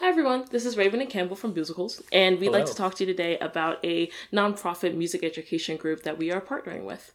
Hi everyone, this is Raven and Campbell from Boozicles, and we'd like to talk to you today about a nonprofit music education group that we are partnering with.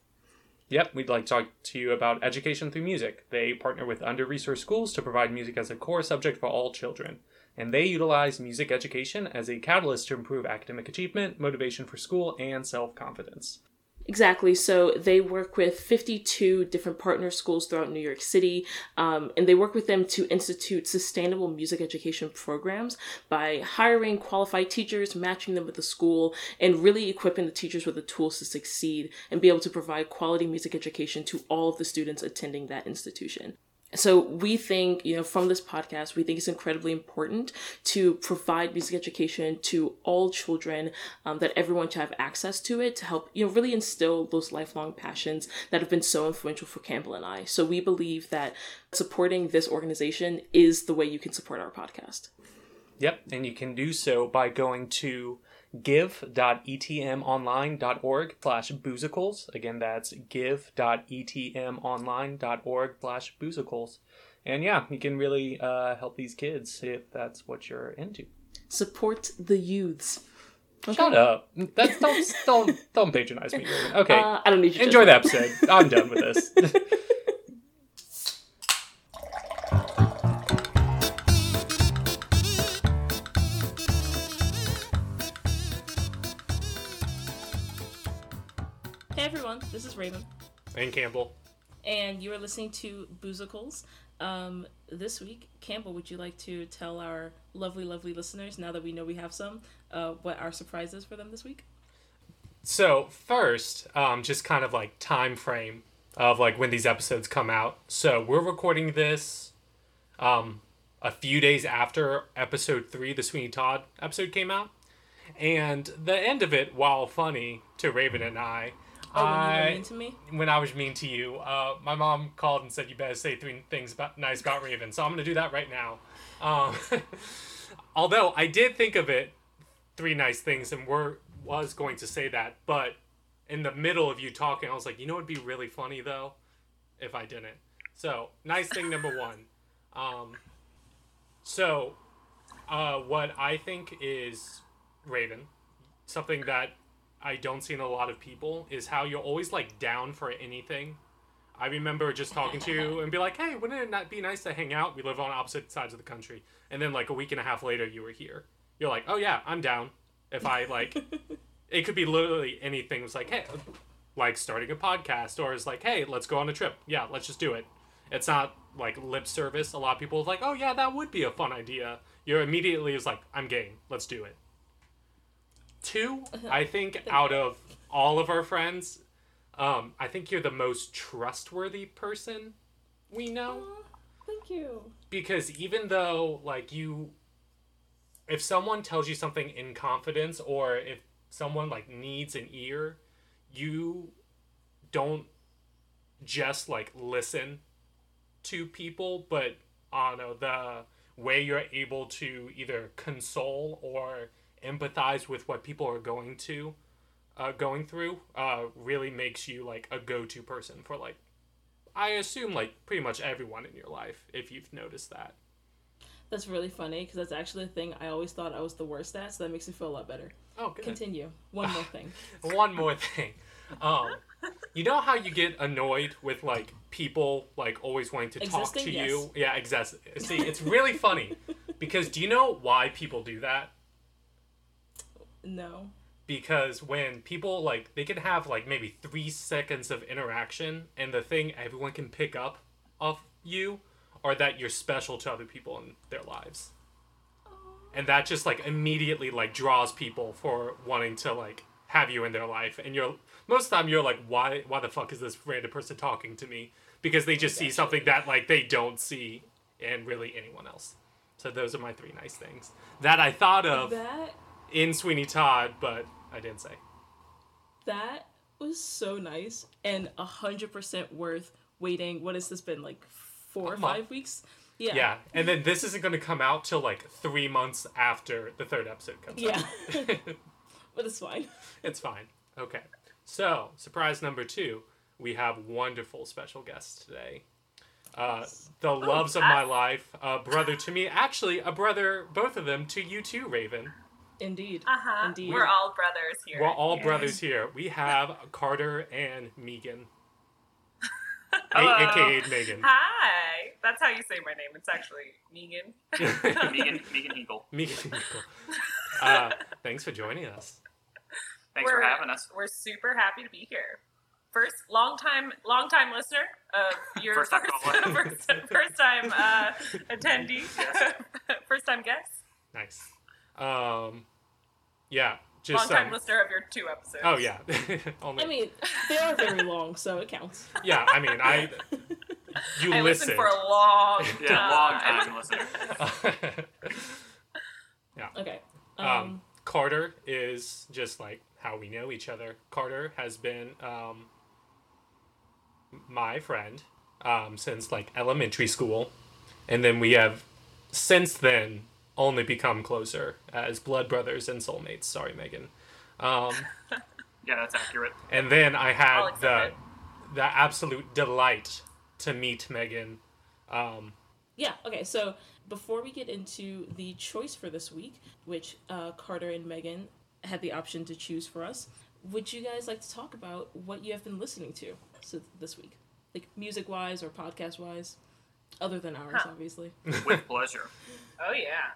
Yep, we'd like to talk to you about education through music. They partner with under resourced schools to provide music as a core subject for all children. And they utilize music education as a catalyst to improve academic achievement, motivation for school, and self confidence. Exactly. So they work with 52 different partner schools throughout New York City, um, and they work with them to institute sustainable music education programs by hiring qualified teachers, matching them with the school, and really equipping the teachers with the tools to succeed and be able to provide quality music education to all of the students attending that institution. So we think, you know, from this podcast, we think it's incredibly important to provide music education to all children, um, that everyone should have access to it to help, you know, really instill those lifelong passions that have been so influential for Campbell and I. So we believe that supporting this organization is the way you can support our podcast. Yep, and you can do so by going to give.etmonline.org slash boozicles. Again, that's give.etmonline.org slash boozicles. And yeah, you can really uh, help these kids if that's what you're into. Support the youths. Shut up. That's, don't, don't, don't patronize me. Okay, Uh, I don't need you. enjoy the episode. I'm done with this. This is Raven. and Campbell. and you are listening to Boozicles. Um, this week, Campbell, would you like to tell our lovely, lovely listeners, now that we know we have some, uh, what our surprise is for them this week? So first, um, just kind of like time frame of like when these episodes come out. So we're recording this um, a few days after episode three, the Sweeney Todd episode came out, and the end of it, while funny to Raven and I, Oh, when you were I mean to me? when I was mean to you, uh, my mom called and said you better say three things about, nice about Raven. So I'm gonna do that right now. Um, although I did think of it, three nice things, and were was going to say that, but in the middle of you talking, I was like, you know, it'd be really funny though, if I didn't. So nice thing number one. Um, so, uh, what I think is Raven, something that I don't see in a lot of people is how you're always like down for anything. I remember just talking to you and be like, "Hey, wouldn't it not be nice to hang out? We live on opposite sides of the country." And then like a week and a half later, you were here. You're like, "Oh yeah, I'm down." If I like, it could be literally anything. It's like, "Hey, like starting a podcast," or it's like, "Hey, let's go on a trip." Yeah, let's just do it. It's not like lip service. A lot of people are like, "Oh yeah, that would be a fun idea." You're immediately is like, "I'm game. Let's do it." Two, I think out of all of our friends, um, I think you're the most trustworthy person we know Thank you. because even though like you if someone tells you something in confidence or if someone like needs an ear you don't just like listen to people but I don't know the way you're able to either console or empathize with what people are going to uh, going through uh, really makes you like a go-to person for like I assume like pretty much everyone in your life, if you've noticed that. That's really funny because that's actually a thing I always thought I was the worst at, so that makes me feel a lot better. Oh, good. Continue. One more thing. One more thing. Um, you know how you get annoyed with like people like always wanting to talk to Yes. you? Yeah, exactly. See, it's really funny because do you know why people do that? No. because when people like they can have like maybe three seconds of interaction and the thing everyone can pick up off you or that you're special to other people in their lives. And that just like immediately like draws people for wanting to like have you in their life. And you're most of the time you're like why why the fuck is this random person talking to me? Because they just see something that like they don't see in really anyone else. So those are my three nice things that i thought of. That in Sweeney Todd, but I didn't say. that was so nice and a hundred percent worth waiting. What has this been like four or five weeks? Yeah. Yeah, and then this isn't going to come out till like three months after the third episode comes Yeah. out. Yeah. but it's fine. it's fine. Okay. So, surprise number two, we have wonderful special guests today. uh, the loves of my life, a brother to me, actually a brother, both of them to you too, Raven. Indeed. Uh huh. Indeed. We're all brothers here. We're all Yes. brothers here. We have Carter and Megan, A- Hello. aka Megan. Hi. That's how you say my name. It's actually Megan. Megan, Megan Hinkle. Megan. Uh, thanks for joining us. Thanks for having us. We're super happy to be here. First, long time, long time listener of your First time first, first, first time uh, attendee, first time guest, Nice. Um, yeah, just long time um, listener of your two episodes. Oh yeah. Only, I mean, they are very long, so it counts. yeah. I mean, I you I listened. listened for a long Yeah, long time listener. Yeah. Okay. um, Um, Carter is just like how we know each other. Carter has been um, my friend um, since like elementary school, and then we have since then only become closer as blood brothers and soulmates. Sorry, Megan. Um, Yeah, that's accurate. and then I had the it. the absolute delight to meet Megan. Um, yeah. Okay. So before we get into the choice for this week, which uh, Carter and Megan had the option to choose for us, would you guys like to talk about what you have been listening to so this week, like music wise or podcast wise, other than ours, Huh. obviously? With pleasure. Oh yeah.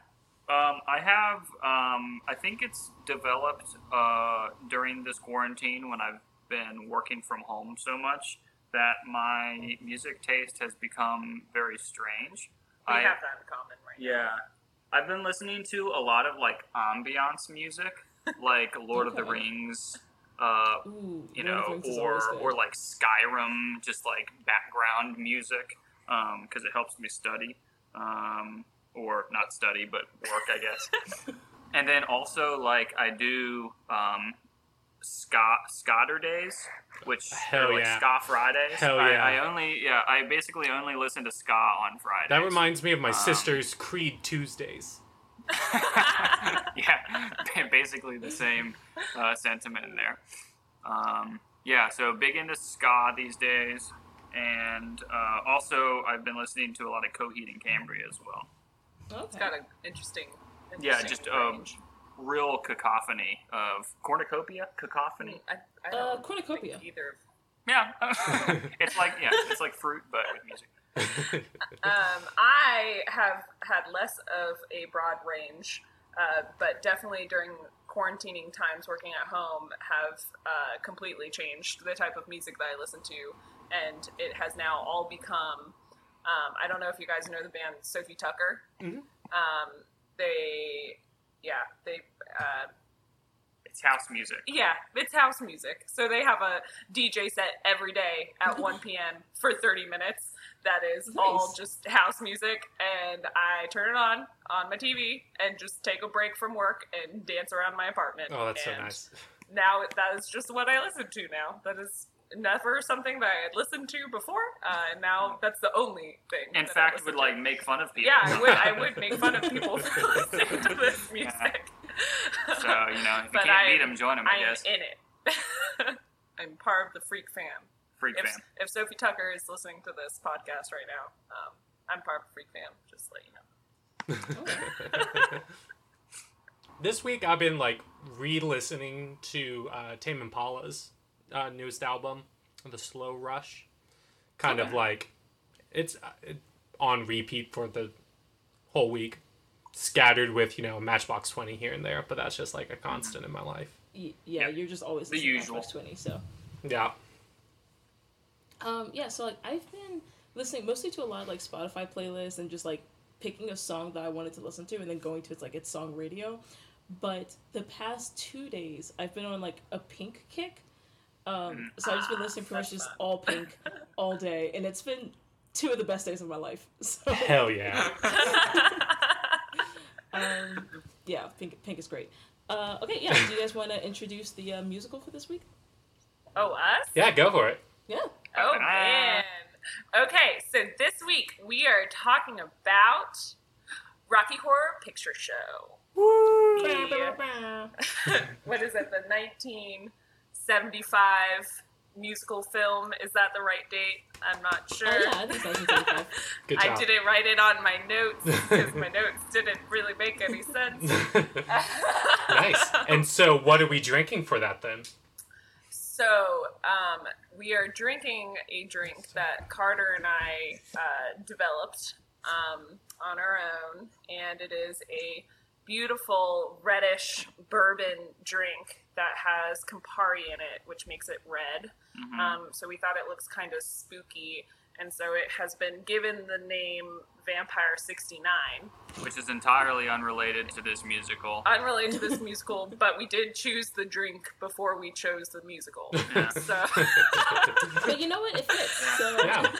Um, I have, um, I think it's developed uh, during this quarantine when I've been working from home so much that my music taste has become very strange. We I, have that in common right Yeah. I've been listening to a lot of like ambiance music, like Lord of the Rings, uh, Ooh, you know, the Rings is or or like Skyrim, just like background music, because it helps me study, um, or not study, but work, I guess. and then also like I do um, ska Scotter days, which Hell are like yeah. ska Fridays. Hell I, yeah. I only yeah I basically only listen to ska on Fridays. that reminds me of my Um, sister's Creed Tuesdays. yeah, basically the same uh, sentiment in there. Um, yeah, so big into ska these days, and uh, also I've been listening to a lot of Coheed and Cambria as well. Okay. It's got an interesting. Yeah, interesting just um, real cacophony of cornucopia, cacophony. I, I Uh, don't cornucopia. think either. Yeah, it's like yeah, it's like fruit but with music. Um, I have had less of a broad range, uh, but definitely during quarantining times working at home have uh, completely changed the type of music that I listen to, and it has now all become. Um, I don't know if you guys know the band Sofi Tukker. Mhm. Um, they, yeah, they. Uh, It's house music. yeah, it's house music. So they have a DJ set every day at 1 p.m. for 30 minutes. That is all just house music, and I turn it on on my TV and just take a break from work and dance around my apartment. oh, that's so nice. Now that is just what I listen to now. That is never something that I had listened to before, uh, and now that's the only thing. In that I fact, would to. like make fun of people. Yeah, I would. I would make fun of people for listening to this music. So you know, if you can't I- beat them, join them. I, I am guess. in it. I'm part of the freak fam. Freak If, fan. if Sofi Tukker is listening to this podcast right now, um, I'm part of the freak fam. Just to let you know. this week I've been like re-listening to uh, Tame Impala's uh, newest album, The Slow Rush. Kind of like it's uh, on repeat for the whole week, scattered with you know Matchbox Twenty here and there, but that's just like a constant in my life. Y- yeah, Yeah. you're just always The listening to usual. Matchbox Twenty. So, Yeah, um, yeah. So like I've been listening mostly to a lot of like Spotify playlists and just like picking a song that I wanted to listen to and then going to its like its song radio. But the past two days, I've been on like a Pink kick. Um, so I've just been listening pretty much That's just all Pink all day, and it's been two of the best days of my life. So hell yeah. um, yeah, Pink Pink is great. Uh, okay, yeah. Do you guys want to introduce the uh, musical for this week? Oh, us? Yeah, go for it. Yeah. Oh Ah. man. Okay, so this week we are talking about Rocky Horror Picture Show. The- what is it? The 1975 musical film. Is that the right date? I'm not sure. Oh, yeah, I think 1975. Good I job. didn't write it on my notes because my notes didn't really make any sense. nice. And so, what are we drinking for that then? So, um, we are drinking a drink that Carter and I uh, developed um, on our own, and it is a beautiful reddish bourbon drink that has Campari in it, which makes it red. Mhm. Um, so we thought it looks kind of spooky, and so it has been given the name Vampire 69. Which is entirely unrelated to this musical. Unrelated to this musical, but we did choose the drink before we chose the musical. Yeah. So. but you know what? It fits. Yeah. So Yeah.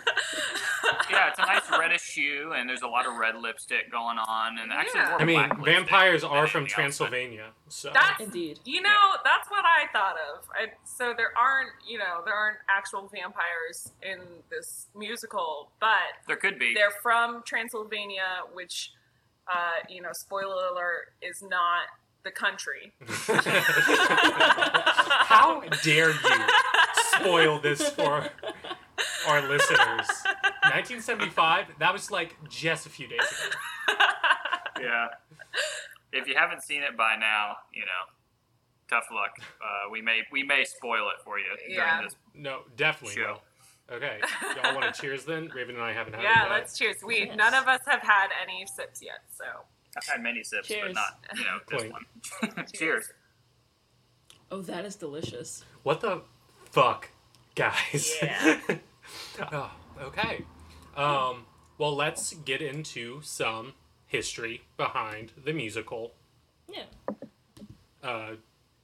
yeah, it's a nice reddish hue, and there's a lot of red lipstick going on, and actually Yeah. more I mean, black vampires are from anything else, Transylvania, so That's indeed. You know, that's what I thought of. I, so there aren't, you know, there aren't actual vampires in this musical, but There could be. they're from Transylvania, which, uh, you know, spoiler alert, is not the country. how dare you spoil this for our listeners? 1975. That was like just a few days ago. Yeah. If you haven't seen it by now, you know, tough luck. Uh, we may we may spoil it for you during this No, definitely. show. will. Okay, y'all want to cheers then? Raven and I haven't had yeah, it let's cheers. We Yes. none of us have had any sips yet, so I've had many sips, Cheers. but not you know this Clink. one. Cheers. Oh, that is delicious. What the fuck, guys? Yeah. oh, okay. Um, well, let's get into some history behind the musical. Yeah. Uh,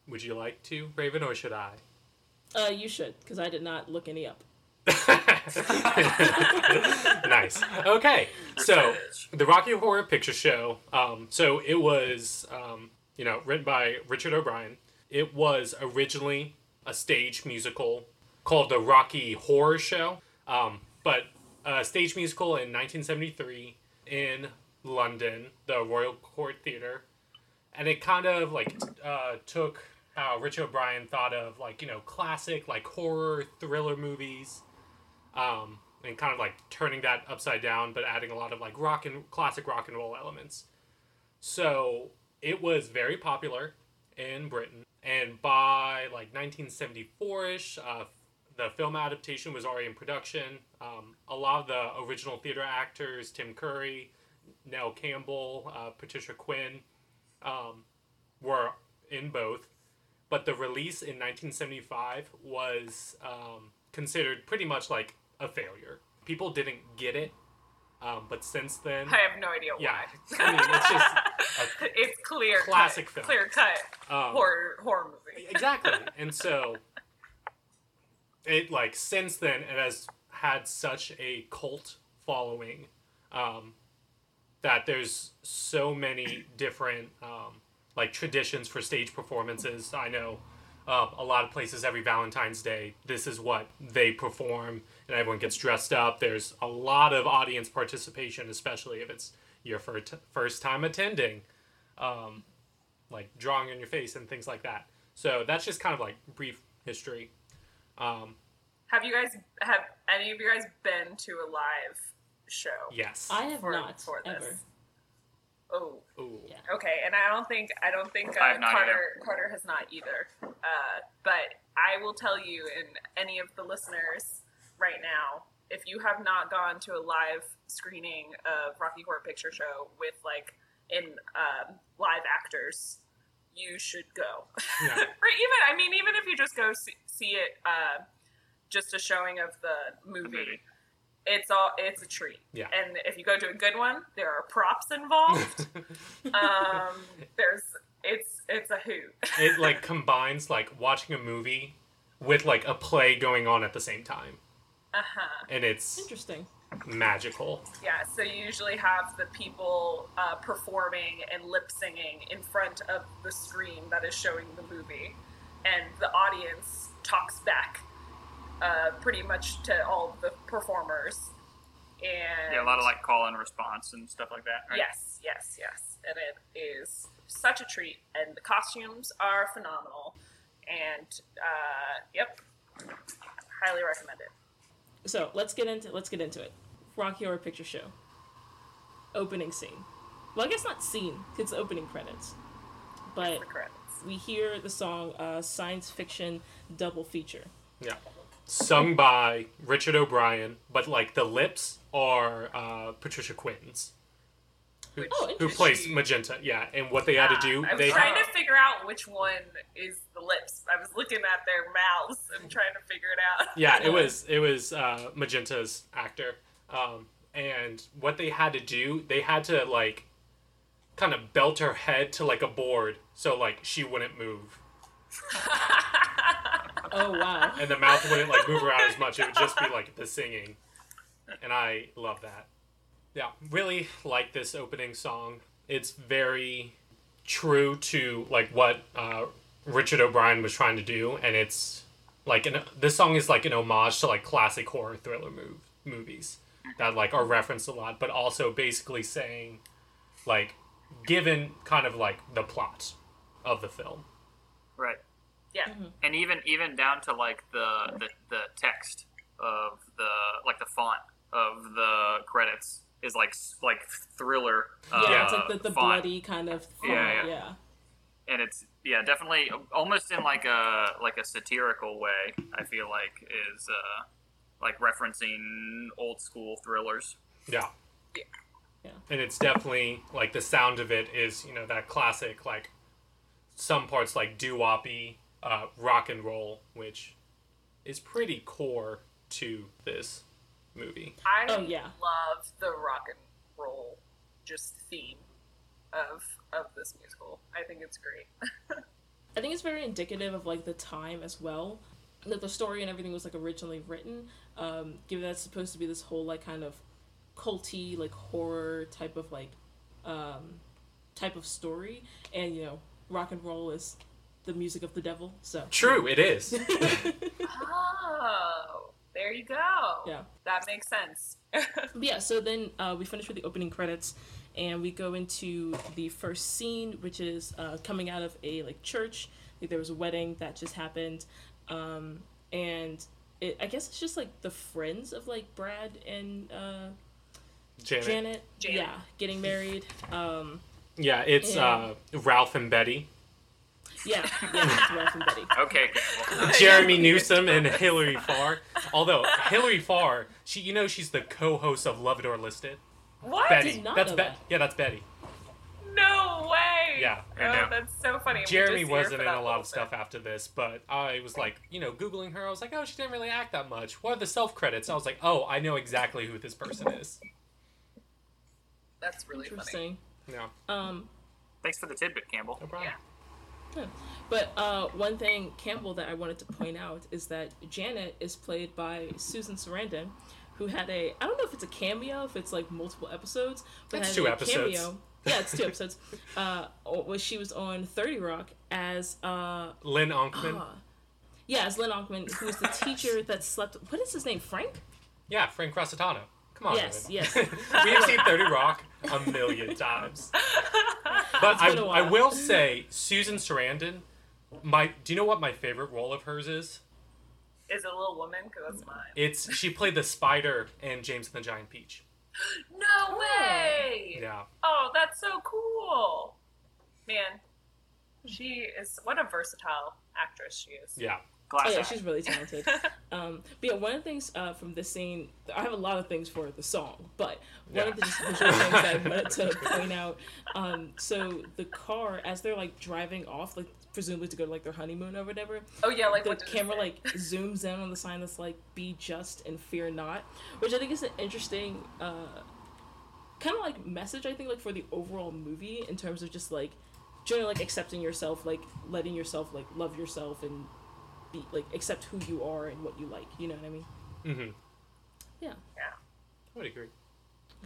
would you like to, Raven, or should I? Uh, you should, because I did not look any up. nice. Okay, so the Rocky Horror Picture Show. Um, so it was, um, you know, written by Richard O'Brien. It was originally a stage musical called the Rocky Horror Show, um, but a stage musical in 1973 in London, the Royal Court Theatre, and it kind of like uh, took how Richard O'Brien thought of like you know classic like horror thriller movies um, and kind of like turning that upside down, but adding a lot of like rock and classic rock and roll elements. So it was very popular in Britain, and by like 1974ish, uh, the film adaptation was already in production. Um, a lot of the original theater actors, Tim Curry, Nell Campbell, uh, Patricia Quinn, um, were in both. But the release in 1975 was um, considered pretty much like a failure. People didn't get it, um, but since then, I have no idea yeah, why. I mean it's just a it's clear Classic cut, film. clear cut um, horror horror movie. exactly and so it like since then it has had such a cult following um, that there's so many different um, like traditions for stage performances i know uh, a lot of places every valentine's day this is what they perform and everyone gets dressed up there's a lot of audience participation especially if it's your first, first time attending um, like drawing on your face and things like that so that's just kind of like brief history um, Have you guys have any of you guys been to a live show? yes I have For- not for this. ever. Oh, Ooh. Yeah. okay. And I don't think I don't think uh, have not Carter Carter has not either. Uh, but I will tell you, and any of the listeners right now, if you have not gone to a live screening of Rocky Horror Picture Show with like in um, live actors, you should go. Yeah. or even, I mean, even if you just go see, see it, uh, just a showing of the movie, movie. it's all it's a treat. Yeah. And if you go to a good one, there are props involved. um, there's it's it's a hoot. it like combines like watching a movie with like a play going on at the same time Uh huh. and it's Interesting. magical Yeah. So you usually have the people uh, performing and lip singing in front of the screen that is showing the movie, and the audience talks back uh, pretty much to all the performers. And Yeah, a lot of like call and response and stuff like that. Right? Yes, yes, yes. And it is such a treat. And the costumes are phenomenal. And, uh, yep. Highly recommend it. So let's get into let's get into it. Rocky Horror Picture Show. Opening scene. Well, I guess not scene. It's opening credits. But The credits. we hear the song uh, "Science Fiction Double Feature." Yeah. Sung by Richard O'Brien, but like the lips are uh, Patricia Quinton's. Who, Oh, who plays. Magenta, yeah. And what they had to do, I was they trying had, to figure out which one is the lips. I was looking at their mouths and trying to figure it out. yeah, it was it was uh, Magenta's actor, um, and what they had to do, they had to like kind of belt her head to like a board so like she wouldn't move, Oh wow! and the mouth wouldn't like move around as much. It would just be like the singing, and I love that. Yeah, really like this opening song. It's very true to like what uh, Richard O'Brien was trying to do, and it's like an, this song is like an homage to like classic horror thriller move, movies that like are referenced a lot, but also basically saying like given kind of like the plot of the film. Right. Yeah. and even even down to like the, the the text of the like the font of the credits is like like thriller. Uh, Yeah, it's like the, the bloody kind of. Yeah, yeah. yeah. and it's yeah definitely almost in like a like a satirical way. I feel like is uh like referencing old school thrillers. Yeah. Yeah. Yeah. And it's definitely like the sound of it is, you know, that classic like some parts like doo-woppy uh, rock and roll, which is pretty core to this movie. I Oh, yeah. love the rock and roll just theme of of this musical. I think it's great. I think it's very indicative of like the time as well. That the story and everything was like originally written. Um, given that it's supposed to be this whole like kind of culty like horror type of like um, type of story, and you know rock and roll is the music of the devil. So True, it is. Oh, there you go. Yeah. That makes sense. Yeah, so then uh, we finish with the opening credits, and we go into the first scene, which is uh, coming out of a like church. Like there was a wedding that just happened, um, and it, I guess it's just like the friends of like Brad and uh, Janet. Janet, Janet. yeah, getting married. Um, Yeah, it's Yeah. uh, Ralph and Betty. Yeah, yeah, it's Ralph and Betty. Okay, well, Jeremy Newson and Hilary Farr. Although Hilary Farr, she you know she's the co-host of Love It or List It. What? Betty. did not That's know Be- that. yeah, that's Betty. No way. Yeah, I Oh, that's so funny. Jeremy just see her wasn't in a lot of stuff bit. after this, but I was like, you know, googling her. I was like, oh, she didn't really act that much. What are the self credits? I was like, oh, I know exactly who this person is. That's really funny. Interesting. Yeah, Um, thanks for the tidbit, Campbell. no problem. But uh, one thing, Campbell, that I wanted to point out is that Janet is played by Susan Sarandon, who had a I don't know if it's a cameo, if it's like multiple episodes, but It's had two a episodes. cameo. Yeah, it's two episodes. Uh, when she was on Thirty Rock as uh, Lynn Onkman. ah, yeah, as Lynn Onkman, who was the teacher that slept. What is his name? Frank? Yeah, Frank Rossitano. Come on, Yes, Evan. yes. We've seen 30 Rock a million times. But I, been a I while. will say, Susan Sarandon, my do you know what my favorite role of hers is? Is it a little woman? Because that's mine. It's she played the spider in James and the Giant Peach. No way. Yeah. Oh, that's so cool. Man, she is what a versatile actress she is. Yeah. Glass Oh yeah, eye. she's really talented. um, but yeah, one of the things uh, from this scene, I have a lot of things for the song, but one of the just visual things that I wanted to point out. Um, so the car, as they're like driving off, like presumably to go to like their honeymoon or whatever, Oh yeah, like the what did it camera like zooms in on the sign that's like "Be just and fear not," which I think is an interesting uh, kind of like message. I think like for the overall movie in terms of just like generally like accepting yourself, like letting yourself like love yourself and be like accept who you are and what you like. You know what I mean? Mm-hmm. Yeah. Yeah. I would agree.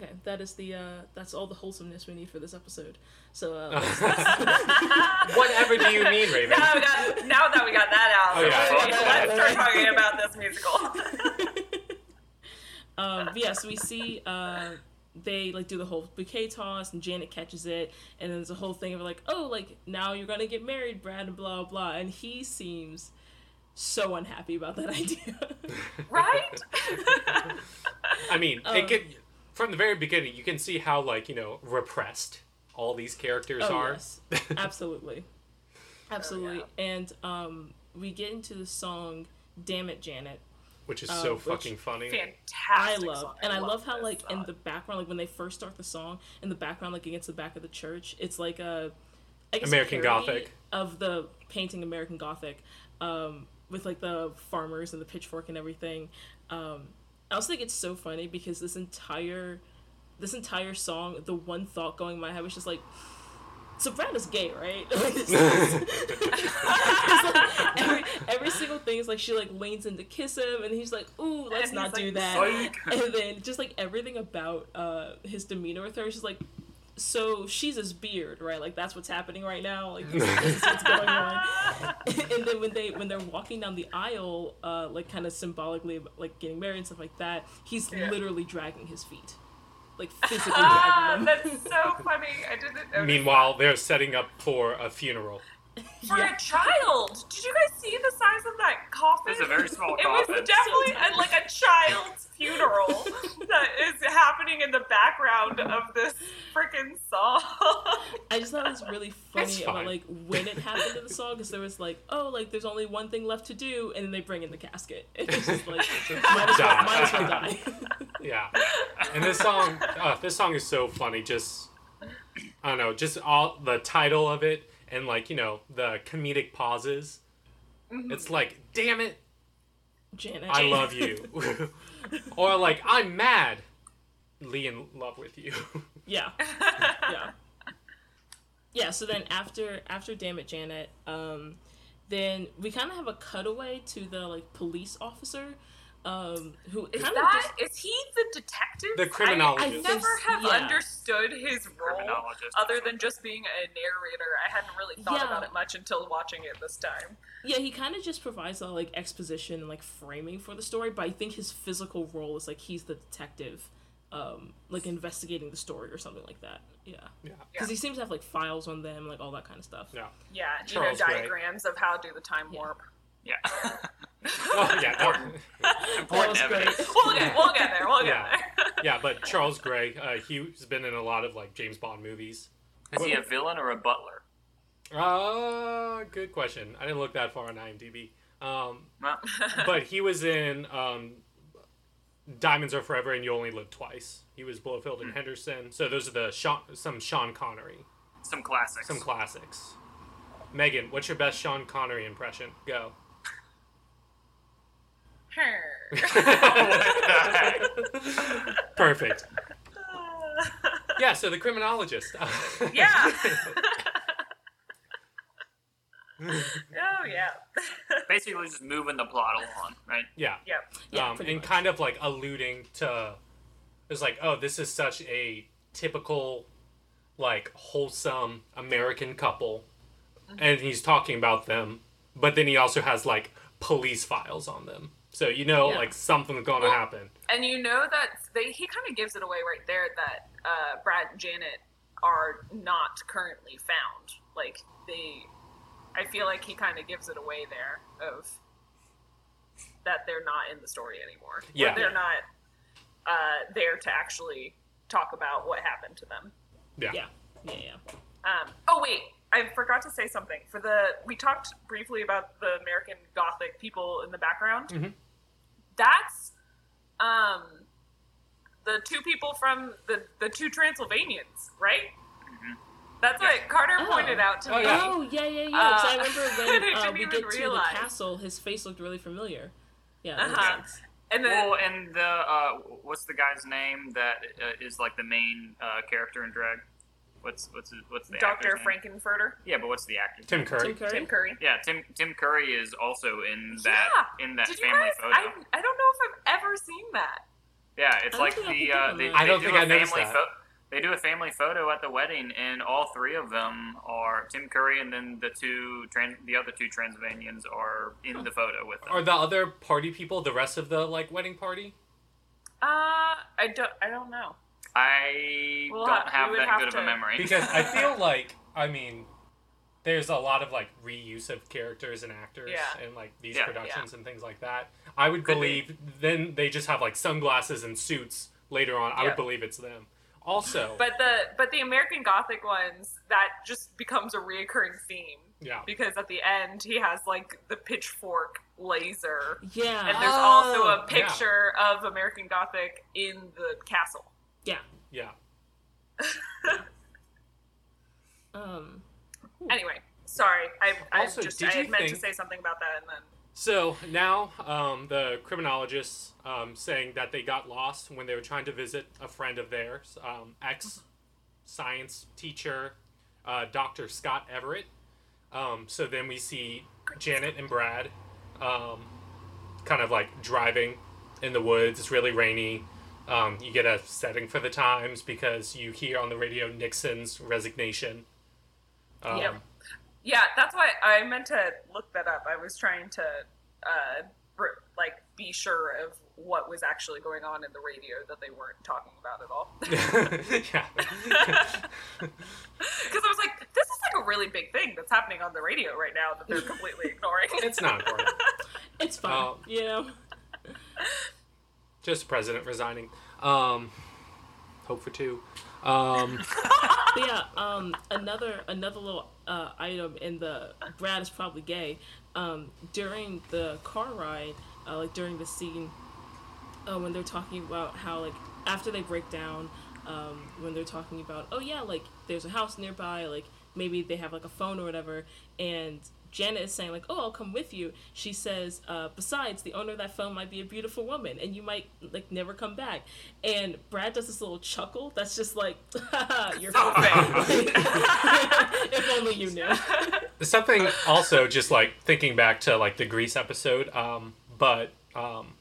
Okay, that is the uh, that's all the wholesomeness we need for this episode. So uh, Whatever do you mean, Raven? Now, got, now that we got that out, Oh, yeah. let's start talking about this musical. um, but yeah, so we see uh, they like do the whole bouquet toss, and Janet catches it, and then there's a whole thing of like, oh, like now you're gonna get married, Brad, and blah blah, and he seems so unhappy about that idea. right? I mean, Um, it could from the very beginning. You can see how like you know repressed all these characters oh are. yes, absolutely, absolutely. And um, we get into the song "Damn It, Janet." which is Uh, so which- fucking funny. I Fantastic. love, song. and I love how this like in the background, like when they first start the song, in the background, like against the back of the church, it's like a I guess a American Gothic. of the painting American Gothic, um, with like the farmers and the pitchfork and everything. Um, I also think it's so funny because this entire this entire song, the one thought going in my head was just like. So Brad is gay, right? Like, it's- it's like every, every single thing is like she like leans in to kiss him, and he's like, "Ooh, let's not he's do that." "Psych." and then just like everything about uh his demeanor with her is just like so she's his beard right like that's what's happening right now like this, this is what's going on and then when they when they're walking down the aisle uh like kind of symbolically like getting married and stuff like that he's Yeah. literally dragging his feet like physically Ah, dragging them that's so funny. I didn't notice Meanwhile, they're setting up for a funeral. for Yeah. a child. Did you guys see the size of that coffin? It's a very small coffin. It was definitely So a, like a child's funeral that is happening in the background of this freaking song. I just thought it was really funny about like when it happened in the song because there was like oh like there's only one thing left to do and then they bring in the casket it's just like might as well, Die. might as well die Yeah, and this song, uh, this song is so funny. Just I don't know, just all the title of it and like you know the comedic pauses. It's like, damn it, Janet I love you, or like I'm mad, Lee in love with you. Yeah. yeah. Yeah, so then after after Damn It Janet, um, then we kind of have a cutaway to the like police officer, um, who Is kind of that just is he the detective? The criminologist. I, I never have Yeah. understood his role other than just being a narrator. I hadn't really thought Yeah. about it much until watching it this time. yeah he kind of just provides a like exposition and like framing for the story, but I think his physical role is like he's the detective, um, like investigating the story or something like that. Yeah, yeah, because he seems to have like files on them, like all that kind of stuff. yeah. Yeah, you Charles know, Gray. diagrams of how do the time Yeah. warp. Yeah. Oh yeah, that- Important That was evidence. We'll get, we'll get there. We'll get Yeah. there. yeah. But Charles Gray, uh, he's been in a lot of like James Bond movies. Is he a villain or a butler? Uh, good question. I didn't look that far on IMDb. Um, Well, but he was in um, Diamonds Are Forever and You Only Live Twice. He was Blofeld and Henderson. So those are the Sean, some Sean Connery, some classics. some classics. Megan, what's your best Sean Connery impression? Go. Perfect. Yeah. So the criminologist. yeah. oh yeah. Basically, just moving the plot along, right? yeah. yep. Yeah, um, pretty and much. kind of like alluding to it's like oh this is such a typical like wholesome american couple Mm-hmm. and he's talking about them but then he also has like police files on them so you know Yeah. like something's going to Well- happen And you know that they he kind of gives it away right there that uh, Brad and Janet are not currently found. Like they, I feel like he kind of gives it away there of that they're not in the story anymore. Or Yeah. they're not uh, there to actually talk about what happened to them. yeah, Yeah, yeah, yeah. Um, oh wait, I forgot to say something. For the we talked briefly about the American Gothic people in the background. Mhm. That's um, the two people from the the two Transylvanians, right? That's what Carter Oh. pointed out to Oh, me. yeah. Oh yeah, yeah, yeah. 'cause I Uh, remember I when didn't uh, we even get to the castle, his face looked really familiar. Yeah, Uh-huh. And then Well, and the uh, what's the guy's name that uh, is like the main uh, character in drag? What's what's what's the Dr. actor's name? Frank-N-Furter, Yeah, but what's the actor? tim curry Tim Curry. Tim Curry. Yeah, Tim Tim Curry is also in that yeah. in that Did family guys? photo. I, I don't know if I've ever seen that. Yeah, it's like the uh, on they. I don't do think a I family that. pho- they do a family photo at the wedding, and all three of them are Tim Curry, and then the two trans the other two Transylvanians are in the photo with them. are the other party people the rest of the like wedding party Uh, I don't. I don't know. I We'll don't have that have good of a memory because i feel like i mean there's a lot of like reuse of characters and actors Yeah. in like these Yeah. productions and things like that. I would Could be. believe then they just have like sunglasses and suits later on. I would believe it's them. Also, But the but the American Gothic ones that just becomes a reoccurring theme yeah. because at the end he has like the pitchfork laser, Yeah. and there's also Oh, a picture of American Gothic in the castle. Yeah. Yeah. Um. Anyway, sorry, I I Also, just did I meant to say something about that and then So now um, the criminologists um, saying that they got lost when they were trying to visit a friend of theirs, um, ex science teacher, uh, Dr. Scott Everett. Um, so then we see Janet and Brad um, kind of like driving in the woods. It's really rainy. Um, you get a setting for the times because you hear on the radio Nixon's resignation. Um, Yep. Yeah, that's why I meant to look that up. I was trying to, uh, like, be sure of what was actually going on in the radio that they weren't talking about at all. yeah. Because I was like, this is like a really big thing that's happening on the radio right now that they're completely ignoring. it's not important. It's fine. Oh. you know. Just the president resigning. Um, hope for two. Um, yeah, um, another another little uh, item in the Brad is probably gay. Um, during the car ride, uh, like during the scene, uh, when they're talking about how like after they break down, um, when they're talking about oh yeah, like there's a house nearby, like maybe they have like a phone or whatever, and Janet is saying like oh I'll come with you. She says uh, besides the owner of that phone might be a beautiful woman and you might like never come back. And Brad does this little chuckle that's just like you're So if only you knew. something also just like thinking back to like the Grease episode, um, but um,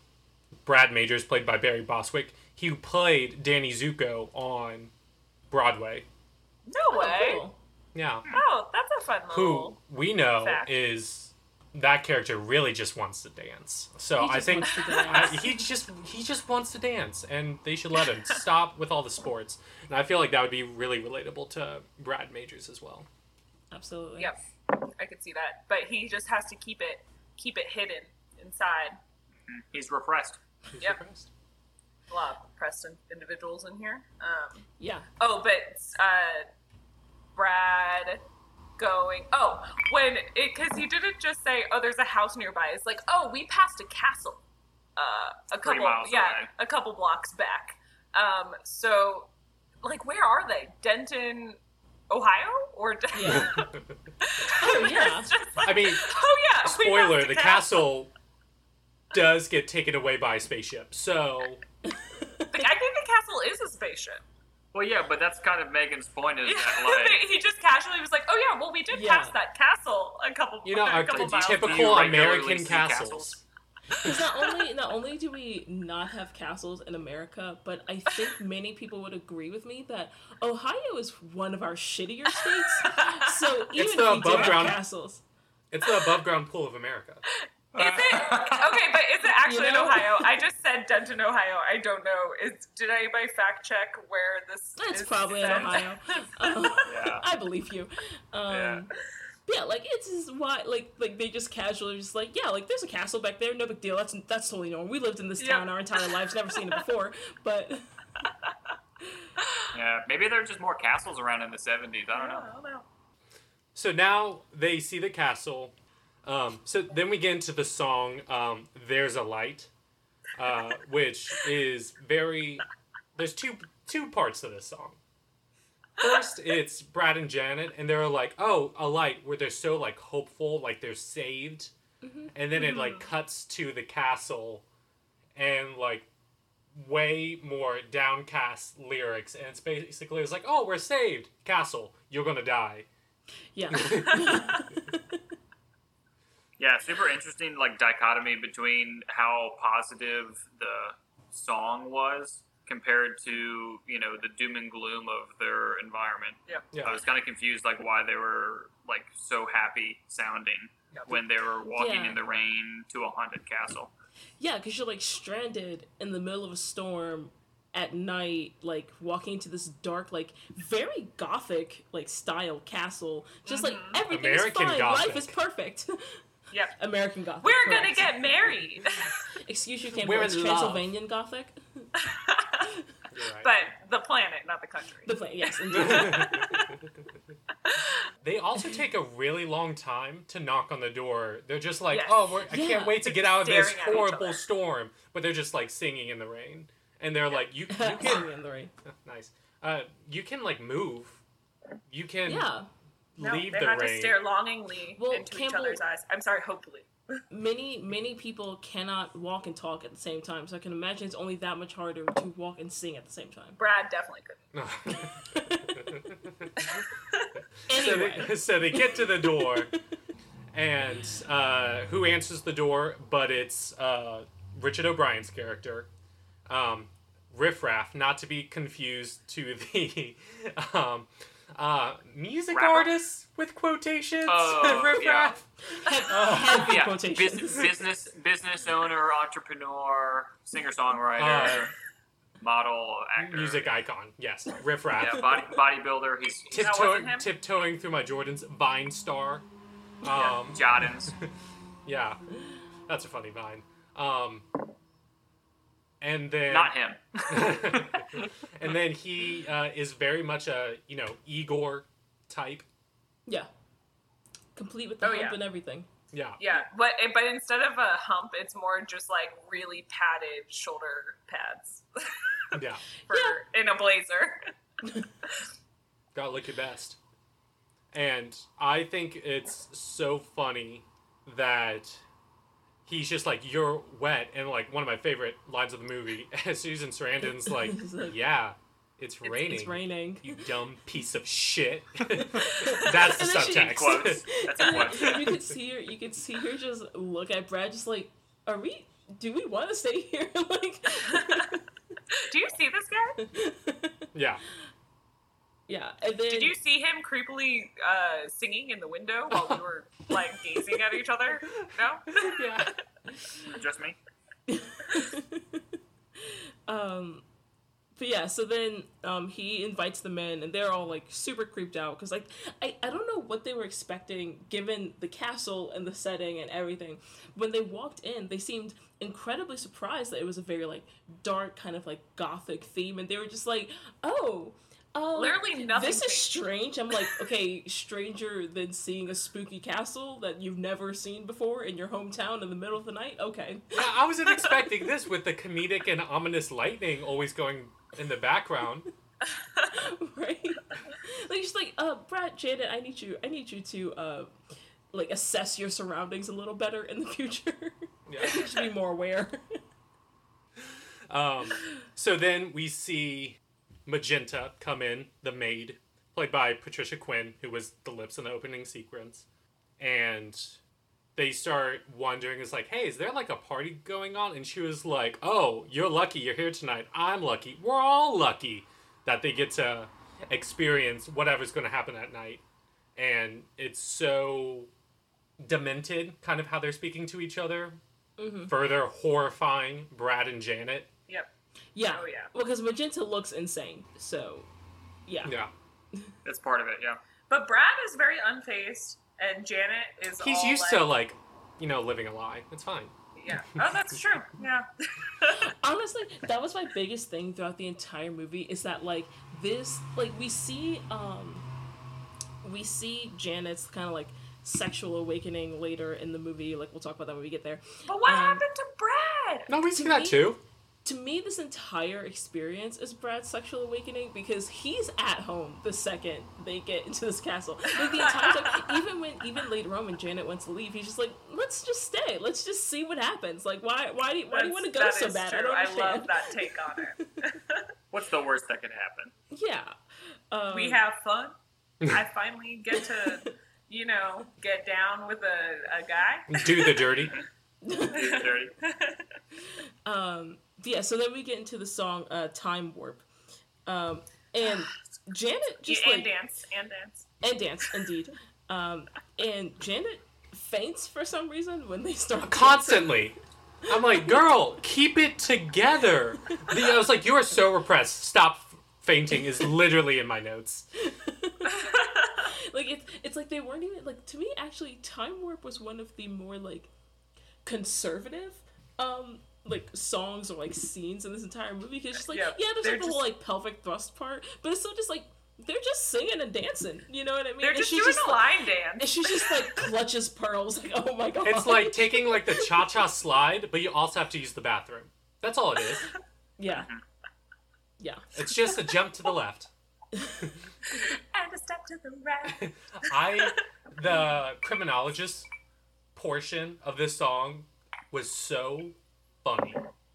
Brad Majors, played by Barry Bostwick, he played Danny Zuko on Broadway. no way. Oh, cool. Yeah. Oh, that's a fun Who we know fact. is that character really just wants to dance. So He I think wants to I, he just he just wants to dance, and they should let him stop with all the sports. And I feel like that would be really relatable to Brad Majors as well. Absolutely. Yep, I could see that. But he just has to keep it keep it hidden inside. He's repressed. Who's Yep. surprised? A lot of repressed individuals in here. Um, Yeah. Oh, but uh, Brad going. Oh, when it because he didn't just say, "Oh, there's a house nearby." It's like, "Oh, we passed a castle." Uh, a couple, miles yeah, away. a couple blocks back. Um, so, like, where are they? Denton, Ohio, or Yeah. Oh yeah. Like, I mean, oh yeah. Spoiler: passed a the castle does get taken away by a spaceship. So I think the castle is a spaceship. Well, yeah, but that's kind of Megan's point is that like he just casually was like, "Oh yeah, well we did Yeah. pass that castle a couple, you know, a our couple t- miles." typical you regularly American see castles. castles? Because not only not only do we not have castles in America, but I think many people would agree with me that Ohio is one of our shittier states. So even It's if we above ground- castles, It's the above ground pool of America. Is it okay? But is it actually You know? in Ohio? I just said Denton, Ohio. I don't know. Is did anybody fact check where this? it's is probably in? Ohio. Um, Yeah. I believe you. Um, Yeah. yeah. like it's just why like like they just casually just like yeah like there's a castle back there no big deal that's that's totally normal we lived in this Yep. town our entire lives never seen it before but Yeah, maybe there are just more castles around in the 70s. I don't know. I don't know. So now they see the castle. Um, so then we get into the song um, "There's a Light," uh, which is very. There's two two parts to this song. First, it's Brad and Janet, and they're like, "Oh, a light," where they're so like hopeful, like they're saved, and then it like cuts to the castle, and like way more downcast lyrics, and it's basically it's like, "Oh, we're saved, castle, you're gonna die." yeah Yeah, super interesting like dichotomy between how positive the song was compared to, you know, the doom and gloom of their environment. Yeah. Yeah. I was kind of confused like why they were like so happy sounding Yep. when they were walking Yeah. in the rain to a haunted castle. Yeah, because you're like stranded in the middle of a storm at night, like walking into this dark, like very gothic, like style castle. Just like mm-hmm. everything's American fine, Gothic. life is perfect. Yep. American gothic. We're gonna get married. Excuse you, can't We're it's in love. Transylvanian gothic. Right. but the planet, not the country. The play, yes, they also take a really long time to knock on the door. They're just like, Yes. "Oh, we're, I Yeah. can't wait to get out of this Staring at each horrible storm," but they're just like singing in the rain, and they're like, "You, you can in the rain. nice. Uh, you can like move. You can Yeah. No, leave they the had rain." to stare longingly Well, into each other's eyes. I'm sorry, hopefully. Many many people cannot walk and talk at the same time, so I can imagine it's only that much harder to walk and sing at the same time. Brad definitely couldn't. so, Anyway, they, so they get to the door, and uh, who answers the door? But it's uh, Richard O'Brien's character, um, Riff Raff, not to be confused to the um, uh, music Rapper? artist with quotations. Oh, Riff yeah. Raff. heavy yeah, quotations. business, business, business owner, entrepreneur, singer songwriter, Uh, model, actor, music icon. Yes, Riff Raff. Yeah, body, bodybuilder. He's That wasn't Tiptoeing, tiptoeing through my Jordans, Vine star. Um, Jordans. yeah, that's a funny Vine. Um, and then Not him. and then he uh, is very much a you know Igor type. yeah, complete with the Oh, hump yeah. and everything. Yeah, Yeah, but but instead of a hump, it's more just like really padded shoulder pads yeah. for in a blazer. Gotta look your best. And I think it's so funny that he's just like, "You're wet," and like one of my favorite lines of the movie, Susan Sarandon's like, "Yeah, it's raining." It's raining. You dumb piece of shit. That's the And then she- subtext. Quotes. That's a And quote. you could see her. You could see her just look at Brad, just like, "Are we? Do we want to stay here?" like, Do you see this guy? yeah. Yeah. And then Did you see him creepily uh, singing in the window while we were like gazing at each other? No. Yeah. Just me. um but yeah so then um he invites the men, and they're all like super creeped out because like I, I don't know what they were expecting given the castle and the setting and everything when they walked in they seemed incredibly surprised that it was a very like dark kind of like gothic theme and they were just like oh um, Literally nothing This is strange. I'm like, okay, stranger than seeing a spooky castle that you've never seen before in your hometown in the middle of the night. Okay, I I wasn't expecting this with the comedic and ominous lightning always going in the background. right? like just like, uh, Brad, Janet, I need you. I need you to uh, like assess your surroundings a little better in the future. Yeah. you should be more aware. Um, so then we see Magenta come in, the maid, played by Patricia Quinn, who was the lips in the opening sequence. And they start wondering, is like, hey, is there like a party going on? And she was like, oh, you're lucky you're here tonight. I'm lucky. We're all lucky that they get to experience whatever's going to happen that night. And it's so demented, kind of how they're speaking to each other. Mm-hmm. Further horrifying Brad and Janet. Yep. Yeah. Oh, yeah. Well, because Magenta looks insane. So, yeah. Yeah. That's part of it. Yeah. But Brad is very unfazed, and Janet is. He's all used like, to like, you know, living a lie. It's fine. Yeah. Oh, that's true. Yeah. honestly that was my biggest thing throughout the entire movie is that like this like we see um we see janet's kind of like sexual awakening later in the movie like we'll talk about that when we get there but what Um, happened to Brad? No, we see that me- too. To me this entire experience is brad's sexual awakening because he's at home the second they get into this castle like the entire time even when even later on when janet went to leave he's just like let's just stay let's just see what happens like why why do you, why do you want to go That so is bad True. i don't understand." I understand love that take on it. What's the worst that could happen? yeah um, we have fun. I finally get to, you know, get down with a, a guy. Do the dirty. Dirty. Um, yeah, so then we get into the song uh, "Time Warp," um, and Janet just and like dance and dance. and dance indeed, um, and Janet faints for some reason when they start dancing. Constantly. I'm like, girl, keep it together. The, I was like, you are so repressed. Stop fainting is literally in my notes. like it's it's like they weren't even like to me actually Time Warp was one of the more like conservative um like songs or like scenes in this entire movie because just like Yeah, yeah, there's like the just- whole like pelvic thrust part, but it's still just like they're just singing and dancing. You know what I mean? They're And just she's doing a like, line and dance. she just like clutches pearls like oh my god. It's like taking like the cha cha slide, but you also have to use the bathroom. That's all it is. yeah, yeah. It's just a jump to the left. And a step to the right. I the criminologist portion of this song was so funny.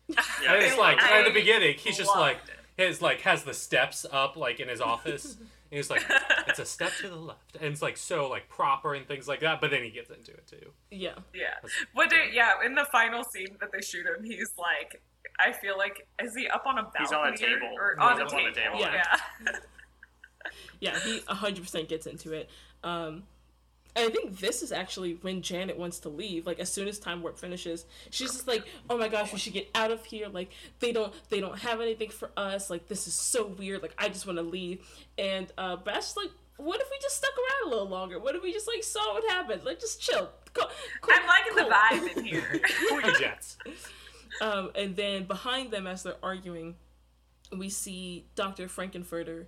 Yeah, And it's like I at the beginning, he's just loved like his like has the steps up like in his office. and he's like, it's a step to the left, and it's like so like proper and things like that. But then he gets into it too. Yeah. Yeah. What do, yeah, in the final scene that they shoot him, he's like, I feel like, is he up on a balcony? He's on a table. Or He's on, a up on the table. table. Yeah. Yeah. Yeah, he 100% gets into it. Um, and I think this is actually when Janet wants to leave. Like as soon as Time Warp finishes, she's just like, "Oh my gosh, we should get out of here! Like they don't, they don't have anything for us. Like this is so weird. Like I just want to leave." And uh, Bash's like, "What if we just stuck around a little longer? What if we just like saw what happened? Like just chill. Cool, cool, I'm liking cool." the vibe in here. Cool your jets. Um, and then behind them, as they're arguing, we see Dr. Frank-N-Furter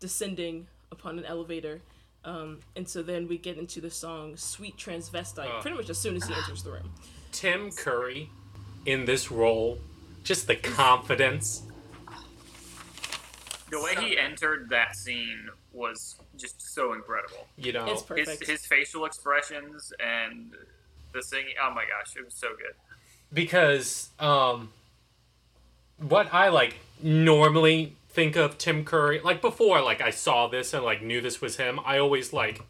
descending upon an elevator. Um, and so then we get into the song Sweet Transvestite Ugh. pretty much as soon as he enters the room. Tim Curry in this role, just the confidence. The way he entered that scene was just so incredible. You know, It's His, his facial expressions and the singing. Oh my gosh, it was so good. because um what I like normally think of Tim Curry like before like I saw this and like knew this was him I always like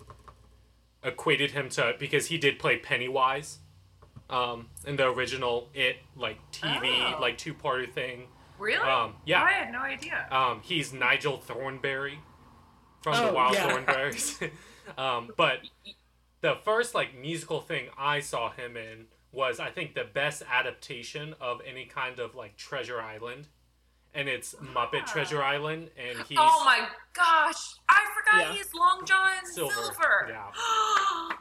equated him to because he did play Pennywise um in the original it like TV Oh. like two-parter thing really? Um, yeah. Oh, I had no idea. um he's Nigel Thornberry from the Oh, Wild yeah. Thornberries um but the first like musical thing I saw him in was I think the best adaptation of any kind of like Treasure Island, and it's Muppet Ah. Treasure Island, and he's oh my gosh. I forgot Yeah. he's Long John Silver, Silver. yeah.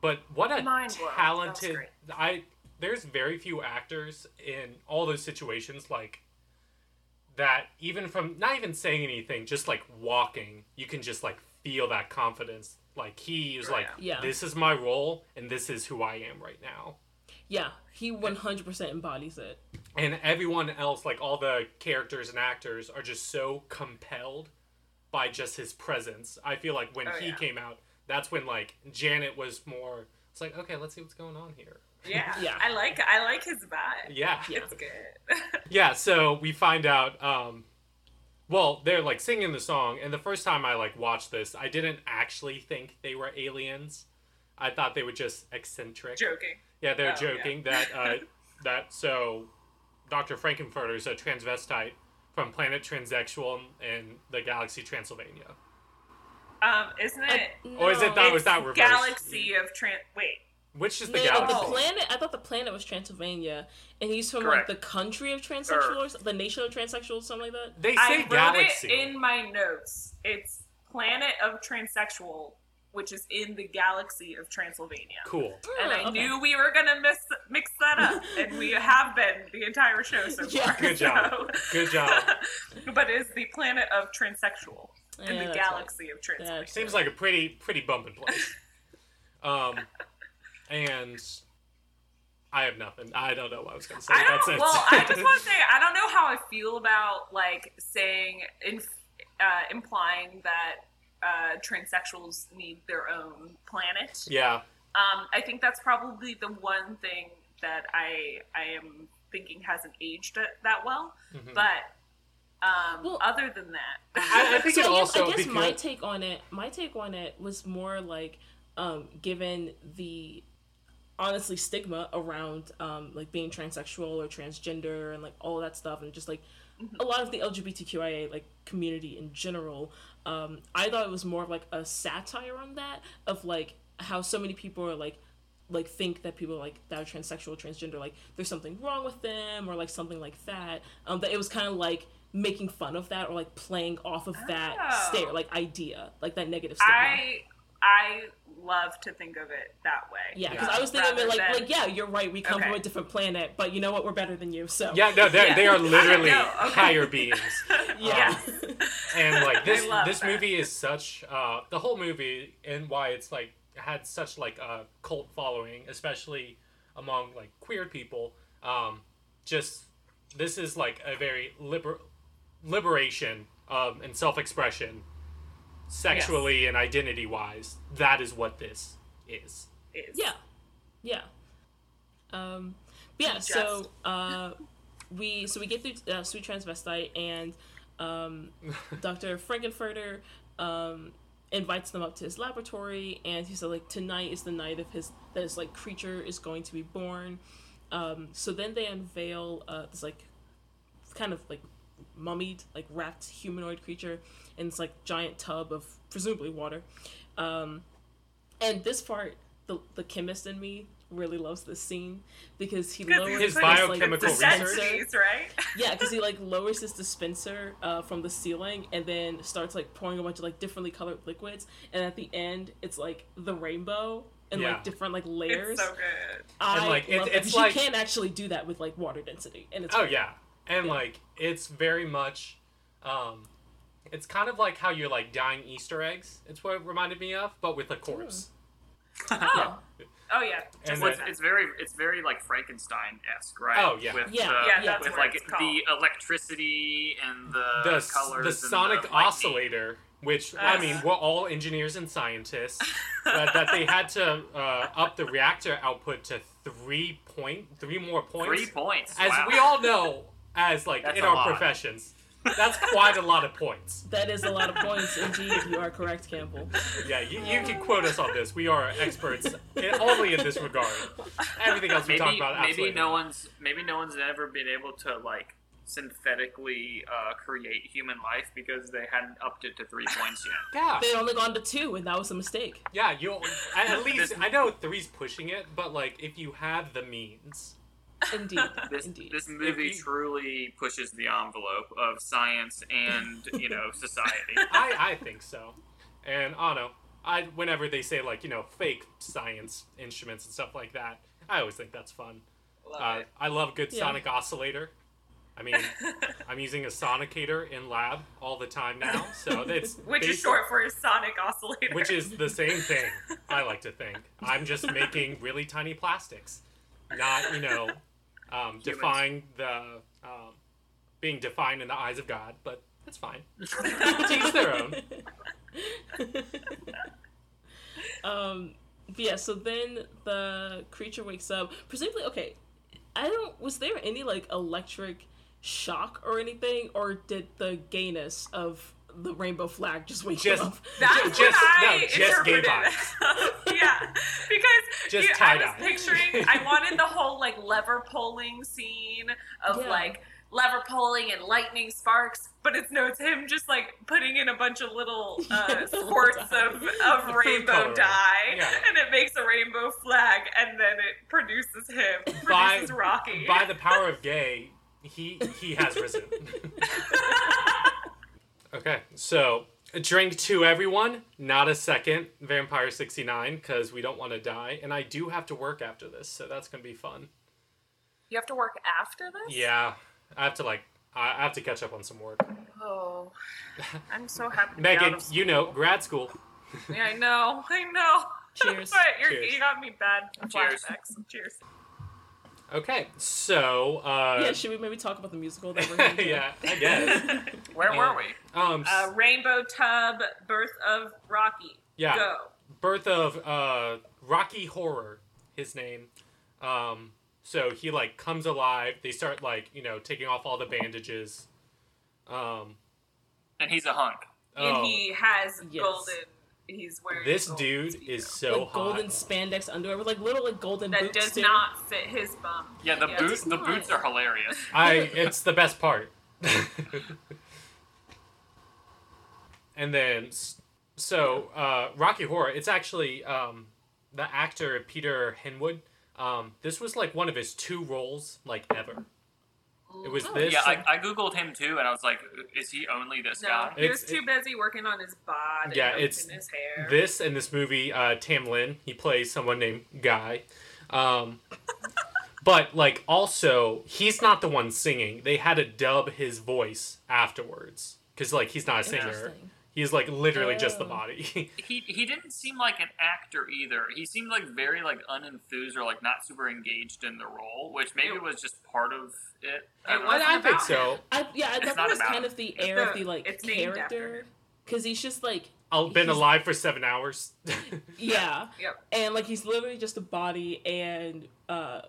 But what a Mind blown. That was talented. I there's very few actors in all those situations like that even from not even saying anything, just like walking, you can just like feel that confidence. Like he was Oh, like, yeah. this is my role and this is who I am right now. Yeah, he 100% embodies it. And everyone else, like all the characters and actors, are just so compelled by just his presence. I feel like when Oh, he yeah. came out, that's when like Janet was more. It's like okay, let's see what's going on here. Yeah. Yeah. I like I like his vibe. Yeah, Yeah. It's good. yeah. So we find out. um Well, they're like singing the song, and the first time I like watched this, I didn't actually think they were aliens. I thought they were just eccentric. Joking. Yeah, they're Oh, yeah. joking that uh, that so Dr. Frank-N-Furter is a transvestite from planet Transsexual in the galaxy Transylvania. Um, isn't Uh, it? Or is it no. that was it's that reversed? Galaxy of Trans. Wait. Which is the No, galaxy? the planet. I thought the planet was Transylvania, and he's from Correct. like the country of transsexuals, the nation of transsexuals, something like that. They I say wrote galaxy. it in my notes. It's Planet of Transsexual, which is in the galaxy of Transylvania. Cool. And I Oh, okay. knew we were gonna miss mix that up, and we have been the entire show so Yeah. far. Good job. Good job. but it's the planet of transsexual in the that's galaxy of Transylvania. That's- Seems like a pretty pretty bumping place. Um, and I have nothing. I don't know what I was gonna say. I That's don't. it. Well, I just want to say I don't know how I feel about like saying, in, uh, implying that uh, transsexuals need their own planet. yeah. Um, I think that's probably the one thing that I I am thinking hasn't aged that well. Mhm. But um, Well- other than that, I, I think so it I guess, also I guess my because take on it, my take on it was more like, um, given the honestly stigma around um, like being transsexual or transgender and like all that stuff, and just like a lot of the LGBTQIA like community in general. Um, I thought it was more of like a satire on that of like how so many people are like like think that people like that are transsexual transgender like there's something wrong with them or like something like that um that it was kind of like making fun of that or like playing off of that Oh. stare like idea like that negative stigma I I love to think of it that way. yeah because i was thinking of it like than- like yeah you're right we come from a different planet but you know what we're better than you so Yeah, no, they're, Yeah. they are literally okay. higher beings. yeah and like this this that. movie is such uh the whole movie and why it's like had such like a cult following especially among like queer people um just this is like a very liber- liberation um and self-expression sexually and identity wise that is what this is Is. Yeah, yeah. Um, but yeah. So uh, we so we get through uh, Sweet Transvestite, and um, Dr. Frank-N-Furter um, invites them up to his laboratory, and he said like tonight is the night of his that his like creature is going to be born. Um, so then they unveil uh, this like kind of like mummied, like wrapped humanoid creature in this like giant tub of presumably water. Um, and this part, the the chemist in me really loves this scene because he lowers His it's like, biochemical it's dispenser- research? right? Yeah, because he like lowers his dispenser uh, from the ceiling and then starts like pouring a bunch of like differently colored liquids, and at the end it's like the rainbow and Yeah. like different like layers. It's so good. I And, like, it- love that, like- you can't actually do that with like water density, and it's Oh great. yeah, and Yeah. like it's very much, um, it's kind of like how you're like dying Easter eggs. It's what it reminded me of, but with a corpse. Oh. Oh yeah. And then- It's, it's very it's very like Frankenstein esque, right? Oh, yeah. With, Yeah, the, yeah, that's with like the electricity and the, The s- colors, the and sonic the lightning. oscillator, which I Uh. mean, we're all engineers and scientists, but that they had to uh, up the reactor output to three point three more points. Three points. As wow. we all know, as like That's in our lot. professions, that's quite a lot of points. That is a lot of points, indeed. You are correct, Campbell. Yeah, you, you can quote us on this. We are experts in, only in this regard. Everything else we talk maybe about, maybe absolutely. no one's maybe no one's ever been able to like synthetically uh, create human life because they hadn't upped it to three points yet. Yeah, They only gone to two, and that was a mistake. yeah. You at at least This- I know three's pushing it, but like if you have the means, Indeed, This indeed. this movie you- truly pushes the envelope of science and you know society. I I think so. And I don't know. I whenever they say like you know fake science instruments and stuff like that, I always think that's fun. Love Uh, it. I love good Yeah. sonic oscillator. I mean, I'm using a sonicator in lab all the time now, so it's Which is short for sonic oscillator. which is the same thing. I like to think I'm just making really tiny plastics, not you know, um, defying the um, being defined in the eyes of God. But that's fine. Teach their own. um, but yeah. So then the creature wakes up. Presumably, okay. I don't. Was there any like electric shock or anything, or did the gayness of the rainbow flag just wake Just- up? That's Just- what no, I just gay interpreted. vibes. yeah, because Just you- I was tie-dye. picturing. I wanted the whole like lever pulling scene of Yeah. like lever pulling and lightning sparks, but it's no, it's him just like putting in a bunch of little uh, Little squirts of, of Food rainbow dye, Yeah. and it makes a rainbow flag, and then it produces him, By- produces Rocky. By the power of gay, he he has risen. Okay, so a drink to everyone, not a second. Vampire sixty nine, because we don't want to die, and I do have to work after this, so that's gonna be fun. you have to work after this. Yeah, I have to like I I have to catch up on some work. Oh, I'm so happy. To be out Megan, of you know, grad school. Yeah, I know. I know. Cheers. but you're, Cheers. you got me bad Cheers. Cheers. Okay, so uh, yeah. Should we maybe talk about the musical that we're gonna do? yeah, I guess. Where Uh, were we? Um, s- Uh, Rainbow Tub, Birth of Rocky. yeah, Go. birth of uh Rocky Horror, his name. Um, so he like comes alive. They start like you know taking off all the bandages. Um, And he's a hunk. And oh, he has Yes. golden. He's wearing. this dude is so like hot. golden spandex underwear with like little like golden That boots does too. not fit his bum. Yeah, the Yeah, boots the not. boots are hilarious. I it's the best part. and then so uh, Rocky Horror, it's actually um, the actor Peter Hinwood. Um, this was like one of his two roles like ever. It was Oh, this. Yeah, I, I googled him too, and I was like, "Is he only this No, guy?" he was It's- too busy working on his bod. Yeah, it's in his hair. this and this movie. Uh, Tam Lin. He plays someone named Guy. Um, but like also, he's not the one singing. They had to dub his voice afterwards because like he's not a singer. Interesting. He's like literally just the Oh. body. he he didn't seem like an actor either. He seemed like very like unenthused or like not super engaged in the role, which maybe It- was just part of it. I It don't know. But wasn't I think so. I, yeah, I It's thought not that was kind him. of the It's air of the- the like it's character because he's just like I've been alive for seven hours. yeah, Yep. and like he's literally just a body, and uh,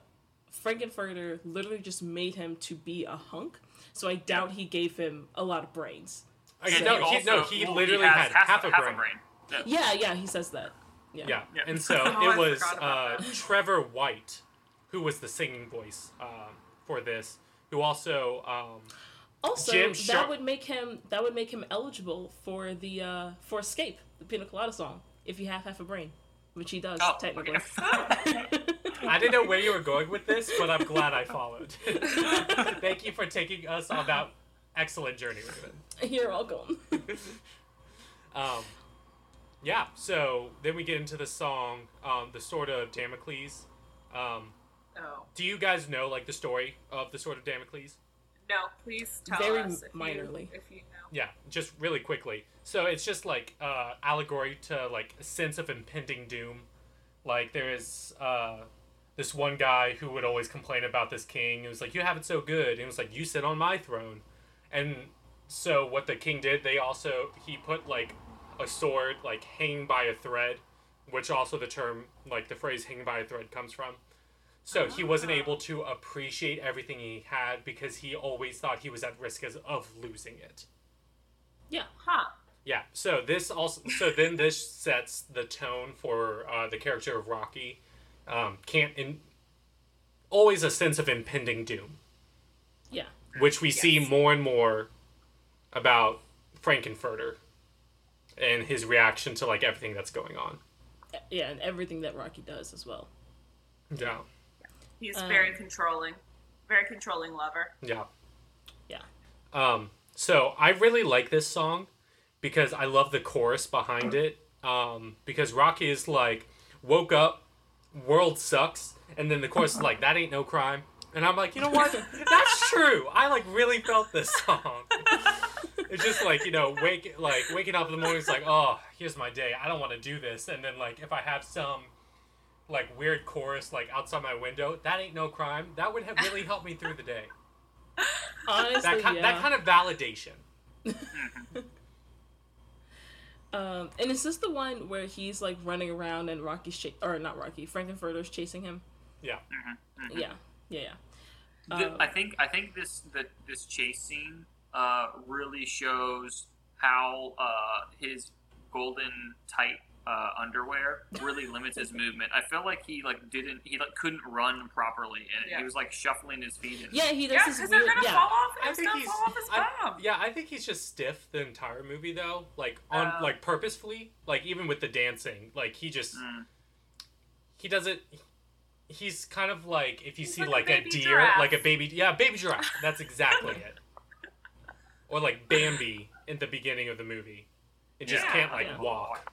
Frank-N-Furter literally just made him to be a hunk. So I doubt he gave him a lot of brains. Okay, So- no, also- he, no, he well, literally has had half, a brain. Yeah. Yeah, yeah, he says that. Yeah. Yeah. Yeah. and so Oh, it was uh. Trevor White, who was the singing voice uh, for this, who also um, Also, Jim that Sharp- would make him that would make him eligible for the uh, for Escape, the Pina Colada song, if you have half a brain, which he does Oh, technically. I didn't know where you were going with this, but I'm glad I followed. Thank you for taking us on that excellent journey, Raven. You're welcome. Um, yeah, so then we get into the song, um, The Sword of Damocles. Um, Oh do you guys know like the story of the Sword of Damocles? no! Please tell Very us if minorly. You, if you know. Yeah, just really quickly. So it's just like uh, allegory to like a sense of impending doom. Like there is uh, this one guy who would always complain about this king. It was like you have it so good. And it was like you sit on my throne, and so what the king did, they also he put like a sword like hanging by a thread, which also the term like the phrase hanging by a thread comes from. So he wasn't able to appreciate everything he had because he always thought he was at risk as, of losing it. yeah. Huh? Yeah. So this also. So then this sets the tone for uh, the character of Rocky. Um, can't in always a sense of impending doom, Yeah. Which we see more and more about Frank-N-Furter and his reaction to like everything that's going on. Yeah, and everything that Rocky does as well. Yeah. He's Um, very controlling, very controlling lover. Yeah. Yeah. Um, so I really like this song because I love the chorus behind it. Um, because Rocky is like, woke up, world sucks, and then the chorus is like, that ain't no crime. And I'm like, you know what? That's true. I like really felt this song. it's just like you know, wake like waking up in the morning. It's like, oh, here's my day. I don't want to do this. And then like if I have some like weird chorus like outside my window, that ain't no crime. That would have really helped me through the day. Honestly, That kind, yeah. that kind of validation. Um, and is this the one where he's like running around and Rocky's cha- or not Rocky, Frank-N-Furter's chasing him? Yeah. Yeah, yeah, yeah. The- Um, I think I think this the, this chase scene uh, really shows how uh, his golden tight uh, underwear really limits his movement. I feel like he like didn't he like couldn't run properly and Yeah. he was like shuffling his feet. And, Yeah, he does Yeah, this because they're gonna Yeah, fall off I and think stuff he's. fall off his I- bum. yeah, I think he's just stiff the entire movie though. Like on Oh. like purposefully. Like even with the dancing, like he just Mm. he doesn't. He's kind of like if you He's see like a like a, baby deer, giraffe. like a baby. Yeah, baby giraffe. That's exactly it. Or like Bambi in the beginning of the movie. It just Yeah. can't like Yeah. walk.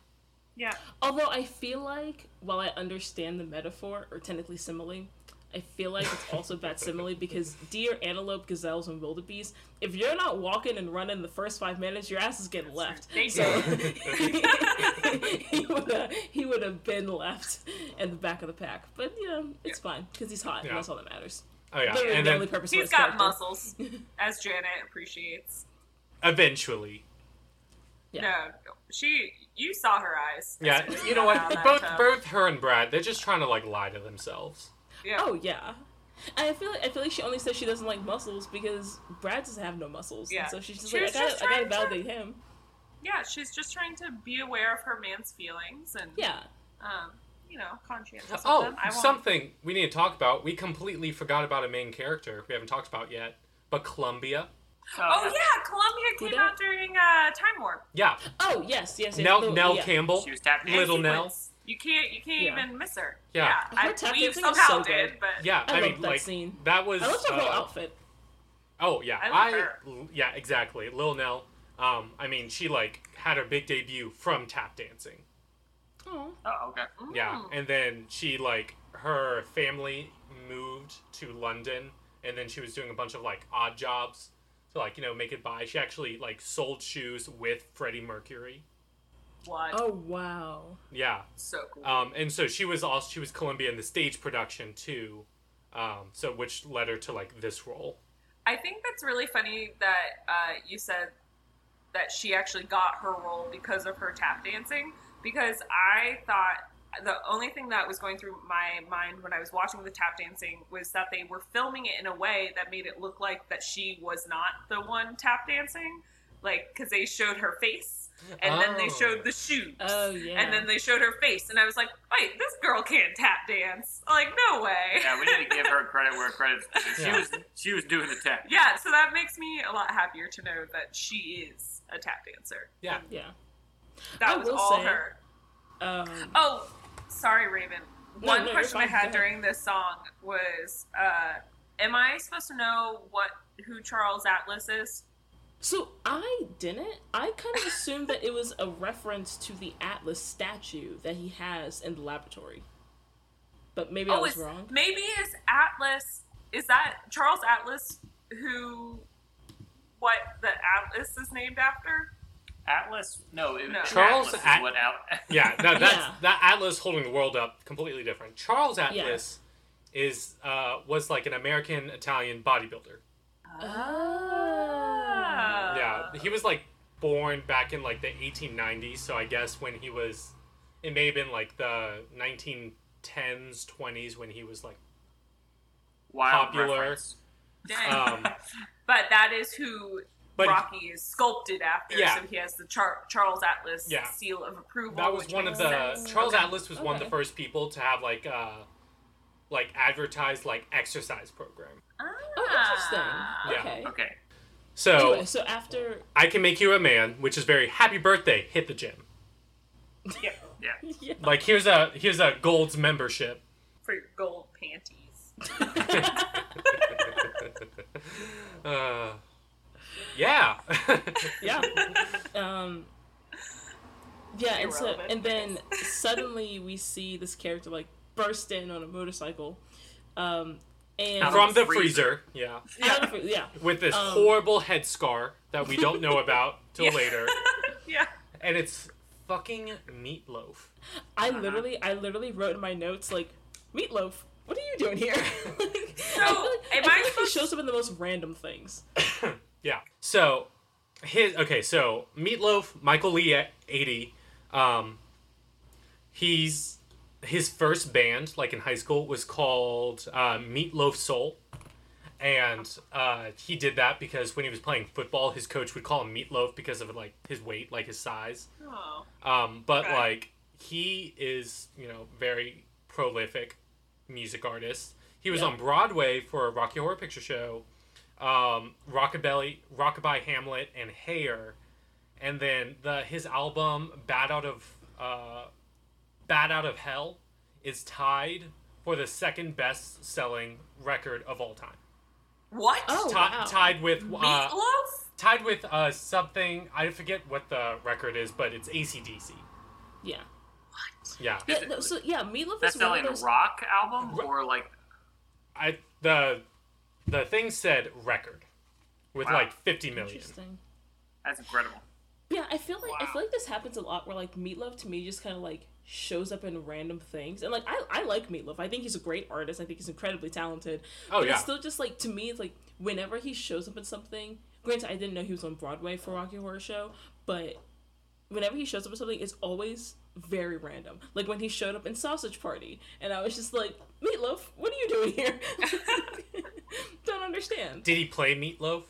Yeah. Although I feel like, while I understand the metaphor, or technically simile, I feel like it's also bad simile because deer, antelope, gazelles, and wildebeest, if you're not walking and running the first five minutes, your ass is getting left. They So he would have he would have been left in the back of the pack. But you know, it's fine because he's hot, Yeah. and that's all that matters. Oh yeah, Literally and the then only purpose of He's his got character. muscles, as Janet appreciates. eventually, Yeah. No, she. You saw her eyes. yeah. You know what? Both both her and Brad, they're just trying to like lie to themselves. Yeah. Oh yeah. And I feel like I feel like she only says she doesn't like muscles because Brad doesn't have no muscles. Yeah. And so she's just She like, I gotta, just I gotta trying to- validate him. Yeah, she's just trying to be aware of her man's feelings and, Yeah. um, you know, conscientious Oh, them. I won't- something we need to talk about. We completely forgot about a main character we haven't talked about yet. But Columbia. Oh yeah, Columbia Who came out dat? during uh, Time Warp. Yeah. Oh yes, yes. yes. Nell, Nell yeah. Campbell. She was Little Nell. Sequence. You can't you can't Yeah. even miss her. Yeah. Her I, tap we dancing is somehow so did, but Yeah, I I, mean, that like scene. that was. I love her whole uh, outfit. Oh yeah, I I, her. yeah exactly. Lil Nell. Um, I mean, she like had her big debut from tap dancing. Oh, Oh, okay. Yeah, Mm. and then she like her family moved to London, and then she was doing a bunch of like odd jobs to like you know make it by. She actually like sold shoes with Freddie Mercury. What? oh wow. Yeah, So cool. um, and so she was also she was Columbia in the stage production too. Um, so which led her to like this role. I think that's really funny that uh, you said that she actually got her role because of her tap dancing. Because I thought the only thing that was going through my mind when I was watching the tap dancing was that they were filming it in a way that made it look like that she was not the one tap dancing, like because they showed her face and then they Oh. showed the shoes. Oh yeah. And then they showed her face, and I was like, "Wait, this girl can't tap dance! Like, no way!" Yeah, we need to give her credit where credit's due. She Yeah. was she was doing the tap. Yeah, so that makes me a lot happier to know that she is a tap dancer. Yeah. yeah. That I was all say- her. Um, Oh, sorry, Raven. No, One no, you're question I had Go during this song was, uh, am I supposed to know what who Charles Atlas is? So I didn't. I kind of assumed that it was a reference to the Atlas statue that he has in the laboratory. But maybe I was wrong. maybe is Atlas is that Charles Atlas who what the Atlas is named after? Atlas? No, it, No. Charles Atlas At- what Al- Yeah, no, that's Yeah. that Atlas holding the world up completely different. Charles Atlas is uh, was like an American Italian bodybuilder. Ah. Yeah, he was like born back in like the 1890s, so I guess when he was, it may have been like the 1910s, 20s when he was like, Wild Popular. reference. Um, but that is who but Rocky is sculpted after, Yeah. so he has the Char- Charles Atlas Yeah. seal of approval. that was one of the sense. Charles Okay. Atlas was one of the first people to have like uh, like advertised like exercise program. Oh, interesting. Ah. Yeah. Okay. Okay. So Anyway, so after I can make you a man, which is very happy birthday. Hit the gym. Yeah, Yeah. yeah. Like here's a here's a Gold's membership. for your gold panties. uh, yeah. yeah. Um Yeah, and so and then suddenly we see this character like burst in on a motorcycle. Um and From the the freezer. freezer, yeah, out of the- yeah. with this Um, horrible head scar that we don't know about till Yeah. later, yeah. and it's fucking meatloaf. I literally, I literally wrote in my notes like, "Meatloaf, what are you doing here?" like, So, I feel like, am I I feel like he shows up in the most random things. Yeah. So his okay. So Meatloaf, Michael Lee, at eighty. Um, he's his first band, like in high school, was called uh, Meatloaf Soul, and uh, he did that because when he was playing football, his coach would call him Meatloaf because of like his weight, like his size. Oh. Um, but Okay. like he is, you know, very prolific music artist. He was Yeah. on Broadway for a Rocky Horror Picture Show, um, Rockabilly, Rockabye Hamlet, and Hair, and then the his album Bat Out of uh, Bat Out of Hell is tied for the second best selling record of all time. What? Oh, Ti- wow. Tied with uh, Meatloaf? tied with uh, something I forget what the record is, but it's ACDC. Yeah, Yeah. yeah. No, so yeah, Meatloaf That's is one selling of those. a rock album or like I the the thing said record with Wow. like 50 million. Interesting. that's incredible. Yeah, I feel like I feel like this happens a lot where like Meatloaf to me just kind of like shows up in random things, and like I I like Meatloaf. I think he's a great artist. I think he's incredibly talented. Oh, but yeah. it's still just like to me, it's like whenever he shows up in something. Granted, I didn't know he was on Broadway for Rocky Horror Show, but whenever he shows up in something, it's always very random. Like when he showed up in Sausage Party, and I was just like, Meatloaf, what are you doing here? Don't understand. Did he play Meatloaf?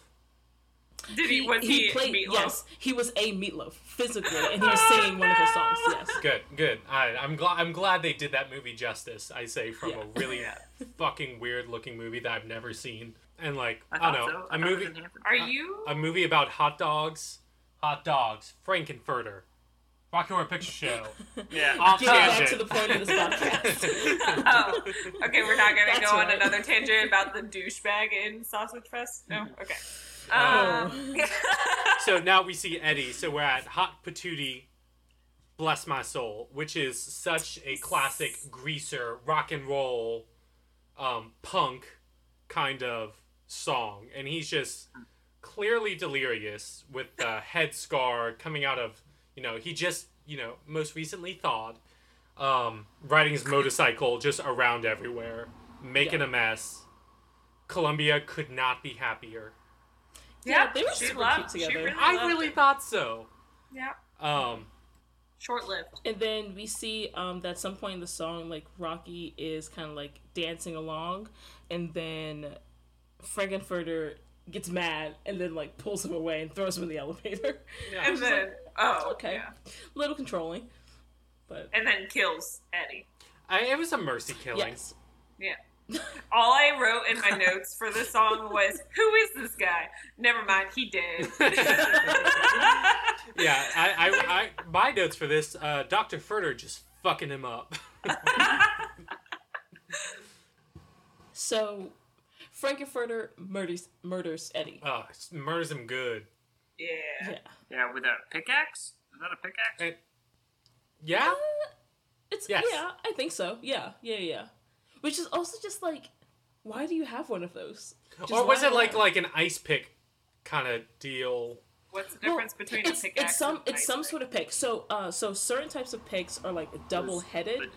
Did he, was he, played Meatloaf? yes he was a meatloaf physically and he was oh, singing one of his songs yes Good, good. I, I'm glad. I'm glad they did that movie justice. I say from Yeah. a really fucking weird looking movie that I've never seen, and like I I, don't know so. I a movie, was in Are you? a movie about hot dogs, hot dogs, Frank-N-Furter. Rocky Horror Picture Show. Yeah. Off Get back tangent. to the point of this podcast. Oh, okay. We're not gonna That's go on another tangent about the douchebag in Sausage Fest. No. Okay. Oh. Um, so now we see Eddie. So we're at Hot Patootie, Bless My Soul, which is such a classic greaser rock and roll, um, punk kind of song, and he's just clearly delirious with the head scar coming out of you know he just you know most recently thawed, um, riding his motorcycle just around everywhere, making Yeah. a mess. Columbia could not be happier. Yeah, they were she super loved- cute together. really I really it. thought so. Yeah. Um, Short lived. And then we see um, that at some point in the song, like Rocky is kind of like dancing along, and then Frank-N-Furter gets mad and then like pulls him away and throws him in the elevator. And then, oh, okay, yeah. a little controlling, but And then kills Eddie. I, it was a mercy killing. yes, Yeah. All I wrote in my notes for this song was, "Who is this guy?" Never mind, he did. Yeah, I, I, I, my notes for this, uh, Dr. Furter just fucking him up. so Frank-N-Furter murders murders Eddie. oh, murders him good. yeah. Yeah, Yeah, with a pickaxe? Is that a pickaxe? And, yeah? it's Yes. yeah, I think so. Yeah, yeah, yeah. Which is also just like, why do you have one of those? Just or was it like like an ice pick kind of deal? What's the Well, difference between it's, a pickaxe it's some and it's ice some pick? sort of pick. So uh so certain types of picks are like double headed.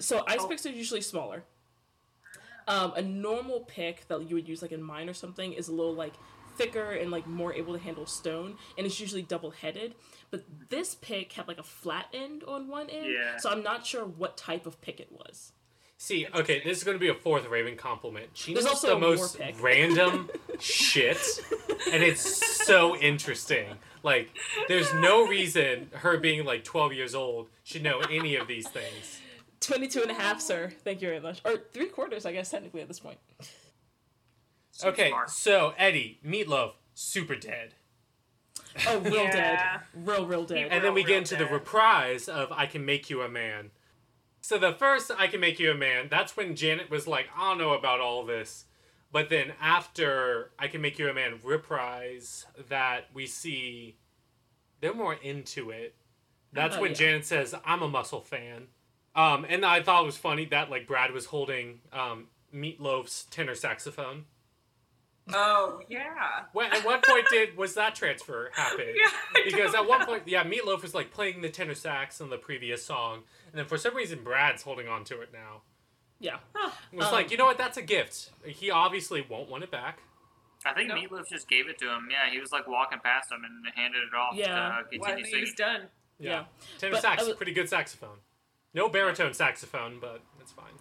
So ice Oh. picks are usually smaller. Um, a normal pick that you would use like in mine or something is a little like thicker and like more able to handle stone, and it's usually double headed. But this pick had like a flat end on one end, Yeah. so I'm not sure what type of pick it was. See, okay, this is going to be a fourth Raven compliment. She There's knows also the most pick. random shit, and it's so interesting. Like, there's no reason her being like 12 years old should know any of these things. 22 and a half, sir. Thank you very much. Or three quarters, I guess, technically at this point. So Okay, smart. so Eddie, Meatloaf, super dead. Oh, real Yeah. dead. Real, real dead. And then we get real into the dead. reprise of I Can Make You a Man. So the first I Can Make You a Man, that's when Janet was like, I don't know about all this. But then after I Can Make You a Man reprise, that we see they're more into it. That's Oh, when yeah. Janet says, I'm a muscle fan. Um, and I thought it was funny that like Brad was holding um, Meatloaf's tenor saxophone. Oh yeah. When, at what point did was that transfer happen? Yeah, because don't at one know. point, yeah, Meatloaf was like playing the tenor sax on the previous song, and then for some reason, Brad's holding on to it now. Yeah. It was Um, like, you know what? That's a gift. He obviously won't want it back. I think Nope. Meatloaf just gave it to him. Yeah, he was like walking past him and handed it off Yeah. to uh, When continue he singing. was done. Yeah, Yeah. tenor But sax, was- pretty good saxophone. No baritone saxophone, but it's fine.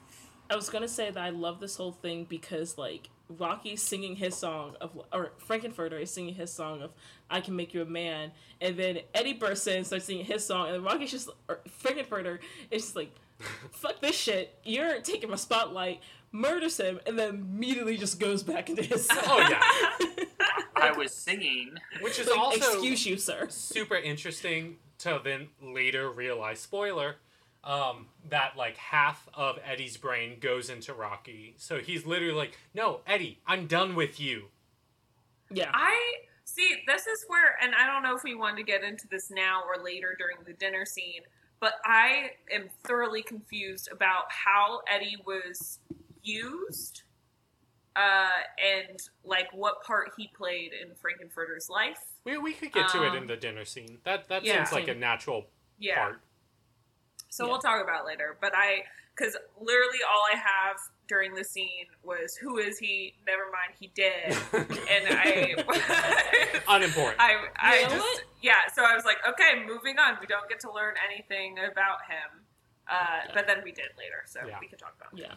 I was gonna say that I love this whole thing because like Rocky's singing his song of or Frank-N-Furter is singing his song of I Can Make You a Man and then Eddie bursts in starts singing his song and then Rocky's just or Frank-N-Furter is just like fuck this shit you're taking my spotlight murders him and then immediately just goes back into his song. Oh yeah, I was singing. which is Like, also excuse you sir super interesting to then later realize. Spoiler. Um, that like half of Eddie's brain goes into Rocky, so he's literally like, "No, Eddie, I'm done with you." yeah I see. This is where, and I don't know if we want to get into this now or later during the dinner scene, but I am thoroughly confused about how Eddie was used, uh, and like what part he played in Frank-N-Furter's life. We, we could get to it in Um, the dinner scene. That that yeah. seems like a natural Yeah. part. So Yeah. we'll talk about it later. But I, because literally all I have during the scene was, "Who is he?" Never mind, he did. and I, Unimportant. I, I You know just, what? yeah. So I was like, okay, moving on. We don't get to learn anything about him. Uh, But then we did later, so Yeah. we can talk about. It. yeah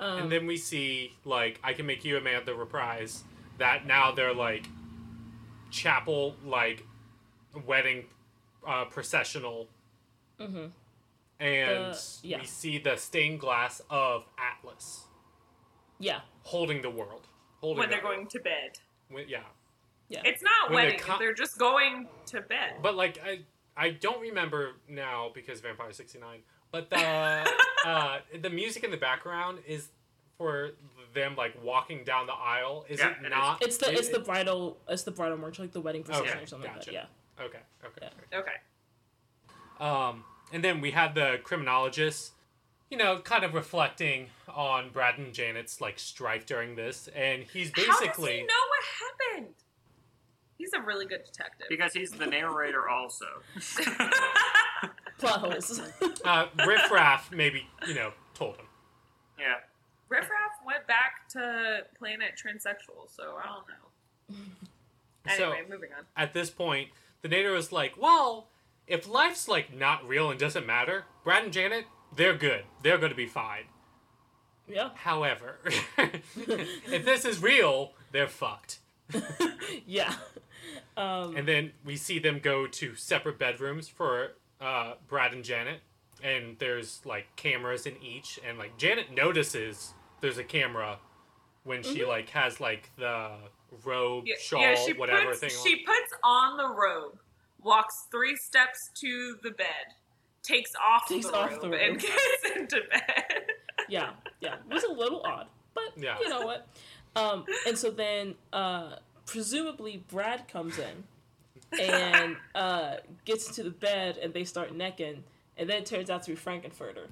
um, and then we see like I can make you a man the reprise that now they're like chapel like wedding uh, processional mhm. And The- yeah. we see the stained glass of Atlas yeah holding the world holding When they're the- going to bed, when- yeah yeah it's not When they're wedding. they're just going to bed. but like I I don't remember now because Vampire '69, but the uh, the music in the background is for them like walking down the aisle. Is Yeah, it it is. not? It's the it- it's the bridal it's the bridal march like the wedding procession Okay, or something gotcha. like that. okay. Okay. Yeah. Okay. Um, and then we had the criminologist, you know, kind of reflecting on Brad and Janet's like strife during this, and he's basically How does basically he know what happened? He's a really good detective. Because he's the narrator also. Yeah. Plot holes. uh, Riff Raff maybe you know told him. yeah. Riff Raff went back to Planet Transsexual, so I don't know. So- Anyway, moving on. At this point, the narrator was like, "Well, if life's like not real and doesn't matter, Brad and Janet, they're good. They're going to be fine. yeah. However, if this is real, they're fucked." Yeah. Um, And then we see them go to separate bedrooms for uh, Brad and Janet, and there's like cameras in each, and like Janet notices there's a camera when she like has like the robe, Mm-hmm. Yeah, shawl, yeah, she whatever puts, thing. She puts on the robe, walks three steps to the bed, takes off, Takes the, off robe, the robe. and gets into bed. yeah. Yeah. It was a little odd, but Yeah. you know what? Um, and so then uh, presumably Brad comes in and uh, gets into the bed and they start necking, and then it turns out to be Frank-N-Furter.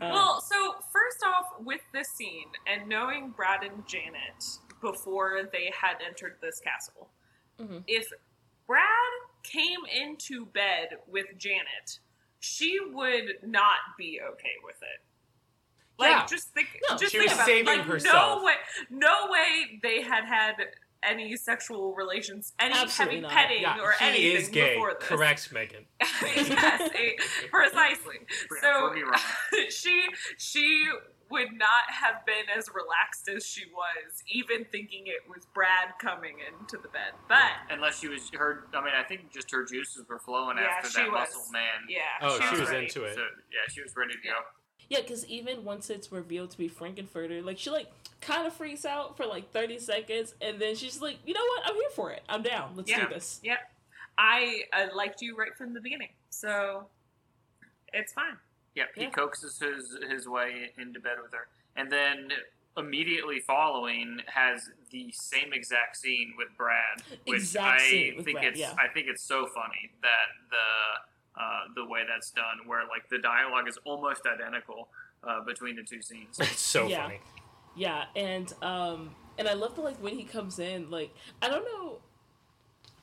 Um, Well, so first off, with this scene and knowing Brad and Janet before they had entered this castle, Mhm. if Brad came into bed with Janet, she would not be okay with it. Like, Yeah. just think, No, just she think was about saving it. Like, herself. No way, no way they had had any sexual relations, any Absolutely heavy not. petting yeah, or he anything is gay. before this Correct, Megan. yes, a- precisely. So prove me wrong. she she would not have been as relaxed as she was, even thinking it was Brad coming into the bed. But Unless she was her. I mean, I think just her juices were flowing Yeah, after that was. muscle man. yeah, Oh, she was ready. into it. So yeah, she was ready to go. Yeah, because even once it's revealed to be Frank-N-Furter, like she like kind of freaks out for like thirty seconds, and then she's like, "You know what? I'm here for it. I'm down. Let's Yeah. do this." Yep, I uh, liked you right from the beginning, so it's fine. Yep, he Yeah. coaxes his his way into bed with her, and then immediately following has the same exact scene with Brad, which Exact I think Brad, it's yeah. I think it's so funny that the uh, the way that's done, where like the dialogue is almost identical uh, between the two scenes. It's so Yeah. funny. Yeah, and um, and I love the like when he comes in, like I don't know,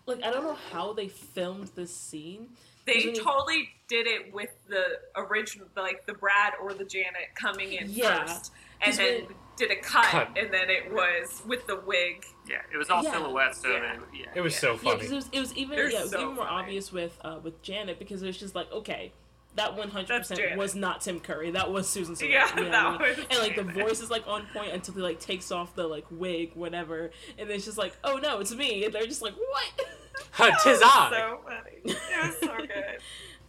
like I don't know how they filmed this scene. They Isn't totally did it with the original, like the Brad or the Janet coming in Yeah. first, and then when- did a cut, Cut. and then it was with the wig. Yeah, it was all Yeah. silhouettes, so Yeah. that, yeah. It was Yeah. so funny. because it was it was even They're yeah it was so even more funny. obvious with uh with Janet because it was just like okay. That one hundred percent was not Tim Curry. That was Susan Sarandon. Yeah, you know that I mean? was and like the voice is like on point until he like takes off the like wig, whatever, and then it's just like, oh no, it's me, and they're just like, what? Tis It was I. So funny. It was so good.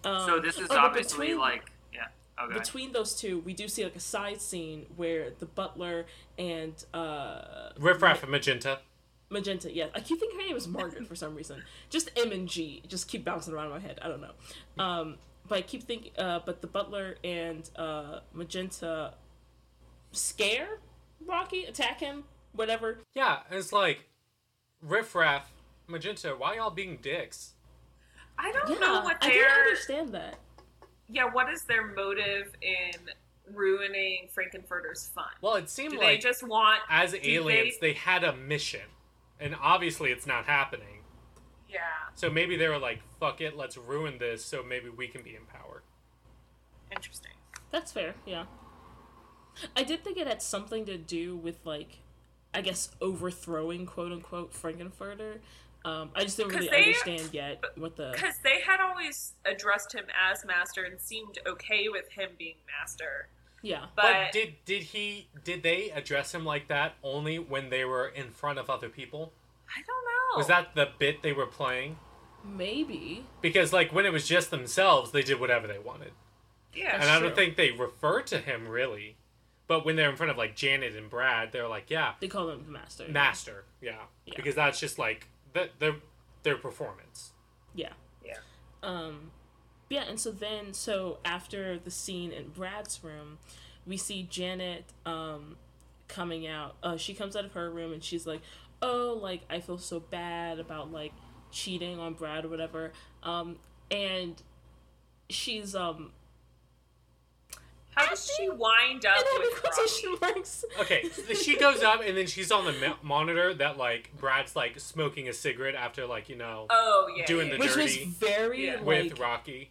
Um, So this is oh, obviously between- like yeah. Okay. between those two, we do see like a side scene where the butler and uh, Riff Raff and Magenta. Magenta, yeah, I keep thinking her name is Margaret for some reason. Just M and G, just keep bouncing around in my head. I don't know. Um, but I keep thinking, uh, but the butler and uh, Magenta scare Rocky, attack him, whatever. Yeah, it's like Riff Raff, Magenta. Why y'all being dicks? I don't Yeah, know what I didn't understand that. yeah. What is their motive in ruining Frank-N-Furter's fun? Well, it seemed Do like they just want as aliens they- they had a mission, and obviously it's not happening. yeah? So maybe they were like, "Fuck it, let's ruin this, so maybe we can be empowered." Interesting. That's fair, yeah. I did think it had something to do with like, I guess overthrowing quote unquote Frank-N-Furter. Um, I just didn't really they- understand yet what the Because they had always addressed him as master and seemed okay with him being master. yeah. But, But did did he did they address him like that only when they were in front of other people? I don't know. Was that the bit they were playing? Maybe. Because like when it was just themselves, they did whatever they wanted, yeah? and I don't true. think they refer to him really. But when they're in front of like Janet and Brad, they're like, "Yeah, They call him the master. master, yeah,", Yeah. because that's just like the, their their performance. Yeah. Yeah. Um, yeah, and so then so after the scene in Brad's room, we see Janet um coming out. Uh, she comes out of her room and she's like, "Oh, like I feel so bad about like cheating on Brad or whatever." Um, and she's um How does she wind up with quotation marks. Okay, so she goes up and then she's on the mo- monitor that like Brad's like smoking a cigarette after like you know Oh yeah, Doing yeah, the yeah. Which was very Yeah. with like, Rocky.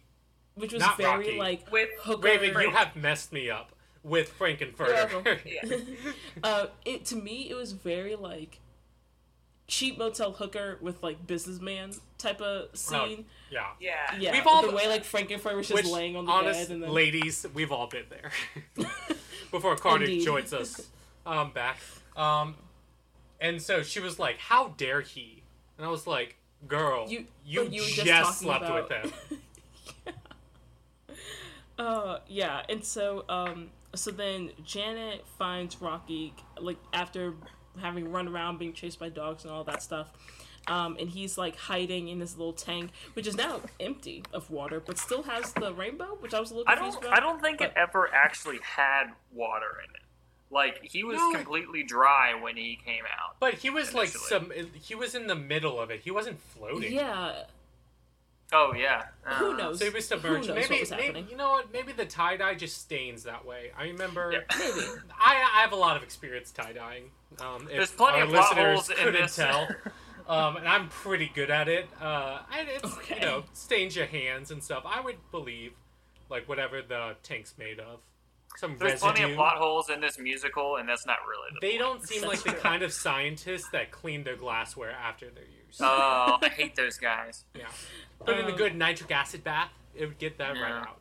which was not very Rocky. like with hooker. Raven, you have messed me up with Frank-N-Furter. Yeah. uh, it to me it was very like cheap motel hooker with like businessman type of scene. yeah. yeah. yeah, We've all- the way like Frank-N-Furter was just Which, laying on the honest, bed and then ladies, we've all been there. Before Cardiff Indeed. joins us um, back. Um, and so she was like, How dare he? And I was like, Girl, You- you, you just, just slept about- with him. Uh, yeah, and so um, so then Janet finds Rocky like after having run around being chased by dogs and all that stuff. Um, and he's like hiding in this little tank, which is now empty of water, but still has the rainbow, which I was a little I don't. about. I don't think it ever actually had water in it. Like he was No. completely dry when he came out. But he was like some. He was in the middle of it. He wasn't floating. Yeah, Oh yeah. who Uh, knows? So he was Who submerged. knows Maybe, what was maybe you know what? Maybe the tie dye just stains that way. I remember. Yeah. Maybe. I, I have a lot of experience tie dyeing. Um, There's plenty our of plot listeners holes in couldn't this. tell, um, and I'm pretty good at it. Uh, and it's Okay. you know stains your hands and stuff. I would believe like whatever the tank's made of, some There's residue. plenty of plot holes in this musical, and that's not really the They point. don't seem like the kind of scientists that clean their glassware after they're used. Oh, I hate those guys. yeah, put in a Um, good nitric acid bath. It would get that right out.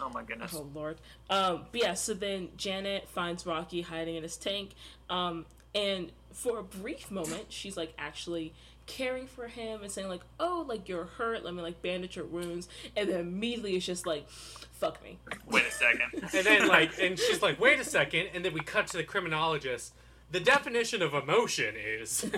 Oh my goodness. Oh lord. Um, but yeah, so then Janet finds Rocky hiding in his tank. Um, and for a brief moment, she's like actually caring for him and saying like, "Oh, like you're hurt. Let me like bandage your wounds." And then immediately it's just like, "Fuck me." Wait a second. And then like, and she's like, "Wait a second. And then we cut to the criminologist. The definition of emotion is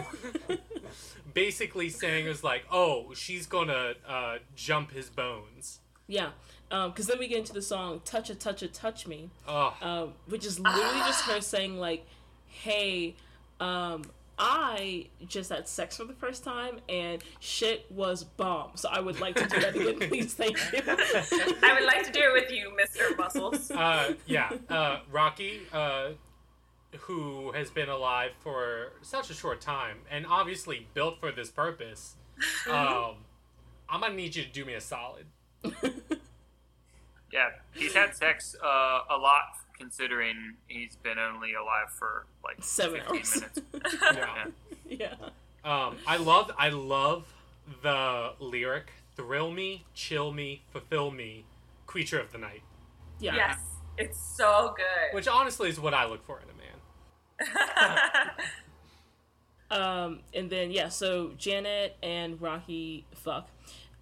basically saying is like, "Oh, she's gonna uh, jump his bones." Yeah. Um, because then we get into the song "Touch It, Touch It, Touch Me," Oh, um, which is literally just her saying like, "Hey, um." I just had sex for the first time and shit was bomb. So I would like to do that again, please. Thank you. I would like to do it with you, Mr. Muscles. uh, yeah. Uh, Rocky, uh, who has been alive for such a short time and obviously built for this purpose. Um, I'm gonna need you to do me a solid. Yeah, he's had sex uh, a lot, considering he's been only alive for like Seven hours. minutes. Yeah. yeah. Um, I love I love the lyric "Thrill me, chill me, fulfill me, creature of the night," Yeah. Yes, it's so good. which honestly is what I look for in a man. Um, and then yeah, so Janet and Rocky fuck.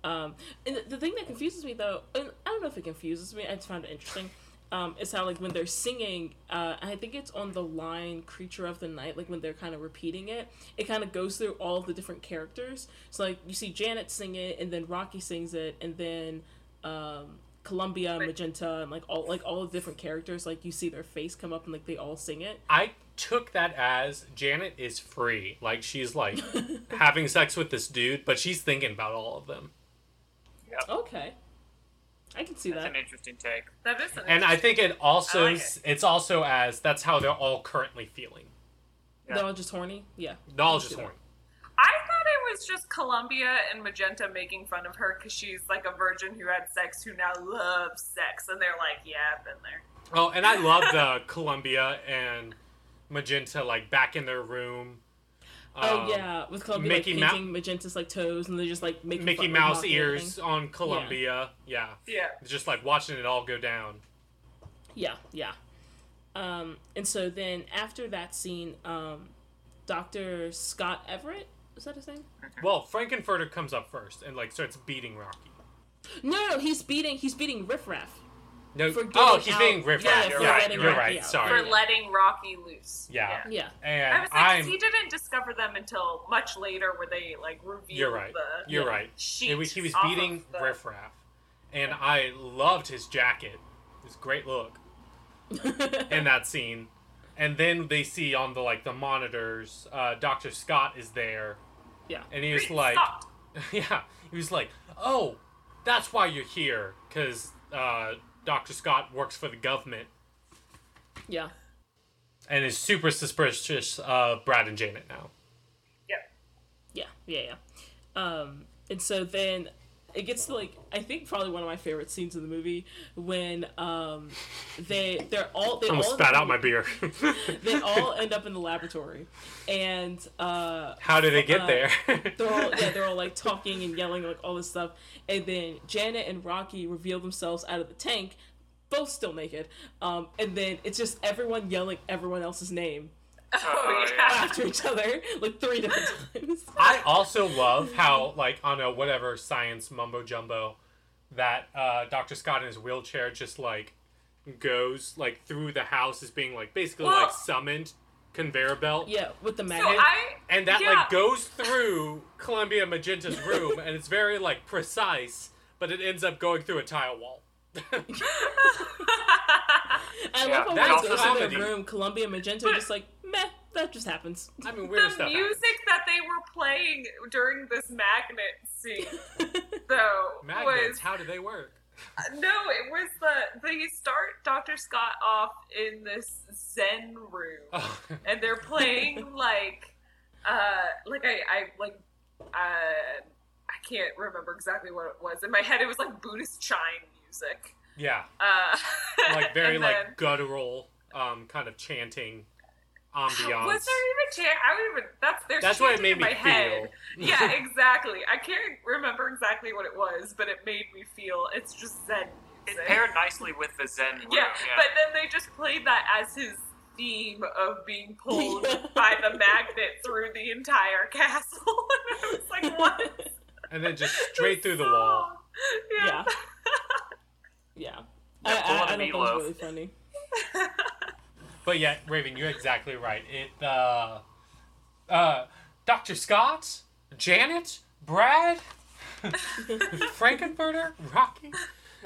Um, and the, the thing that confuses me though, and I don't know if it confuses me, I just found it interesting. Um, is how like when they're singing, uh, I think it's on the line "Creature of the Night." Like when they're kind of repeating it, it kind of goes through all the different characters. So like you see Janet sing it, and then Rocky sings it, and then um, Columbia, Wait. Magenta, and like all like all the different characters. Like you see their face come up, and like they all sing it. I took that as Janet is free, like she's like having sex with this dude, but she's thinking about all of them. Yep. Okay, I can see That's that. an interesting take. that is an And I think it also like it. it's also as that's how they're all currently feeling. They're all just horny. Yeah. They're all just see that. horny. I thought it was just Columbia and Magenta making fun of her because she's like a virgin who had sex who now loves sex, and they're like, "Yeah, I've been there." Oh, and I love the Columbia and Magenta like back in their room. Oh Um, yeah, with Columbia Mickey like Mou- painting Magenta's like toes, and they're just like making Mickey fun, Mouse mocking ears on Columbia. Yeah. Yeah. It's just like watching it all go down. Yeah, yeah. Um, and so then after that scene, um, Doctor Scott Everett is that his name? Well, Frank-N-Furter comes up first and like starts beating Rocky. No, no, he's beating he's beating Riff Raff. No, For oh, he's out- being riff yeah, raff. for Yeah, letting you're Rocky right. out. Sorry. For letting Rocky loose. Yeah. Yeah. I And was like, 'cause I'm. he didn't discover them until much later, where they like revealed You're right. the You're Yeah. right. sheet. It was, he was beating of the- Riff Raff. and I loved his jacket. His great look in that scene. And then they see on the like the monitors, uh, Doctor Scott is there, yeah. and he was Great like, Scott. yeah, he was like, oh, that's why you're here, because uh, Doctor Scott works for the government Yeah. and is super suspicious of Brad and Janet now. Yeah. Yeah, yeah, yeah. Um, and so then it gets to like I think probably one of my favorite scenes in the movie when um they they're all they almost all spat out my beer. they all end up in the laboratory and uh How did they get Uh, there? they're all yeah they're all like talking and yelling like all this stuff and then Janet and Rocky reveal themselves out of the tank both still naked um and then it's just everyone yelling everyone else's name Oh, yeah. after each other like three different times I also love how, like, on a whatever science mumbo jumbo, that uh, Dr. Scott in his wheelchair just, like, goes, like, through the house as being, like, basically, Well- like, summoned conveyor belt. yeah with the So magnet I And that, yeah. like, goes through Columbia Magenta's room, and it's very, like, precise, but it ends up going through a tile wall. I Yeah, love how when that's it goes to comedy. their room, Columbia Magenta just like, meh, that just happens. I mean, weird the stuff. happens. music that they were playing during this magnet scene, though, Magnets, was how do they work? no, it was the they start Doctor Scott off in this Zen room, Oh, and they're playing like, uh, like I, I like, uh, I can't remember exactly what it was. In my head, it was like Buddhist chime music. yeah. Uh, Like, very, and like, then- guttural, um, kind of chanting ambiance. Was there even chant? I don't even. That's there's That's what it made in me my head. feel. yeah, exactly. I can't remember exactly what it was, but it made me feel it's just Zen It paired nicely with the Zen room. yeah, Yeah, but then they just played that as his theme of being pulled by the magnet through the entire castle. and I was like, what? And then just straight through the wall. Yeah. Yeah. Yeah. Yeah, I, pull I, out I a thought that was really funny. But yeah, Raven, you're exactly right. It, uh, uh, Dr. Scott, Janet, Brad, Frank-N-Furter, Rocky.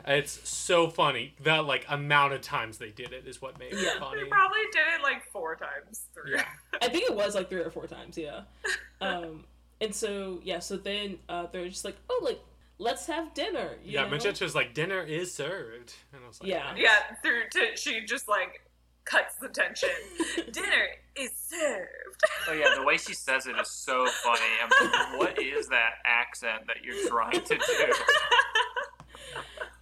It's so funny. The like amount of times they did it is what made it funny. They probably did it like four times through. Yeah. I think it was like three or four times, yeah. Um, and so, yeah, so then uh, they're just like, oh, like, let's have dinner. You Yeah, know? Magenta's like dinner is served, and I was like, Yeah. Yeah, through to she just like cuts the tension. Dinner is served. Oh yeah, the way she says it is so funny. I'm like, what is that accent that you're trying to do?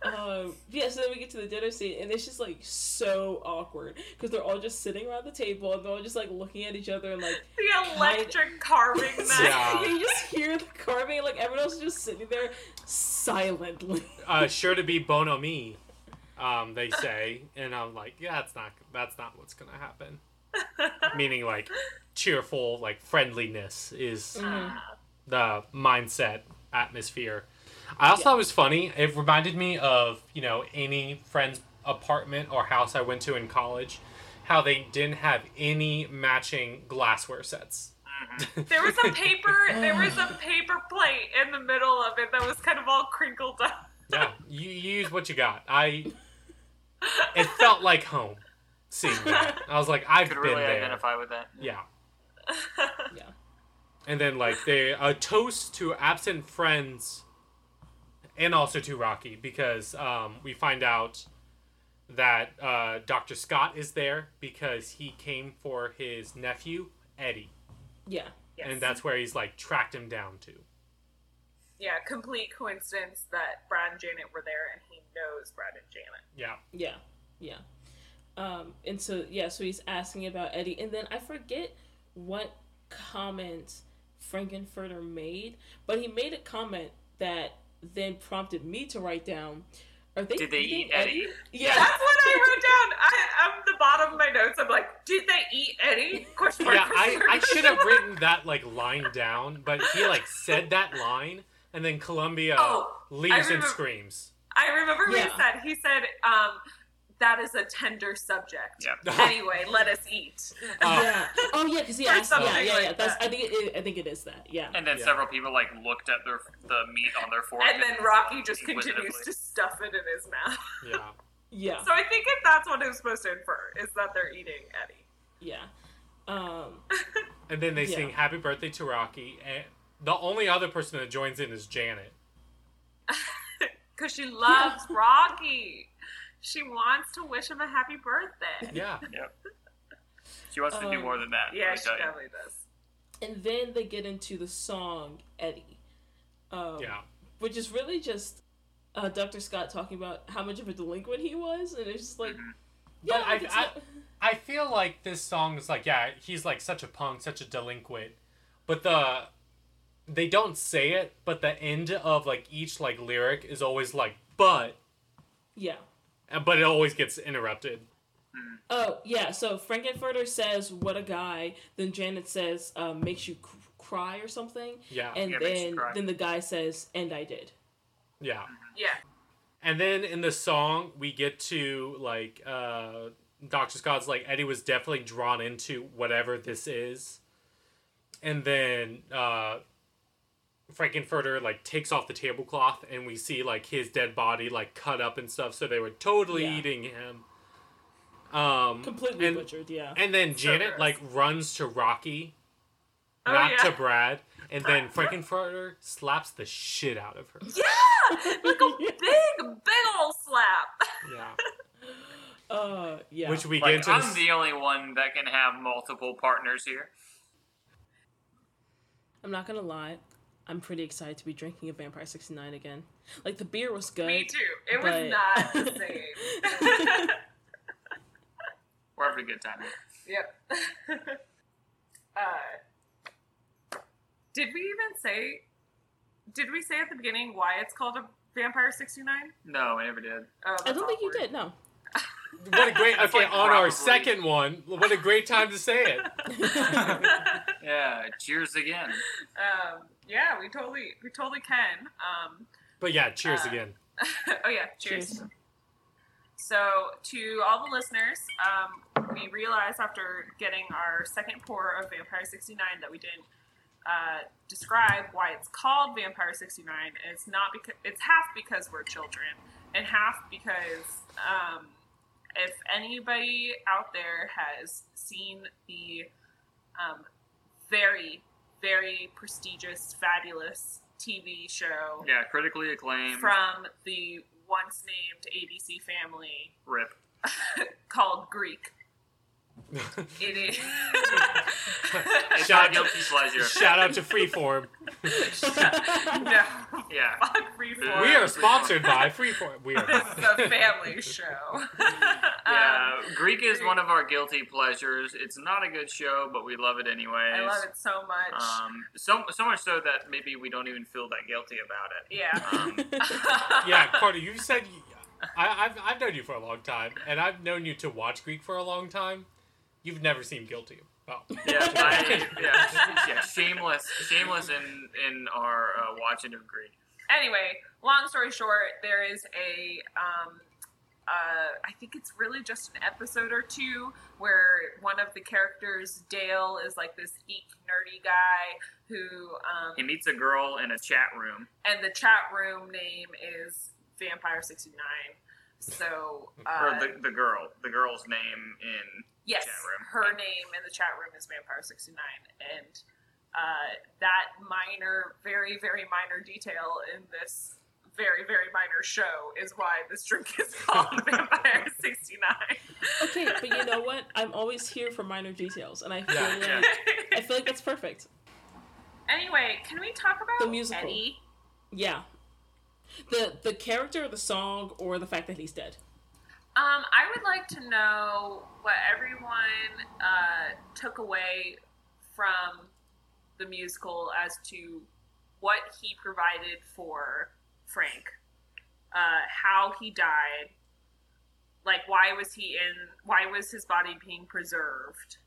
Um, yeah, so then we get to the dinner scene, and it's just like so awkward because they're all just sitting around the table and they're all just like looking at each other and like The electric carving knife. Yeah. you just hear the carving, like everyone else is just sitting there silently. uh, sure to be Bono me, um, they say, and I'm like, yeah, that's not that's not what's gonna happen. Meaning like cheerful, like friendliness is the mindset atmosphere. I also thought it was funny. It reminded me of you know any friend's apartment or house I went to in college, how they didn't have any matching glassware sets. There was a paper. There was a paper plate in the middle of it that was kind of all crinkled up. yeah, you, you use what you got. I. It felt like home. Seeing that, I was like, I've Could been really there. identify with that. Yeah. Yeah. And then like they a toast to absent friends, and also to Rocky because um, we find out that uh, Doctor Scott is there because he came for his nephew Eddie, Yeah. Yes. and that's where he's like tracked him down to. yeah, complete coincidence that Brad and Janet were there, and he knows Brad and Janet. Yeah. Yeah, yeah. Um, and so yeah, so he's asking about Eddie, and then I forget what comment Frank-N-Furter made, but he made a comment that then prompted me to write down. Are they Did they eat Eddie? Yeah, That's what I wrote down. I, I'm the bottom of my notes. I'm like, did they eat Eddie? Question mark, Yeah, I, I should have written that like line down, but he like said that line, and then Columbia Oh, I leaves and screams. I remember what Yeah. he said. He said, um, that is a tender subject. Yeah. Anyway, let us eat. Uh, yeah. Oh yeah, because he asked. Yeah, something yeah, like yeah. That's. that. I think. It, I think it is that. Yeah. And then Yeah. several people like looked at their the meat on their fork. And then Rocky just continues to stuff it in his mouth. yeah. Yeah. So I think if that's what it was supposed to infer, is that they're eating Eddie. Yeah. Um. And then they Yeah. sing "Happy Birthday" to Rocky, and the only other person that joins in is Janet. Because she loves Rocky. She wants to wish him a happy birthday. Yeah. Yep. She wants to do Um, more than that. Yeah, she definitely does. And then they get into the song Eddie. Um, Yeah. Which is really just uh, Dr. Scott talking about how much of a delinquent he was, and it's just like, yeah, But I- I- tell- I feel like this song is like, yeah, he's like such a punk, such a delinquent, but the they don't say it, but the end of like each like lyric is always like, but, yeah. but it always gets interrupted. Oh yeah, so Frank-N-Furter says, "What a guy." Then Janet says, um, "Makes you cr- cry" or something. Yeah, And Yeah, then then the guy says, "And I did." yeah. Yeah. And then in the song, we get to like uh, Dr. Scott's like Eddie was definitely drawn into whatever this is, and then uh, Frank-N-Furter like takes off the tablecloth, and we see like his dead body like cut up and stuff. So they were totally Yeah. eating him. Um, Completely and, butchered. Yeah. and then So Janet gross. like runs to Rocky, Oh, not yeah. to Brad, and then Frank-N-Furter slaps the shit out of her. Yeah! Like a big, big old slap. Yeah, uh, yeah. which we get into. I'm the only one that can have multiple partners here. I'm not gonna lie. I'm pretty excited to be drinking a Vampire 69 again. Like the beer was good. Me too. It was not the same. We're having a good time. yep. uh, did we even say? Did we say at the beginning why it's called a Vampire 69? No, I never did. Oh, I don't think you did. No. What a great okay like on our second one. What a great time to say it. Yeah, cheers again. um, yeah, we totally, we totally can. Um, But yeah, cheers Uh, again. oh yeah, cheers. Cheers. So to all the listeners, um, we realized after getting our second pour of Vampire 69 that we didn't uh, describe why it's called Vampire 69. It's not because it's half because we're children, and half because um, if anybody out there has seen the um, very, very prestigious, fabulous TV show Yeah, critically acclaimed. from the once named ABC family Rip. called Greek. It is. It's Shout not guilty pleasure. Shout out to Freeform. no. Yeah. Fuck Freeform. We are sponsored by Freeform. We This are. is a family show. Yeah, Um, Greek is one of our guilty pleasures. It's not a good show, but we love it anyway. I love it so much. Um, so so much so that maybe we don't even feel that guilty about it. yeah. Um, Yeah, Carter, you said you- I, I've I've known you for a long time, and I've known you to watch Greek for a long time. You've never seemed guilty. Well, yeah, I, yeah, yeah, shameless, shameless in in our uh, watching of Greek. anyway, long story short, there is a um, uh, I think it's really just an episode or two where one of the characters, Dale, is like this geek nerdy guy who um, He meets a girl in a chat room. and the chat room name is Vampire sixty nine. So or uh, the, the girl, the girl's name in yes, chat room. her name in the chat room is Vampire sixty nine, and uh, that minor, very very minor detail in this very very minor show is why this drink is called Vampire sixty nine. okay, but you know what? I'm always here for minor details, and I feel Yeah, like yeah. I feel like that's perfect. anyway, can we talk about The musical. Eddie? Yeah. The the character, the song, or the fact that he's dead. Um, I would like to know what everyone uh, took away from the musical as to what he provided for Frank, uh, how he died, like why was he in, why was his body being preserved,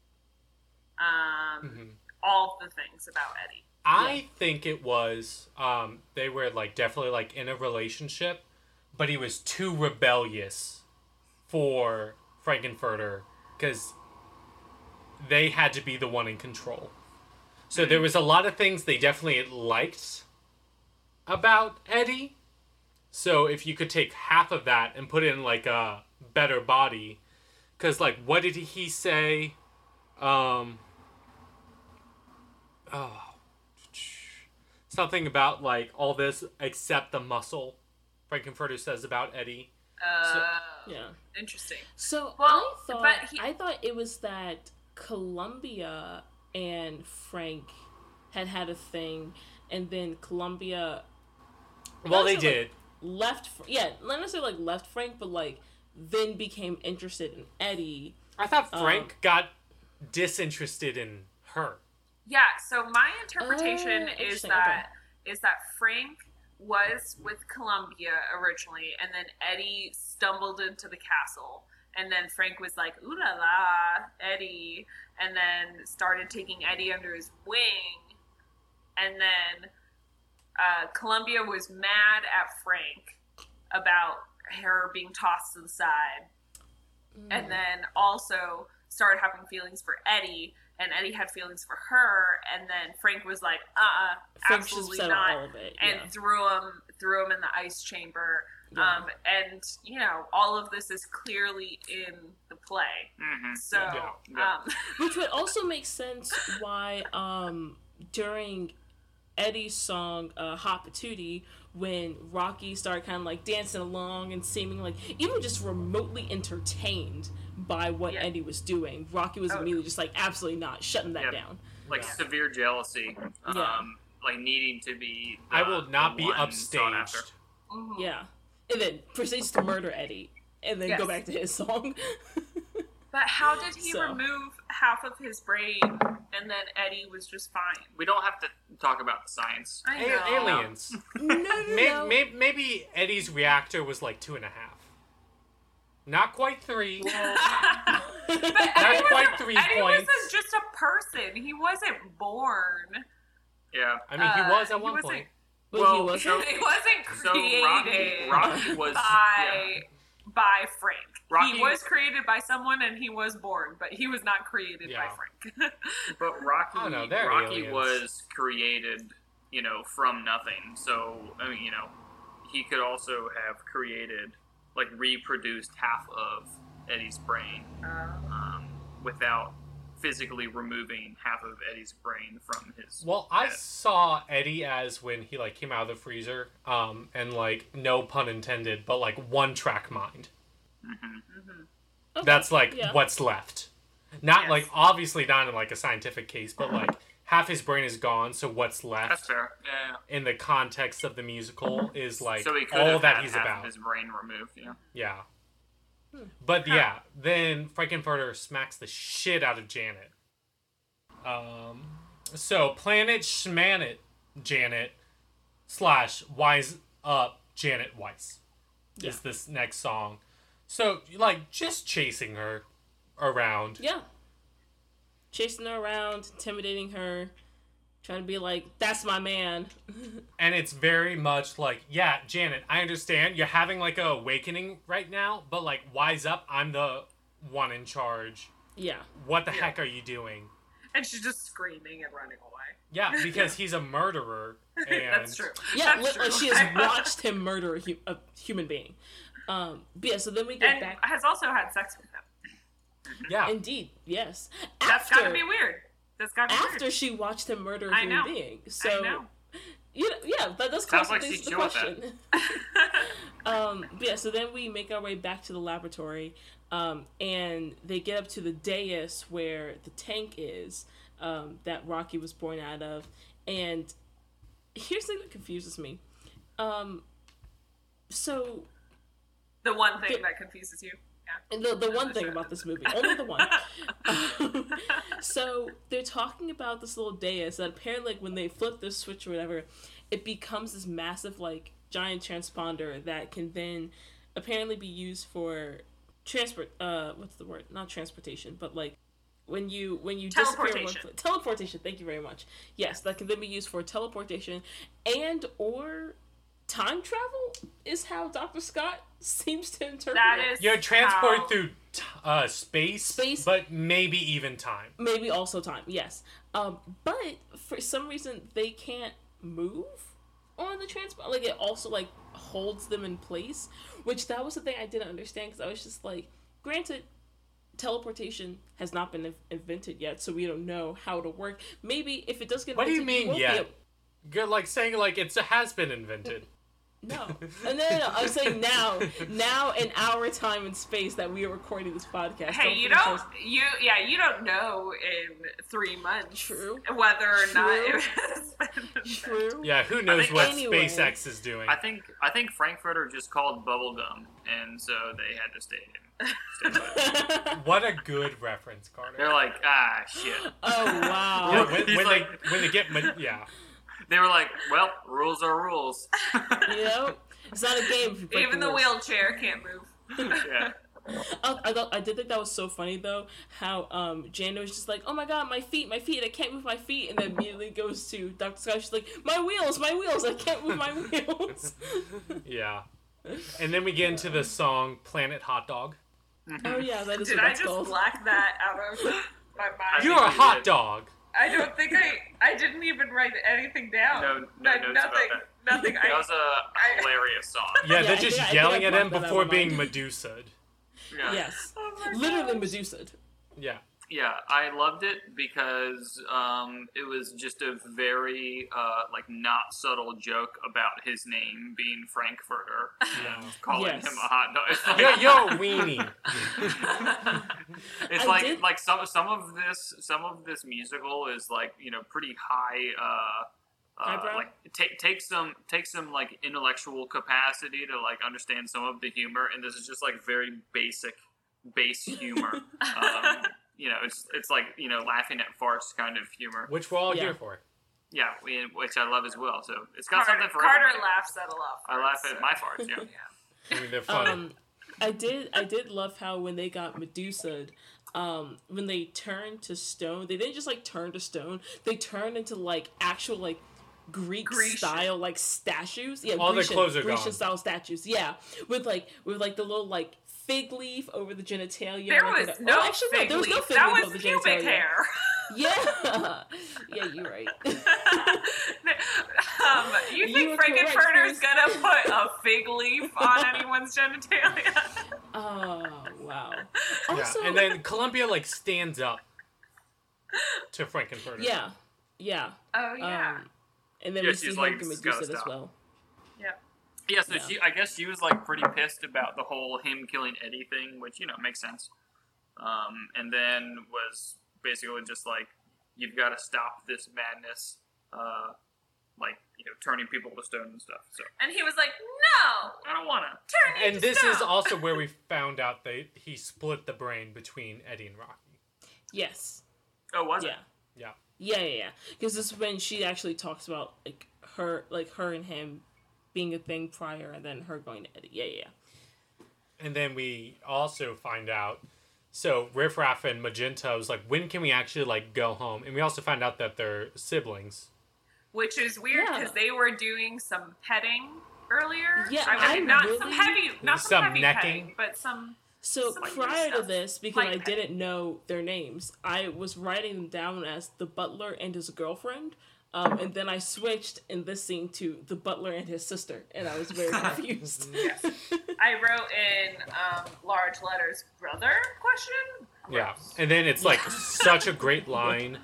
um, mhm. all the things about Eddie. I think it was um, they were like definitely like in a relationship, but he was too rebellious for Frank-N-Furter because they had to be the one in control. So there was a lot of things they definitely liked about Eddie. So if you could take half of that and put in like a better body, because like what did he say? Um. Oh. Something about like all this except the muscle. Frank-N-Furter says about Eddie. Uh, Yeah. interesting. So Well, I thought but he- I thought it was that Columbia and Frank had had a thing, and then Columbia Well, they Also, like, did. left. Fr- Yeah, not necessarily like left Frank, but like then became interested in Eddie. I thought um, Frank got disinterested in her. Yeah, so my interpretation Oh, is interesting, that is that Frank was with Columbia originally, and then Eddie stumbled into the castle, and then Frank was like, "Ooh la la, Eddie," and then started taking Eddie under his wing, and then uh, Columbia was mad at Frank about her being tossed to the side, and then also started having feelings for Eddie, and Eddie had feelings for her, and then Frank was like, "Uh, uh absolutely not," about all of it. and threw him threw him in the ice chamber. Yeah. Um, and you know, all of this is clearly in the play. hmm So, Yeah. Yeah. um, Which would also make sense why um during Eddie's song uh, "Hot Patootie," when Rocky started kind of like dancing along and seeming like even just remotely entertained by what Yeah. Eddie was doing, Rocky was Oh. immediately just like absolutely not shutting that Yeah. down. Like Yeah. severe jealousy. Um, Yeah. Like needing to be. I will not be one sought after. upstaged. mhm. Yeah, and then proceeds to murder Eddie, and then go back to his song. But how did he So. remove half of his brain, and then Eddie was just fine? We don't have to talk about the science. I A- know. aliens. no, no, Maybe, no. maybe, maybe Eddie's reactor was like two and a half. Not quite three. But Not Eddie, quite wasn't, three Eddie points. wasn't just a person. He wasn't born. Yeah. I mean, he Uh, was at he one wasn't- point. But Well, he wasn't. so- He wasn't So Rocky, created Rocky was by by Frank. Rocky- he was created by someone, and he was born, but he was not created by Frank. But Rocky, Oh, no, Rocky aliens. was created, you know, from nothing. So I mean, you know, he could also have created, like, reproduced half of Eddie's brain um, without physically removing half of Eddie's brain from his. Well, I saw Eddie as when he like came out of the freezer, um, and like no pun intended, but like one track mind. Okay, That's like yeah. what's left. Not Yes. like obviously not in like a scientific case, but like half his brain is gone, so what's That's left fair. Yeah. in the context of the musical is like so he could all that he's half about. his brain removed. Yeah. Yeah. But yeah, then Frank-N-Furter smacks the shit out of Janet. Um, so Planet Schmanet Janet slash Wise Up Janet Weiss is this next song. So like just chasing her around. Yeah. Chasing her around, intimidating her, trying to be like, that's my man. And it's very much like, yeah, Janet, I understand you're having like a awakening right now, but like wise up, I'm the one in charge. Yeah. What the heck are you doing? and she's just screaming and running away. Yeah, because he's a murderer. And That's true. Yeah, That's li- like true. she has watched him murder a, hu- a human being. Um, but yeah, so then we get and back. has also had sex with him. Yeah, Indeed, yes. That's After, gotta be weird. That's gotta be weird. after weird. she watched him murder a human being. So, I know. You know, yeah, but that's call Sounds like things she's to chill with that. question. um, but yeah, so then we make our way back to the laboratory, um, and they get up to the dais where the tank is um, that Rocky was born out of. And here's the thing that confuses me. Um, so The one thing But- that confuses you. And the, the one thing about this movie, only the one. so they're talking about this little dais that apparently, like, when they flip this switch or whatever, it becomes this massive, like, giant transponder that can then apparently be used for transport. Uh, what's the word? Not transportation, but like when you when you disappear one Teleportation. teleportation. Thank you very much. Yes, that can then be used for teleportation and or time travel is how Dr. Scott seems to interpret That it. is You're transported how- through t- uh, space, Space. but maybe even time. maybe also time yes um but for some reason they can't move on the transport like it also like holds them in place which that was the thing i didn't understand because i was just like granted teleportation has not been invented yet so we don't know how to work maybe if it does get What do you mean won't yet? able- Good, like saying like it's a has been invented. No. No, no, no. I'm saying now, now in our time and space that we are recording this podcast. Hey, you think don't, there's- you, yeah, you don't know in three months True. whether or not True. it has been True. Yeah, who knows think- what Anyway. SpaceX is doing? I think I think Frankfurter just called bubblegum, and so they had to stay. stay. What a good reference, Carter. They're like, ah, shit. oh wow. yeah, when, when like- they when they get yeah. They were like, well, rules are rules. You know, it's not a game. if you break Even the rules. wheelchair can't move. yeah. I, I, thought, I did think that was so funny though. How um Jana was just like, "Oh my god, my feet, my feet! I can't move my feet," and then immediately goes to Doctor Scott. She's like, "My wheels, my wheels! I can't move my wheels." Yeah. And then we get into the song Planet Hot Dog. oh yeah, that is Did what I just called. black that out of my mind? You're a hot dog. I don't think I. I didn't even write anything down. No- no Like, notes about nothing. Nothing. That I, was a I- hilarious song. Yeah, Yeah, they're I just think I- I yelling at him blocked that out before being mind. Medusa. Yeah. Yes, oh literally gosh. Medusa. Yeah. Yeah, I loved it because um, it was just a very uh, like not subtle joke about his name being Frankfurter, Yeah. calling Yes. him a hot dog. Yo, like, You're, you're a weenie. it's I like did- like some some of this some of this musical is like you know pretty high. Uh, uh, Eyebrow? like take take some take some like intellectual capacity to like understand some of the humor, and this is just like very basic base humor. um, you know, it's it's like you know laughing at farce kind of humor. Which we're all Yeah. here for. Yeah, we, which I love as well. So it's got Carter, something for Carter everybody. laughs at a lot. I laugh at my farts. Yeah. Yeah. I mean, they're funny. Um, I did I did love how when they got Medusa, um, when they turned to stone, they didn't just like turn to stone. They turned into like actual like Greek Grecian. style like statues. Yeah, All their Grecian, clothes are Grecian gone. style statues. Yeah, with like with like the little like fig leaf over the genitalia. There was the- no oh, actually fig no, there was no leaf. fig That leaf was over pubic genitalia. hair. Yeah, yeah, you're right. um, you You think were correct, Frank-N-Furter's Bruce. gonna put a fig leaf on anyone's genitalia? oh wow. yeah. Also, And then Columbia like stands up to Frank-N-Furter. yeah, yeah. oh yeah. Um, and then Yeah, we see she's him like, and "This Medusa as well. Yeah. Yeah. So Yeah. she, I guess she was like pretty pissed about the whole him killing Eddie thing, which you know makes sense. Um, and then was basically just like, you've got to stop this madness, uh, like you know, turning people to stone and stuff. So And he was like, "No, I don't want to. turn you And to this is also where we found out that he split the brain between Eddie and Rocky. Yes. Oh, was Yeah. it? Yeah. Yeah, yeah, yeah. Because this is when she actually talks about like her, like her and him being a thing prior, and then her going to Eddie. Yeah, yeah. yeah. And then we also find out. So Riff Raff and Magenta was like, when can we actually like go home? And we also find out that they're siblings. which is weird Yeah. because they were doing some petting earlier. Yeah, I mean, I not really- some heavy, not some, Some heavy necking. petting, but some. So Like prior to stuff. this, because Like I that. didn't know their names, I was writing them down as the butler and his girlfriend. Um, and then I switched in this scene to the butler and his sister, and I was very confused. I wrote in um, large letters, "brother?" Question. Yeah. And then it's like such a great line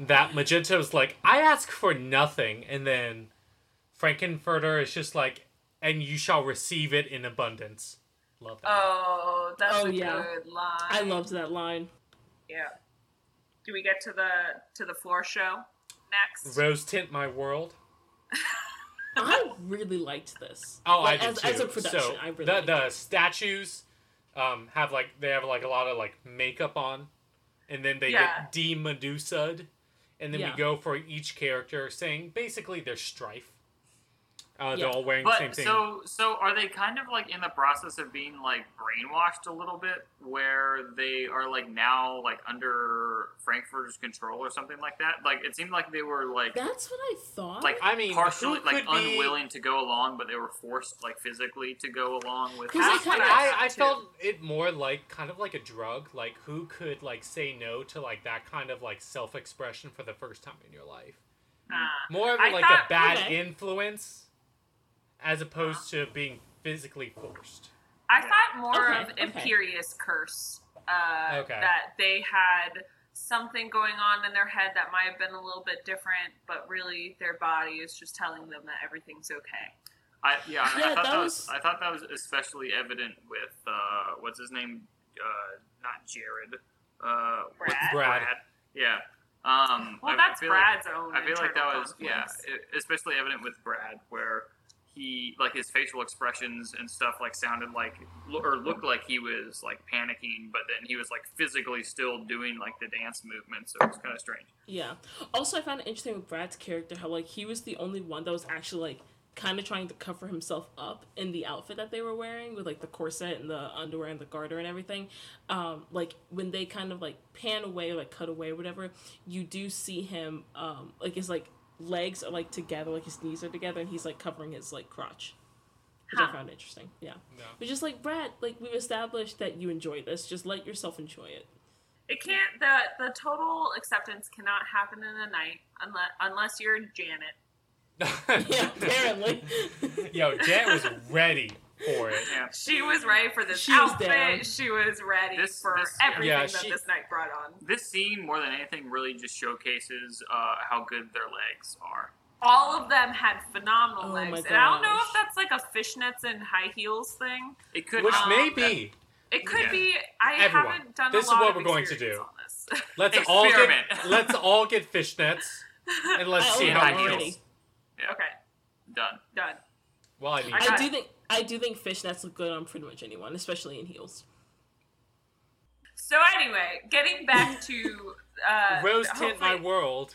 that Magenta was like, I ask for nothing. And then Frank-N-Furter is just like, and you shall receive it in abundance. Love that. Oh, that's Oh, a yeah. good line. I loved that line. Yeah. Do we get to the to the floor show next? Rose tint my world. I really liked this. Oh, Like, I did as, too. as a production, so I really the liked the it. statues um, have like they have like a lot of like makeup on, and then they Yeah. get de Medusa'd, and then Yeah. we go for each character saying basically their strife. Uh, They're all wearing the same thing. so so are they kind of like in the process of being like brainwashed a little bit, where they are like now like under Frankfurter's control or something like that? Like it seemed like they were like That's what I thought. like I mean, partially like could be- unwilling to go along, but they were forced like physically to go along with. 'Cause I, it. kinda- I, I felt it more like kind of like a drug. Like who could like say no to like that kind of like self expression for the first time in your life? Uh, More of I like thought- a bad okay. influence, as opposed to being physically forced. I thought more Okay, of okay. Imperius Curse. Uh, Okay. That they had something going on in their head that might have been a little bit different, but really their body is just telling them that everything's okay. I, yeah, I- Yeah, I thought that that was- was I thought that was especially evident with uh, what's his name? Uh, not Jared. Uh, what's- Brad? Brad. Yeah. Um, Well, I- I that's like- Brad's own. I feel like that was yeah, conflicts. especially evident with Brad, where he like his facial expressions and stuff like sounded like or looked like he was like panicking, but then he was like physically still doing like the dance movement, so it was kind of strange. Yeah. Also, I found it interesting with Brad's character how like he was the only one that was actually like kind of trying to cover himself up in the outfit that they were wearing with like the corset and the underwear and the garter and everything. Um, like when they kind of like pan away or like cut away or whatever, you do see him um like it's like legs are like together, like his knees are together, and he's like covering his like crotch. Which I found interesting. Yeah. No. But just like Brad, like we've established that you enjoy this, just let yourself enjoy it. It can't. The the total acceptance cannot happen in a night unless unless you're Janet. yeah, apparently. Yo, Janet was ready for it. Yeah. She was ready for this She outfit. down. She was ready This- for this- everything Yeah, that this night brought on. This scene, more than anything, really just showcases uh, how good their legs are. All of them had phenomenal Oh legs, my and I don't know if that's like a fishnets and high heels thing. It could Which Um, may be. It could Yeah. be. I Everyone, haven't done this a is what of we're going to do. Let's all get let's all get fishnets and let's I see how them it feels. Yeah, okay, done. done. Well, I mean, I I do it. think I do think fishnets look good on pretty much anyone, especially in heels. So anyway, getting back to uh, rose tint my world.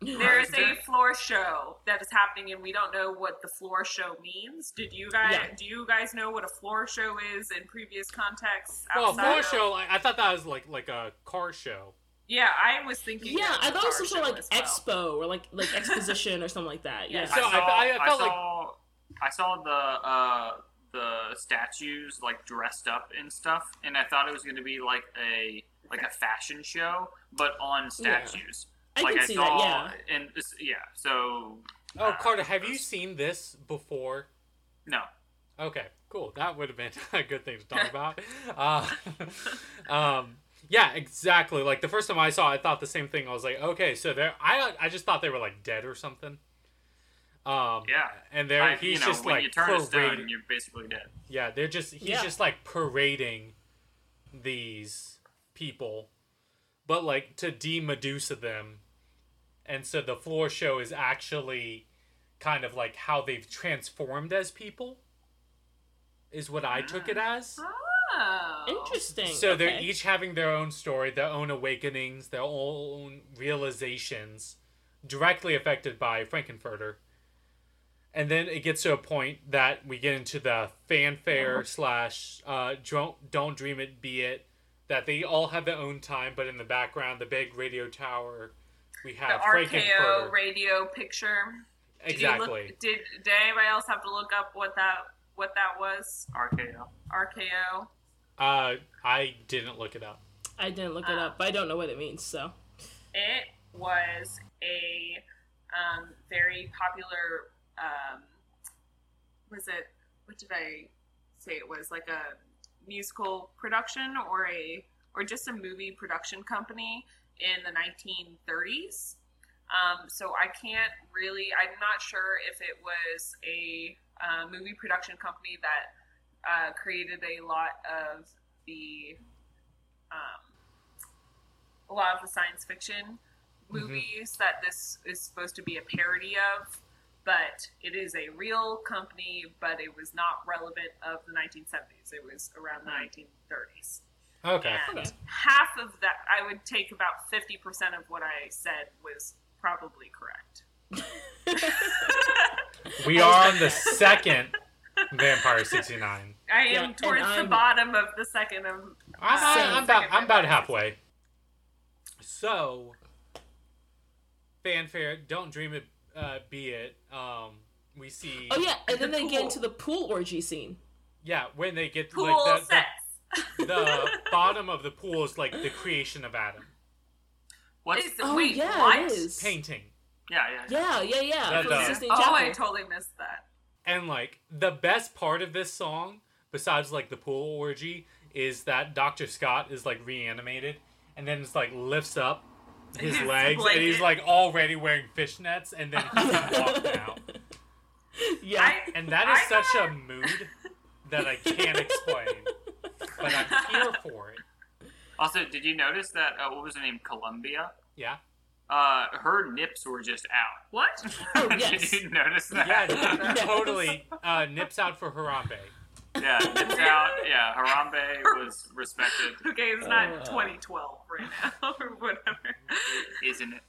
There is a floor show that is happening, and we don't know what the floor show means. Did you guys? Yeah. Do you guys know what a floor show is in previous contexts? Well, floor of- show. I, I thought that was like like a car show. Yeah, I was thinking. Yeah, I thought it was car some sort of like as well. expo or like like exposition or something like that. Yeah. Yeah. So I- saw, I- I felt like- saw, I saw the uh, the statues like dressed up and stuff, and I thought it was going to be like a like a fashion show, but on statues. I like can I see saw, that. and this, yeah. So Oh, uh, Carter, have you seen this before? no, Okay, cool. That would have been a good thing to talk about. Uh, um, yeah, exactly. Like the first time I saw, it, I thought the same thing. I was like, okay, so they're. I I just thought they were like dead or something. Um, Yeah. and they're I, he's you know, just when like you turn a parading. stone, you're basically dead. Yeah, they're just he's Yeah. just like parading these people, but like to de-Medusa them, and so the floor show is actually kind of like how they've transformed as people. Is what I took it as. Oh, Interesting. So they're each having their own story, their own awakenings, their own realizations, directly affected by Frank-N-Furter. And then it gets to a point that we get into the fanfare slash uh, don't don't dream it, be it. That they all have their own time, but in the background, the big radio tower, we have The have RKO radio picture. Did Exactly. look- did Did anybody else have to look up what that what that was? RKO. RKO. Uh, I didn't look it up. I didn't look it up, but I don't know what it means. So It was a um, very popular. Um, was it? What did I say? It was like a musical production or a or just a movie production company in the 1930s. Um, so I can't really. I'm not sure if it was a uh, movie production company that uh, created a lot of the um, a lot of the science fiction movies that this is supposed to be a parody of, but it is a real company, but it was not relevant of the 1970s. It was around the 1930s. Okay. And Okay. half of that, I would take about 50% of what I said was probably correct. We are on the second Vampire 69. I am Yeah, towards the I'm- bottom of the second of. I'm, uh, I'm, I'm about I'm about halfway. So, fanfare. Don't dream it, uh, be it. Um, we see. Oh yeah, and then The they get into the pool orgy scene. Yeah, when they get Pool like the, sex. the, the bottom of the pool is like the creation of Adam What's Is- Oh wait, yeah, what? it is. painting, yeah, yeah. Yeah, yeah, yeah. That from the Oh, I totally missed that. and like the best part of this song, besides like the pool orgy, is that Doctor Scott is like reanimated, and then it's like lifts up his His legs, and he's like already wearing fishnets, and then he can walk now. yeah. I, And that is I such thought- a mood that I can't explain, but I'm here for it. Also, did you notice that? Uh, what was her name? Columbia. Yeah. Uh, her nips were just out. What? Oh, yes. did you notice that? Yeah, totally uh, nips out for Harambe. Yeah, nips out. Yeah, Harambe was respected, okay, it's not Uh. 2012 right now or whatever. isn't it?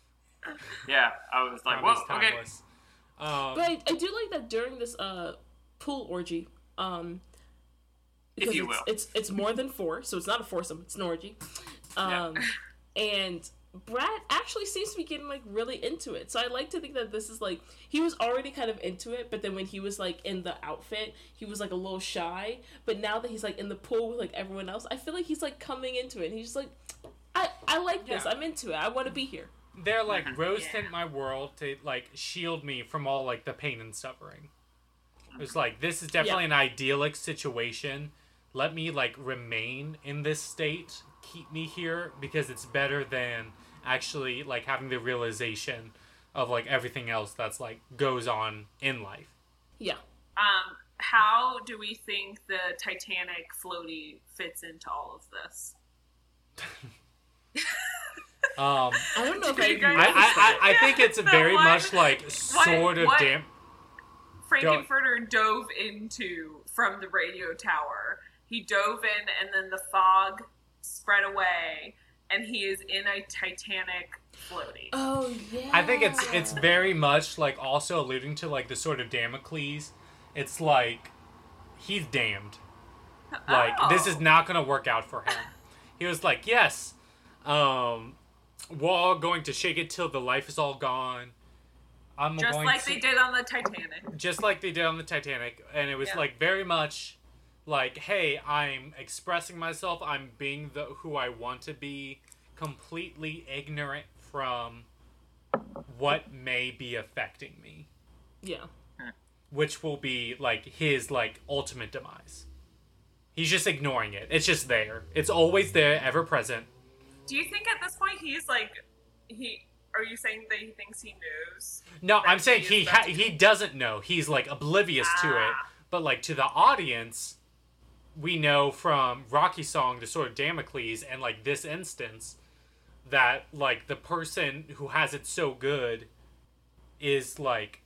Yeah, I was like, Harambe's well, okay. Um, But I, I do like that during this uh pool orgy, um, If because you it's, will. it's it's more than four, so it's not a foursome, it's an orgy. Yeah. Um, and Brad actually seems to be getting like really into it. So I like to think that this is like he was already kind of into it, but then when he was like in the outfit, he was like a little shy. But now that he's like in the pool with like everyone else, I feel like he's like coming into it. He's just like, I I like this. Yeah. I'm into it. I want to be here. they're like uh-huh. rose Yeah. my world to like shield me from all like the pain and suffering. It's like this is definitely an idyllic situation. Let me like remain in this state, keep me here because it's better than actually like having the realization of like everything else that's like goes on in life. Yeah. Um, how do we think the Titanic floaty fits into all of this? Um, I don't know if I, You I, I, I, I think it's The very one- much like sort of what- damp. Frank-N-Furter dove into from the radio tower. He dove in, and then the fog spread away, and he is in a Titanic floaty. Oh yeah. I think it's it's very much like also alluding to like the sword of Damocles. It's like he's damned. Like this is Oh. not gonna work out for him. He was like, yes, um, we're all going to shake it till the life is all gone. I'm just going like to, they did on the Titanic. just like they did on the Titanic, and it was Yeah. like very much like, hey, I'm expressing myself. I'm being the who I want to be, completely ignorant from what may be affecting me, yeah. which will be like his like ultimate demise. He's just ignoring it. It's just there. It's always there, ever present. Do you think at this point he's like he? Are you saying that he thinks he knows? No, I'm saying he he ha- he doesn't know. He's like oblivious to it. Ah. But like to the audience, we know from Rocky Song to sword of Damocles and like this instance that like the person who has it so good is like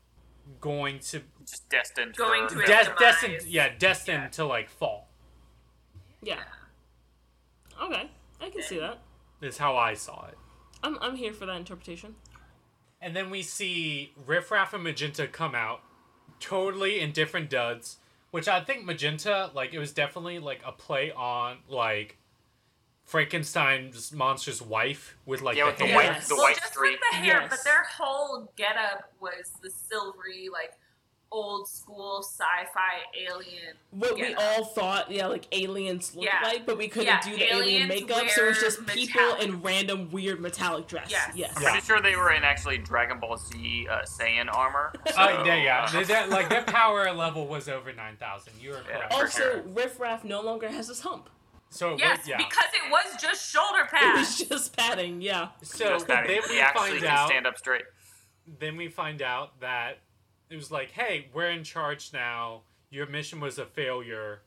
going to Just destined Going for to his des- demise. destined yeah destined Yeah. to like fall. Yeah. Okay, I can see that. Is how I saw it. I'm I'm here for that interpretation. And then we see Riff Raff and Magenta come out, totally in different duds. Which I think Magenta, like, it was definitely like a play on like Frankenstein's monster's wife with like Yeah, the with the hair. white, the well, white just streak. with the hair, Yes. but their whole getup was the silvery, like old school sci-fi alien. What we getup. all thought, yeah, like aliens look Yeah. like, but we couldn't Yeah, do the alien aliens makeup, so it was wear just people metallic. in random weird metallic dress. Yes. Yes. I'm Yeah. pretty sure they were in actually Dragon Ball Z uh, Saiyan armor. Oh so, yeah, yeah. uh, They- they- like their power level was over nine thousand. You were Yeah. correct. for Also, sure. Riff Raff no longer has his hump. So Yes, was, yeah. because it was just shoulder pads. It was just padding, yeah. so just that then he we actually find can out. stand up straight. Then we find out that it was like, hey, we're in charge now. Your mission was a failure.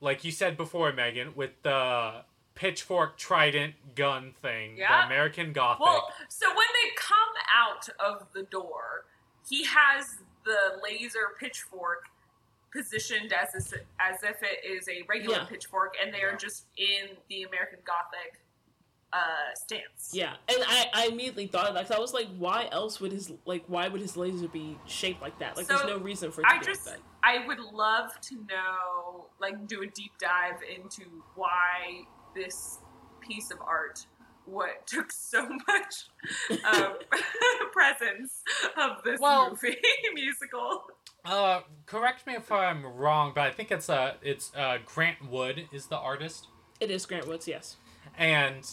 Like you said before, Megan, with the pitchfork trident gun thing, the American Gothic. Well, so when they come out of the door, he has the laser pitchfork positioned as if, as if it is a regular Yeah. pitchfork, and they Yeah. are just in the American Gothic uh, stance. Yeah, and I, I immediately thought of that 'cause I was like, why else would his like why would his laser be shaped like that? Like, So, there's no reason for it to I be just like that. I would love to know, like, do a deep dive into why this piece of art what took so much um, presence of this Well- movie musical. Uh, correct me if I'm wrong, but I think it's uh it's uh Grant Wood is the artist, It is Grant Woods, yes. and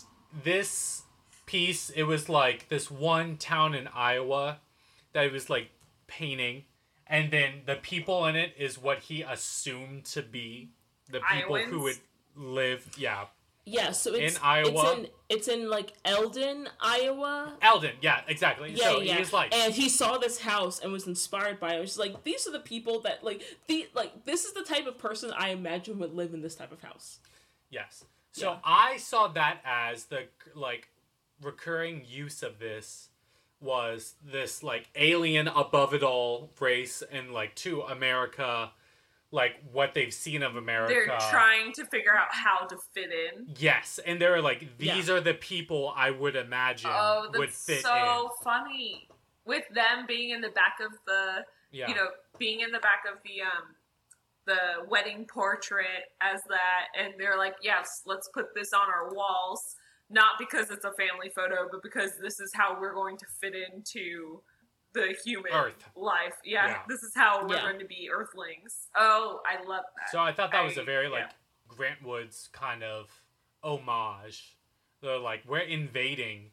this piece it was like this one town in Iowa that he was like painting, and then the people in it is what he assumed to be the people who would live. Yeah, Yeah, so it's In Iowa? It's in, it's in like Eldon, Iowa. Eldon. Yeah, exactly. Yeah, so yeah. he like, and he saw this house and was inspired by it. It's like these are the people that like the like this is the type of person I imagine would live in this type of house. Yes. So Yeah. I saw that as the like recurring use of this was this like alien above it all race and like to America, like what they've seen of America. They're trying to figure out how to fit in. Yes, and they're like these Yeah. are the people I would imagine Oh, would fit so funny. With them being in the back of the. Yeah. you know, being in the back of the um, the wedding portrait as that, and they're like, yes, let's put this on our walls, not because it's a family photo, but because this is how we're going to fit into the human Earth. life. Yeah, Yeah. this is how we're Yeah. going to be Earthlings. Oh, I love that. So I thought that was a very like yeah. Grant Woods kind of homage. They're like we're invading,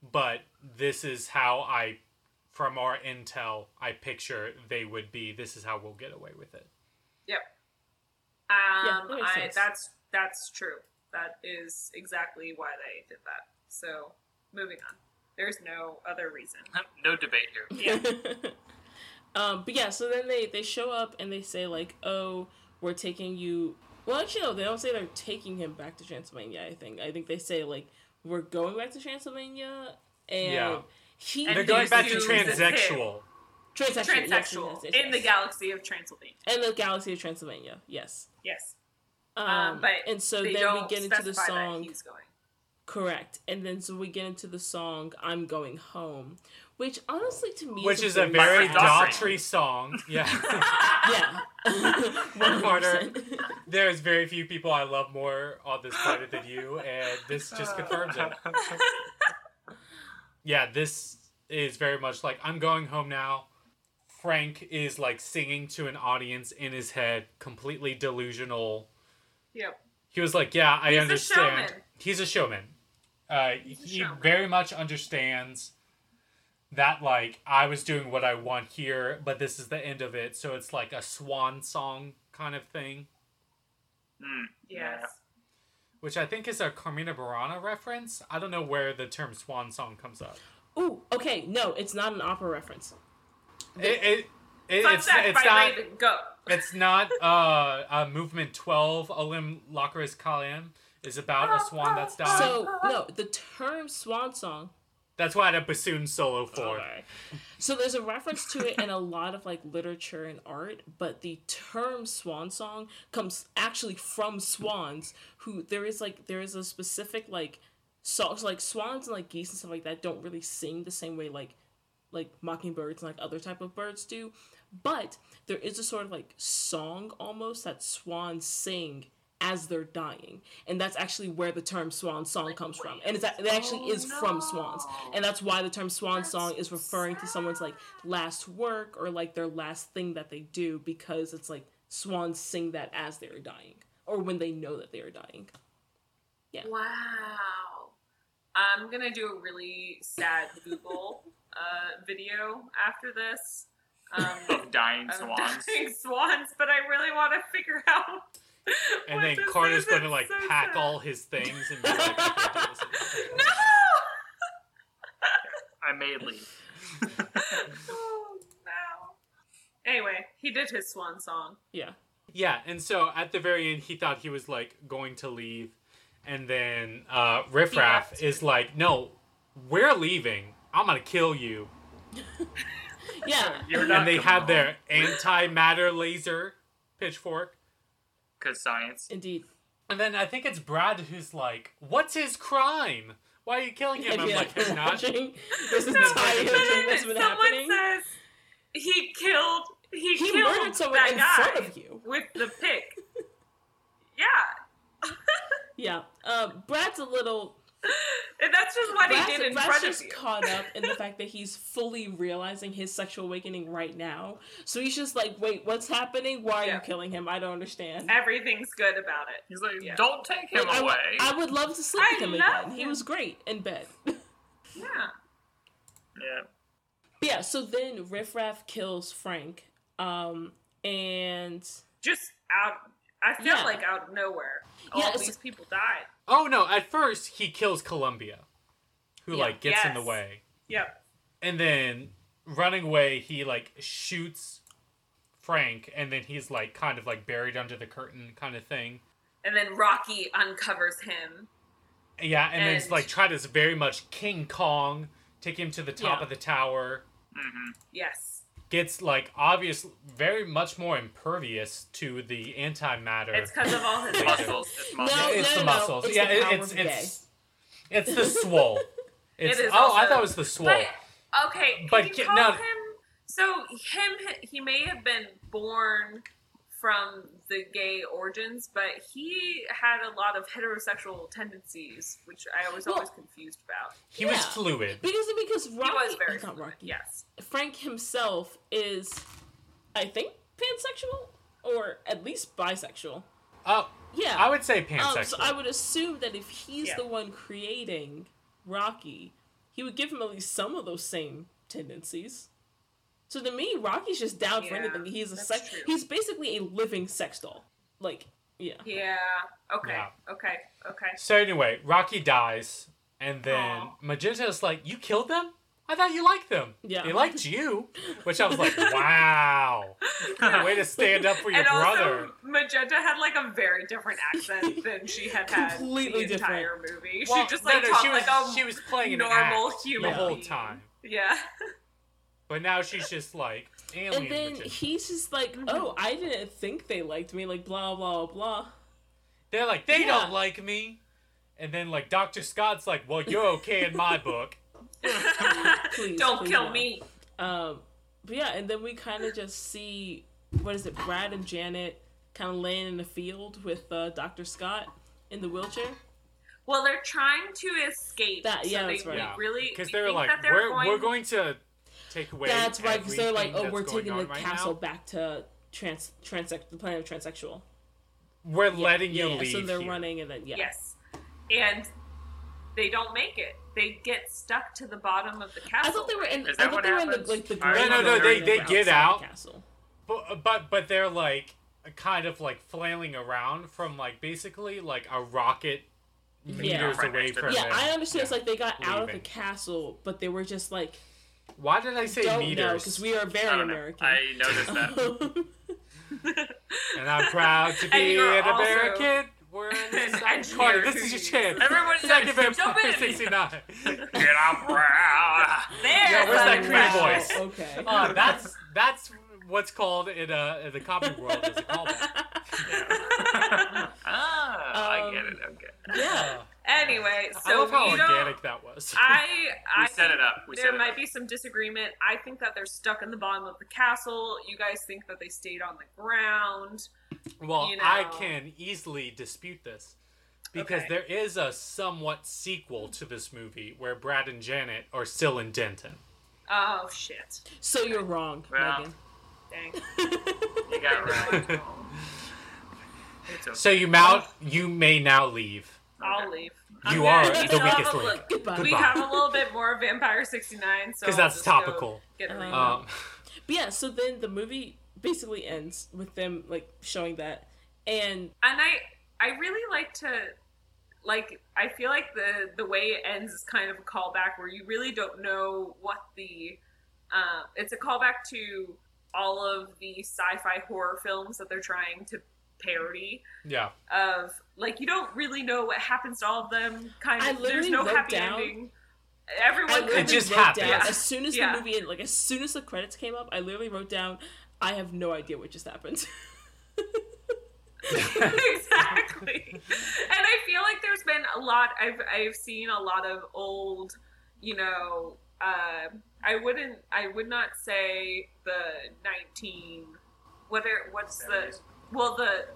but this is how I, from our intel, I picture they would be. This is how we'll get away with it. Yep. Yeah, Um, that I, that's that's true. That is exactly why they did that. So, moving on. There's no other reason. no debate here. Yeah. um, but yeah, so then they they show up and they say like, "Oh, we're taking you." Well, actually, no, they don't say they're taking him back to Transylvania. I think I think they say like, "We're going back to Transylvania," and Yeah. he And They're going back to transsexual. the transsexual. transsexual, yes, Transsexual yes, yes, in the galaxy of Transylvania. in the galaxy of Transylvania. Yes. Yes. Um, Um, but and so they then don't we get into the song. he's going. Correct. And then so we get into the song "I'm Going Home," which honestly to me Which is a very very My Daughtry song. Yeah. yeah. One Carter. There's very few people I love more on this planet than you, and this just confirms it. yeah, this is very much like I'm going home now. Frank is like singing to an audience in his head, completely delusional. Yep. He was like, "Yeah, I He's a understand." showman. He's a showman. Uh, a he showman. very much understands that like I was doing what I want here, but this is the end of it. So it's like a swan song kind of thing, yeah. Yes. which I think is a Carmina Burana reference. I don't know where the term swan song comes up. Ooh, okay, no, it's not an opera reference. It, it, it Fun it's fact it's by not Go. it's not uh, uh movement twelve. Olim lacus colueram is about a swan that's dying. So no, the term swan song. that's why I had a bassoon solo for. Okay. So there's a reference to it in a lot of like literature and art, but the term swan song comes actually from swans who there is like there is a specific like songs like swans and like geese and stuff like that don't really sing the same way like like mockingbirds and like other type of birds do. But there is a sort of like song almost that swans sing as they're dying. And that's actually where the term swan song comes from. and it's, it actually is from swans. And that's why the term swan song is referring to someone's like last work or like their last thing that they do because it's like swans sing that as they're dying or when they know that they are dying. Yeah. Wow. I'm gonna do a really sad Google uh, video after this. Um, Of dying of swans. dying swans, but I really want to figure out. And then Carter's going to like so pack sad. all his things and be like, okay, this is- No. I may leave. oh no. Anyway, he did his swan song. yeah Yeah, and so at the very end, he thought he was like going to leave, and then uh, Riff Raff is like, "No, we're leaving. I'm gonna kill you." yeah You're not and they coming have their anti-matter laser pitchfork, Cause science. indeed and then I think it's Brad who's like, "What's his crime?" Why are you killing him? I'm you like, been I'm not. this No, entire thing that's been someone happening? says he killed he, He killed murdered someone that in guy front of you. with the pick. yeah, Yeah. Um, Brad's a little. And that's just what Brad's, he did in Brad's front of just you. caught up in the fact that he's fully realizing his sexual awakening right now. So he's just like, wait, what's happening? Why are Yeah. you killing him? I don't understand. Everything's good about it. He's like, Yeah. don't take him Like, I, away. w- I would love to sleep I with him love again. He was great in bed. Yeah. yeah. yeah, so then Riff Raff kills Frank. Um, and Just out. I feel Yeah. like out of nowhere, all Yeah, these people died. Oh no! At first, he kills Columbia, who Yeah. like gets in the way, Yep. and then running away, he like shoots Frank, and then he's like kind of like buried under the curtain, kind of thing. And then Rocky uncovers him. Yeah, and, then it's like try to very much King Kong, take him to the top Yeah. of the tower. hmm Yes. Gets like obvious, very much more impervious to the antimatter. It's because of all his Muscles. It's muscles. No, it's no, the no, muscles. it's yeah, the it- power it's of it's it's the swole. It's, is oh, I thought it was the swole. But okay, can But you ki- call no- him? So him, he may have been born from the gay origins, but he had a lot of heterosexual tendencies, which I was Well- always confused about. he was fluid. because because Rocky, he was very not fluid, Rocky. Yes. Frank himself is, I think, pansexual or at least bisexual. Oh, Yeah, I would say Um, pansexual. so I would assume that if he's Yeah. the one creating Rocky, he would give him at least some of those same tendencies. So to me, Rocky's just down for anything. He's a sex. true. He's basically a living sex doll. Like, yeah. Yeah. Okay. Yeah. Okay. Okay. So anyway, Rocky dies, and then Aw. Magenta's like, "You killed them? I thought you liked them. Yeah. they liked you." Which I was like, "Wow, way to stand up for your and brother." also, Magenta had like a very different accent than she had had Completely the different. entire movie. Well, she just like no, talked she was like a she was playing an normal act human the whole time, Yeah. But now she's just like alien. And then Magenta. he's just like, Mm-hmm. "Oh, I didn't think they liked me." Like, blah blah blah. They're like, "They Yeah. don't like me," and then like Doctor Scott's like, "Well, you're okay in my book." Please, Don't please kill no. me. Um, but yeah, and then we kind of just see what is it? Brad and Janet kind of laying in the field with uh, Doctor Scott in the wheelchair. Well, they're trying to escape. That- yeah, so that's they right. we Yeah, really because they're like, that they're "We're going, we're going to take away." That's right, because they're like, "Oh, we're taking the right castle now. back to trans transex the planet of transsexual." We're Yeah, letting you yeah, leave. So they're here. running, and then yeah, Yes, and they don't make it. They get stuck to the bottom of the castle. I thought they were in. I thought what they were in the like the I grave No, no, no, they- they outside get the out. castle. But but but they're like kind of like flailing around from like basically like a rocket meters Right away next to from Yeah, them. I understand. Yeah. It's like they got out of the castle, but they were just like Why did I say don't know meters? because we are very I don't know. American. I noticed that. And I'm proud to be an also American. We're in the an second engineer party. This is your chance. Everybody Second says, Vampire "Jump in." 69. Get I'm proud. there. Yeah, where's that buddy. Cree voice? Okay. Uh, that's that's what's called in uh in the comic world as a callback. ah, I Um, get it. Okay. yeah. Anyway, I so love how we organic that was. I We I set it up. We there might up. be some disagreement. I think that they're stuck in the bottom of the castle. You guys think that they stayed on the ground. Well, you I can easily dispute this because Okay. there is a somewhat sequel to this movie where Brad and Janet are still in Denton. Oh shit! So you're wrong, Well, Megan. Dang. You got it right. It's okay. So you mount, you may now leave. I'll leave. You I'm are we the have weakest a link. li- Goodbye. We Goodbye. have a little bit more Vampire '69, so 'Cause I'll that's just topical. Get a Um, read. Um, But yeah, so then the movie basically ends with them like showing that, and and I I really like to like I feel like the the way it ends is kind of a callback where you really don't know what the uh, it's a callback to all of the sci-fi horror films that they're trying to parody yeah. of like you don't really know what happens to all of them kind of there's no happy down- ending everyone literally kind It just of, wrote happens. down Yeah. as soon as Yeah. the movie like as soon as the credits came up, I literally wrote down, I have no idea what just happened. exactly. And I feel like there's been a lot. I've I've seen a lot of old, you know. Uh, I wouldn't. I would not say the nineteen. What are what's the well the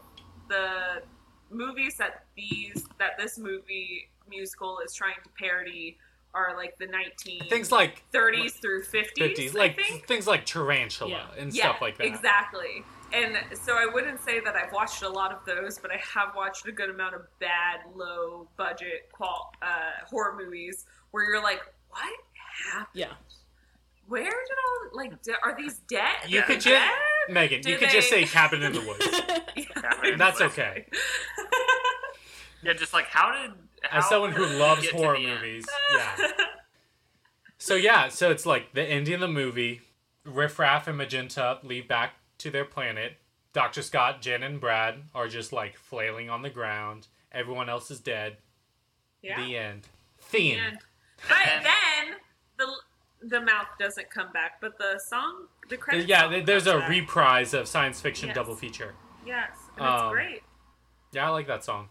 the movies that these that this movie musical is trying to parody are like the 19 Things like 30s through 50s, 50s, I like think. things like Tarantula Yeah. and yeah, stuff like that. Exactly. And so I wouldn't say that I've watched a lot of those, but I have watched a good amount of bad, low budget qual- uh, horror movies where you're like, what happened? Yeah. Where did all like de- are these dead? You Are could just dead? Megan, Do you could just say Cabin in the Woods. Yeah, That's exactly. okay. Yeah, just like how did how As someone who loves horror the end? movies, yeah. So yeah, so it's like the ending of the movie. Riff Raff and Magenta leave back to their planet. Dr. Scott, Jen, and Brad are just like flailing on the ground. Everyone else is dead. yeah. The end. Theme. end. but then the the mouth doesn't come back, but the song, the credits. yeah, song th- there's comes a back. reprise of science fiction Yes. double feature. Yes, and it's um, great. Yeah, I like that song.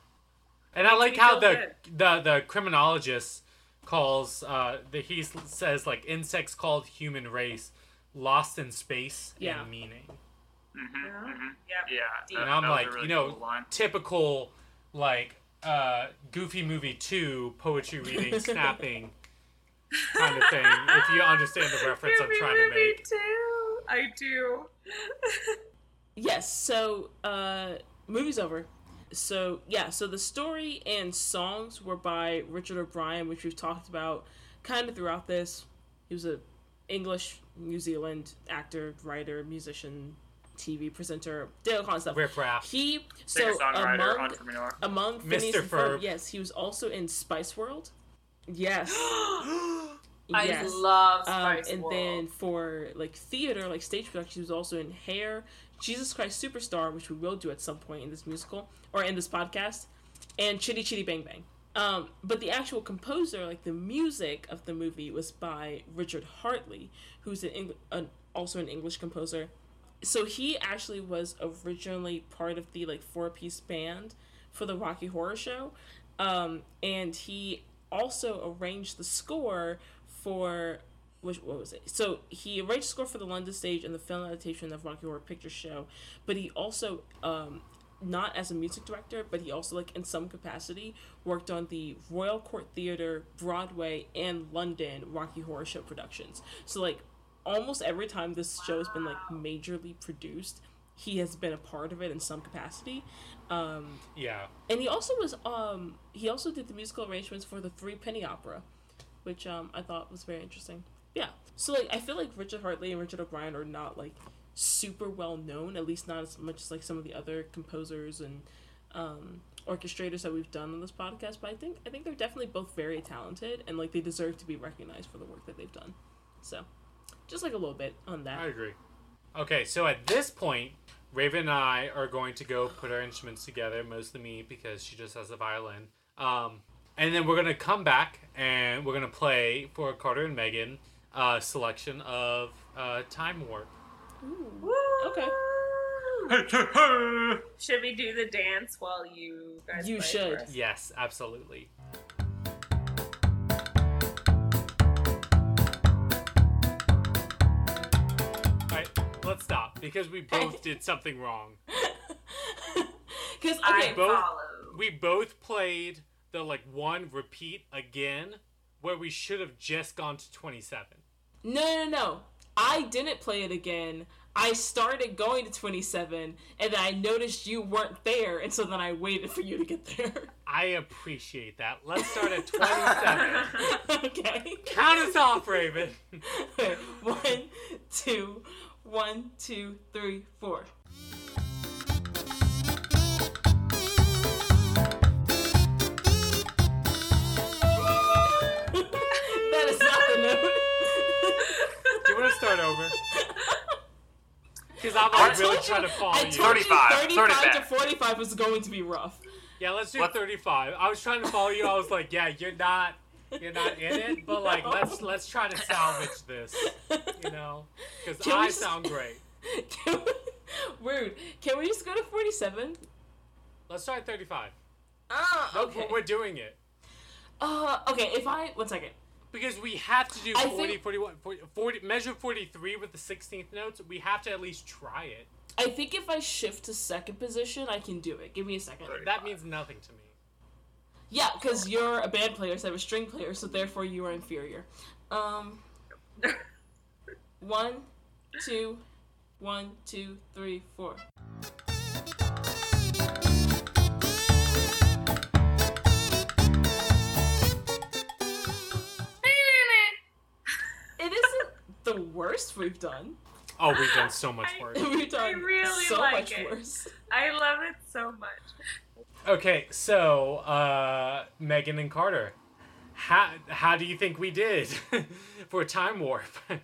And I like how feel the, the the criminologist calls uh the, he says like insects called human race lost in space Yeah. and meaning. Mhm, Yeah. mhm. Yeah. Yeah, Deep. that- And I'm that like, really you know, cool typical like uh goofy movie 2 poetry reading snapping kind of thing if you understand the reference I'm Movie, trying to movie make. Too. I do. Yes, so uh movie's over. So yeah, so the story and songs were by Richard O'Brien, which we've talked about kind of throughout this. He was a English New Zealand actor, writer, musician, TV presenter, did all kinds of stuff. Riff Raff. He so songwriter, among entrepreneur. among Phineas Mr. and Ferb, Ferb. yes, he was also in Spice World. Yes. I yes. love Um, and World. then for like theater, like stage production, he was also in Hair, Jesus Christ Superstar, which we will do at some point in this musical or in this podcast, and Chitty Chitty Bang Bang. Um, but the actual composer, like the music of the movie, was by Richard Hartley, who's an, Eng- an also an English composer. So he actually was originally part of the like four piece band for the Rocky Horror Show, um, and he also arranged the score for which what was it? So he arranged the score for the London stage and the film adaptation of Rocky Horror Picture Show, but he also um, not as a music director, but he also like in some capacity worked on the Royal Court Theatre, Broadway, and London Rocky Horror Show productions. So like almost every time this show has been like majorly produced, he has been a part of it in some capacity. Um, Yeah. and he also was um he also did the musical arrangements for the Three Penny Opera, which um I thought was very interesting. Yeah. So like I feel like Richard Hartley and Richard O'Brien are not like super well known, at least not as much as like some of the other composers and um orchestrators that we've done on this podcast, but I think I think they're definitely both very talented and like they deserve to be recognized for the work that they've done. So just like a little bit on that. I agree. Okay, so at this point, Raven and I are going to go put our instruments together, mostly me because she just has a violin. Um, and then we're gonna come back and we're gonna play for Carter and Megan a selection of uh, Time Warp. Ooh. Okay. Should we do the dance while you guys? You play should. for? Yes, absolutely. Let's stop because we both did something wrong. Because I both- follow. we both played the like one repeat again where we should have just gone to 27 No, no, no. I didn't play it again. I started going to 27, and then I noticed you weren't there, and so then I waited for you to get there. i appreciate that let's start at 27 okay. count us off raven one, two, one, two, three, four. that is not the note. do you want to start over because i'm like really told trying to follow I you told you 35, 35 to 45 was going to be rough. yeah let's do What- 35 i was trying to follow you i was like yeah you're not you're not in it but like let's let's try to salvage this you know because i just- sound great Can we, rude. Can we just go to 47? Let's try at 35. Ah, No, okay. We're doing it. Uh, okay. If I one second. Because we have to do I 40, think- 41, 40, 40, measure 43 with the 16th notes. We have to at least try it. I think if I shift to second position, I can do it. Give me a second. That means nothing to me. Yeah, because you're a band player, so I'm a string player, so therefore you are inferior. Um, one, two, one, two, three, four. It isn't the worst we've done. Oh, we've done so much worse. I- work. We've done really so like much it. worse. I love it so much. Okay, so uh, Megan and Carter, how how do you think we did for Time Warp?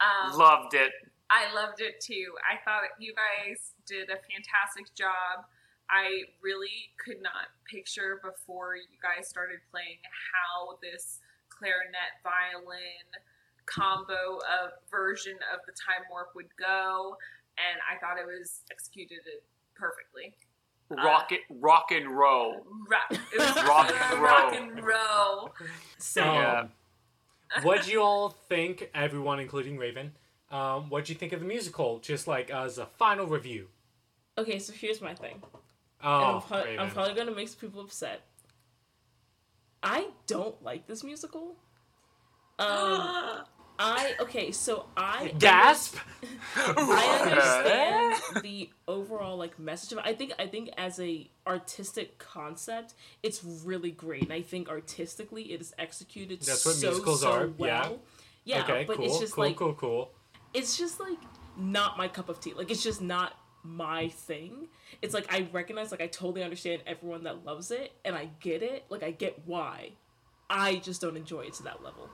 Um, Loved it. I loved it too. I thought you guys did a fantastic job. I really could not picture before you guys started playing how this clarinet violin combo of version of the time warp would go, and I thought it was executed it perfectly. Rock it, rock and roll. Rock, it was Rock and rock roll. and roll. So, Yeah. Um, what do you all think, everyone, including Raven? Um, what do you think of the musical? Just like as a final review. okay, so here's my thing. Oh, I'm, pro- Raven. I'm probably gonna make some people upset. I don't like this musical. Um, I okay, so I Gasp! I understand the overall like message of it. I think I think as a artistic concept, it's really great, and I think artistically it is executed That's what so musicals so are, well. Yeah, okay, but cool, it's just cool, like cool, cool. it's just like not my cup of tea. Like it's just not my thing. It's like I recognize, like I totally understand everyone that loves it, and I get it. Like I get why. I just don't enjoy it to that level.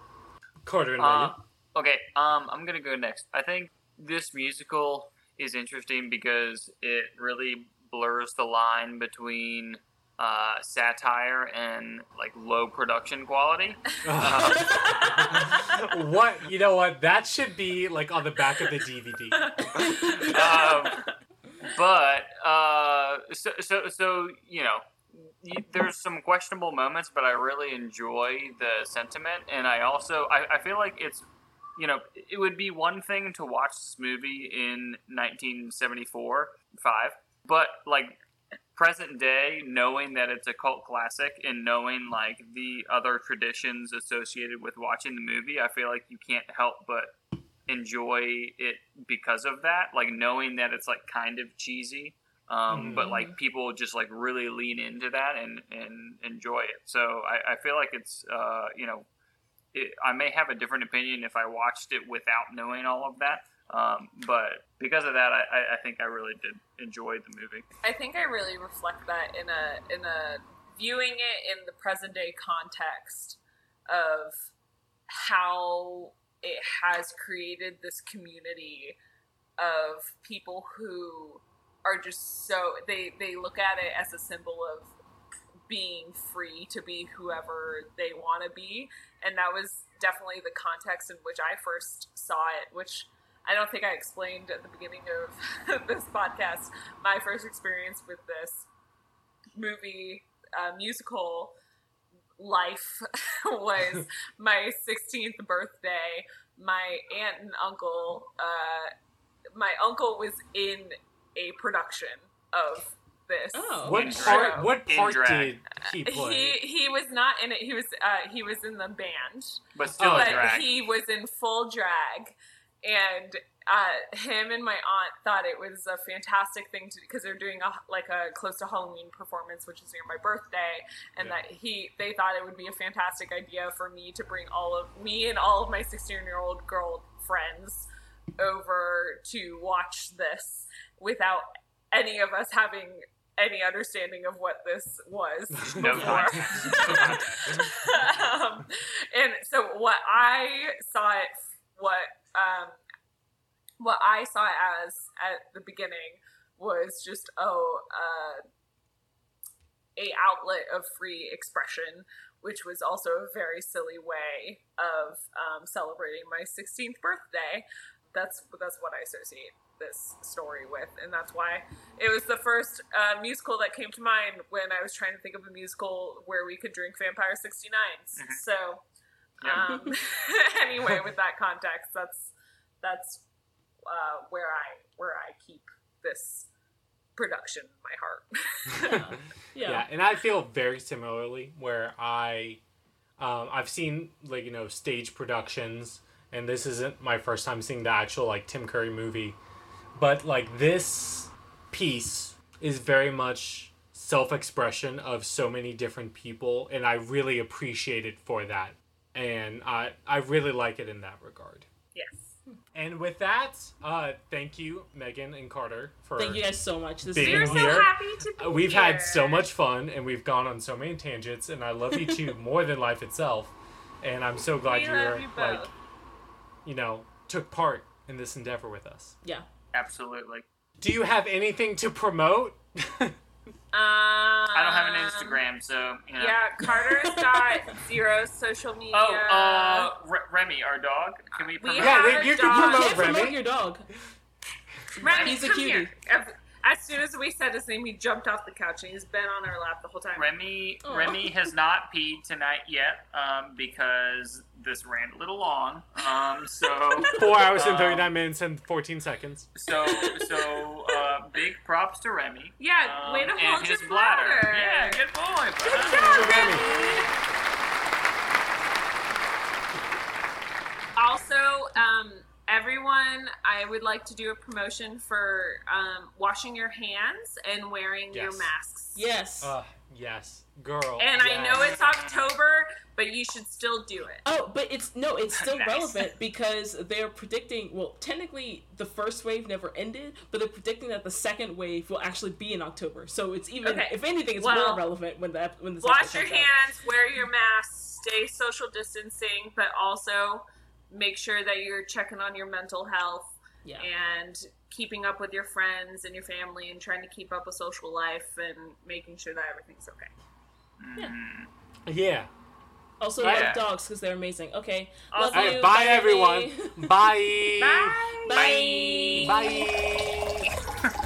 Carter and Uh, Megan. Okay, um, I'm gonna go next. I think this musical is interesting because it really blurs the line between uh, satire and like low production quality. what you know what that should be like on the back of the dvd um, but uh, so, so so you know there's some questionable moments but i really enjoy the sentiment and i also I, I feel like it's you know it would be one thing to watch this movie in 1974 5 but like present day knowing that it's a cult classic and knowing like the other traditions associated with watching the movie i feel like you can't help but enjoy it because of that. Like knowing that it's like kind of cheesy um, but like people just like really lean into that and and enjoy it. So i, I feel like it's uh, you know it, i may have a different opinion if i watched it without knowing all of that um, but because of that I, I- think i really did enjoy the movie. I think I really reflect that in a in a viewing it in the present day context of how it has created this community of people who are just so they they look at it as a symbol of being free to be whoever they want to be and that was definitely the context in which I first saw it which I don't think I explained at the beginning of this podcast my first experience with this movie uh, musical life was my 16th birthday. My aunt and uncle, uh, my uncle was in a production of this. Oh. what show. part what part did he play He he was not in it. He was uh, he was in the band but still but drag he was in full drag and uh, him and my aunt thought it was a fantastic thing to because they're doing a like a close to Halloween performance, which is near my birthday, and Yeah. that he they thought it would be a fantastic idea for me to bring all of me and all of my 16 year old girl friends over to watch this without any of us having any understanding of what this was no before. context. No context. um, and so what I saw it, what um, what I saw it as at the beginning was just oh, uh, a outlet of free expression, which was also a very silly way of um, celebrating my 16th birthday. that's that's what I associate this story with, and that's why it was the first uh, musical that came to mind when I was trying to think of a musical where we could drink Vampire 69s. Mhm. So, Yeah. um, anyway, with that context, that's that's uh, where I where I keep this production in my heart. Yeah. yeah. and I feel very similarly where I um, I've seen like you know stage productions and this isn't my first time seeing the actual like Tim Curry movie but like this piece is very much self-expression of so many different people and I really appreciate it for that and I I really like it in that regard. yes. And with that, uh, thank you, Megan and Carter, for Thank you guys so much. This Being We're is so here. happy to be Uh, We've here. had so much fun and we've gone on so many tangents and I love you two more than life itself. And I'm so glad We you're you like you know, took part in this endeavor with us. yeah. Absolutely. Do you have anything to promote? I don't have an Um, Instagram, so you know. Yeah, Carter's got zero social media. Oh, uh, Re- Remy, our dog. Can we We? Yeah, have they- a you can dog. promote Can't promote Remy. your dog. Remy, He's a cutie. here. As- As soon as we said his name, he jumped off the couch and he's been on our lap the whole time. Remy Aw. Remy has not peed tonight yet um, because this ran a little long. Um, so Four hours and Um, 39 minutes and 14 seconds. so so uh, big props to Remy. Yeah, um, way to and hold his your bladder. bladder. Yeah, good boy. bud. job, Remy. Also, um, everyone, I would like to do a promotion for um, washing your hands and wearing your masks. Yes. Uh, yes, girl. And I know it's October, but you should still do it. Oh, but it's no, it's still Nice. relevant because they're predicting. Well, technically, the first wave never ended, but they're predicting that the second wave will actually be in October. So it's even, Okay. if anything, it's Well, more relevant when the when the Wash your hands, wear your mask, stay social distancing, but also make sure that you're checking on your mental health Yeah. and keeping up with your friends and your family and trying to keep up a social life and making sure that everything's okay. Mhm. Yeah. Also, Yeah. love dogs because they're amazing. Okay. Love All right, you. bye, Bye, everyone. Emily. Bye. Bye. Bye. Bye.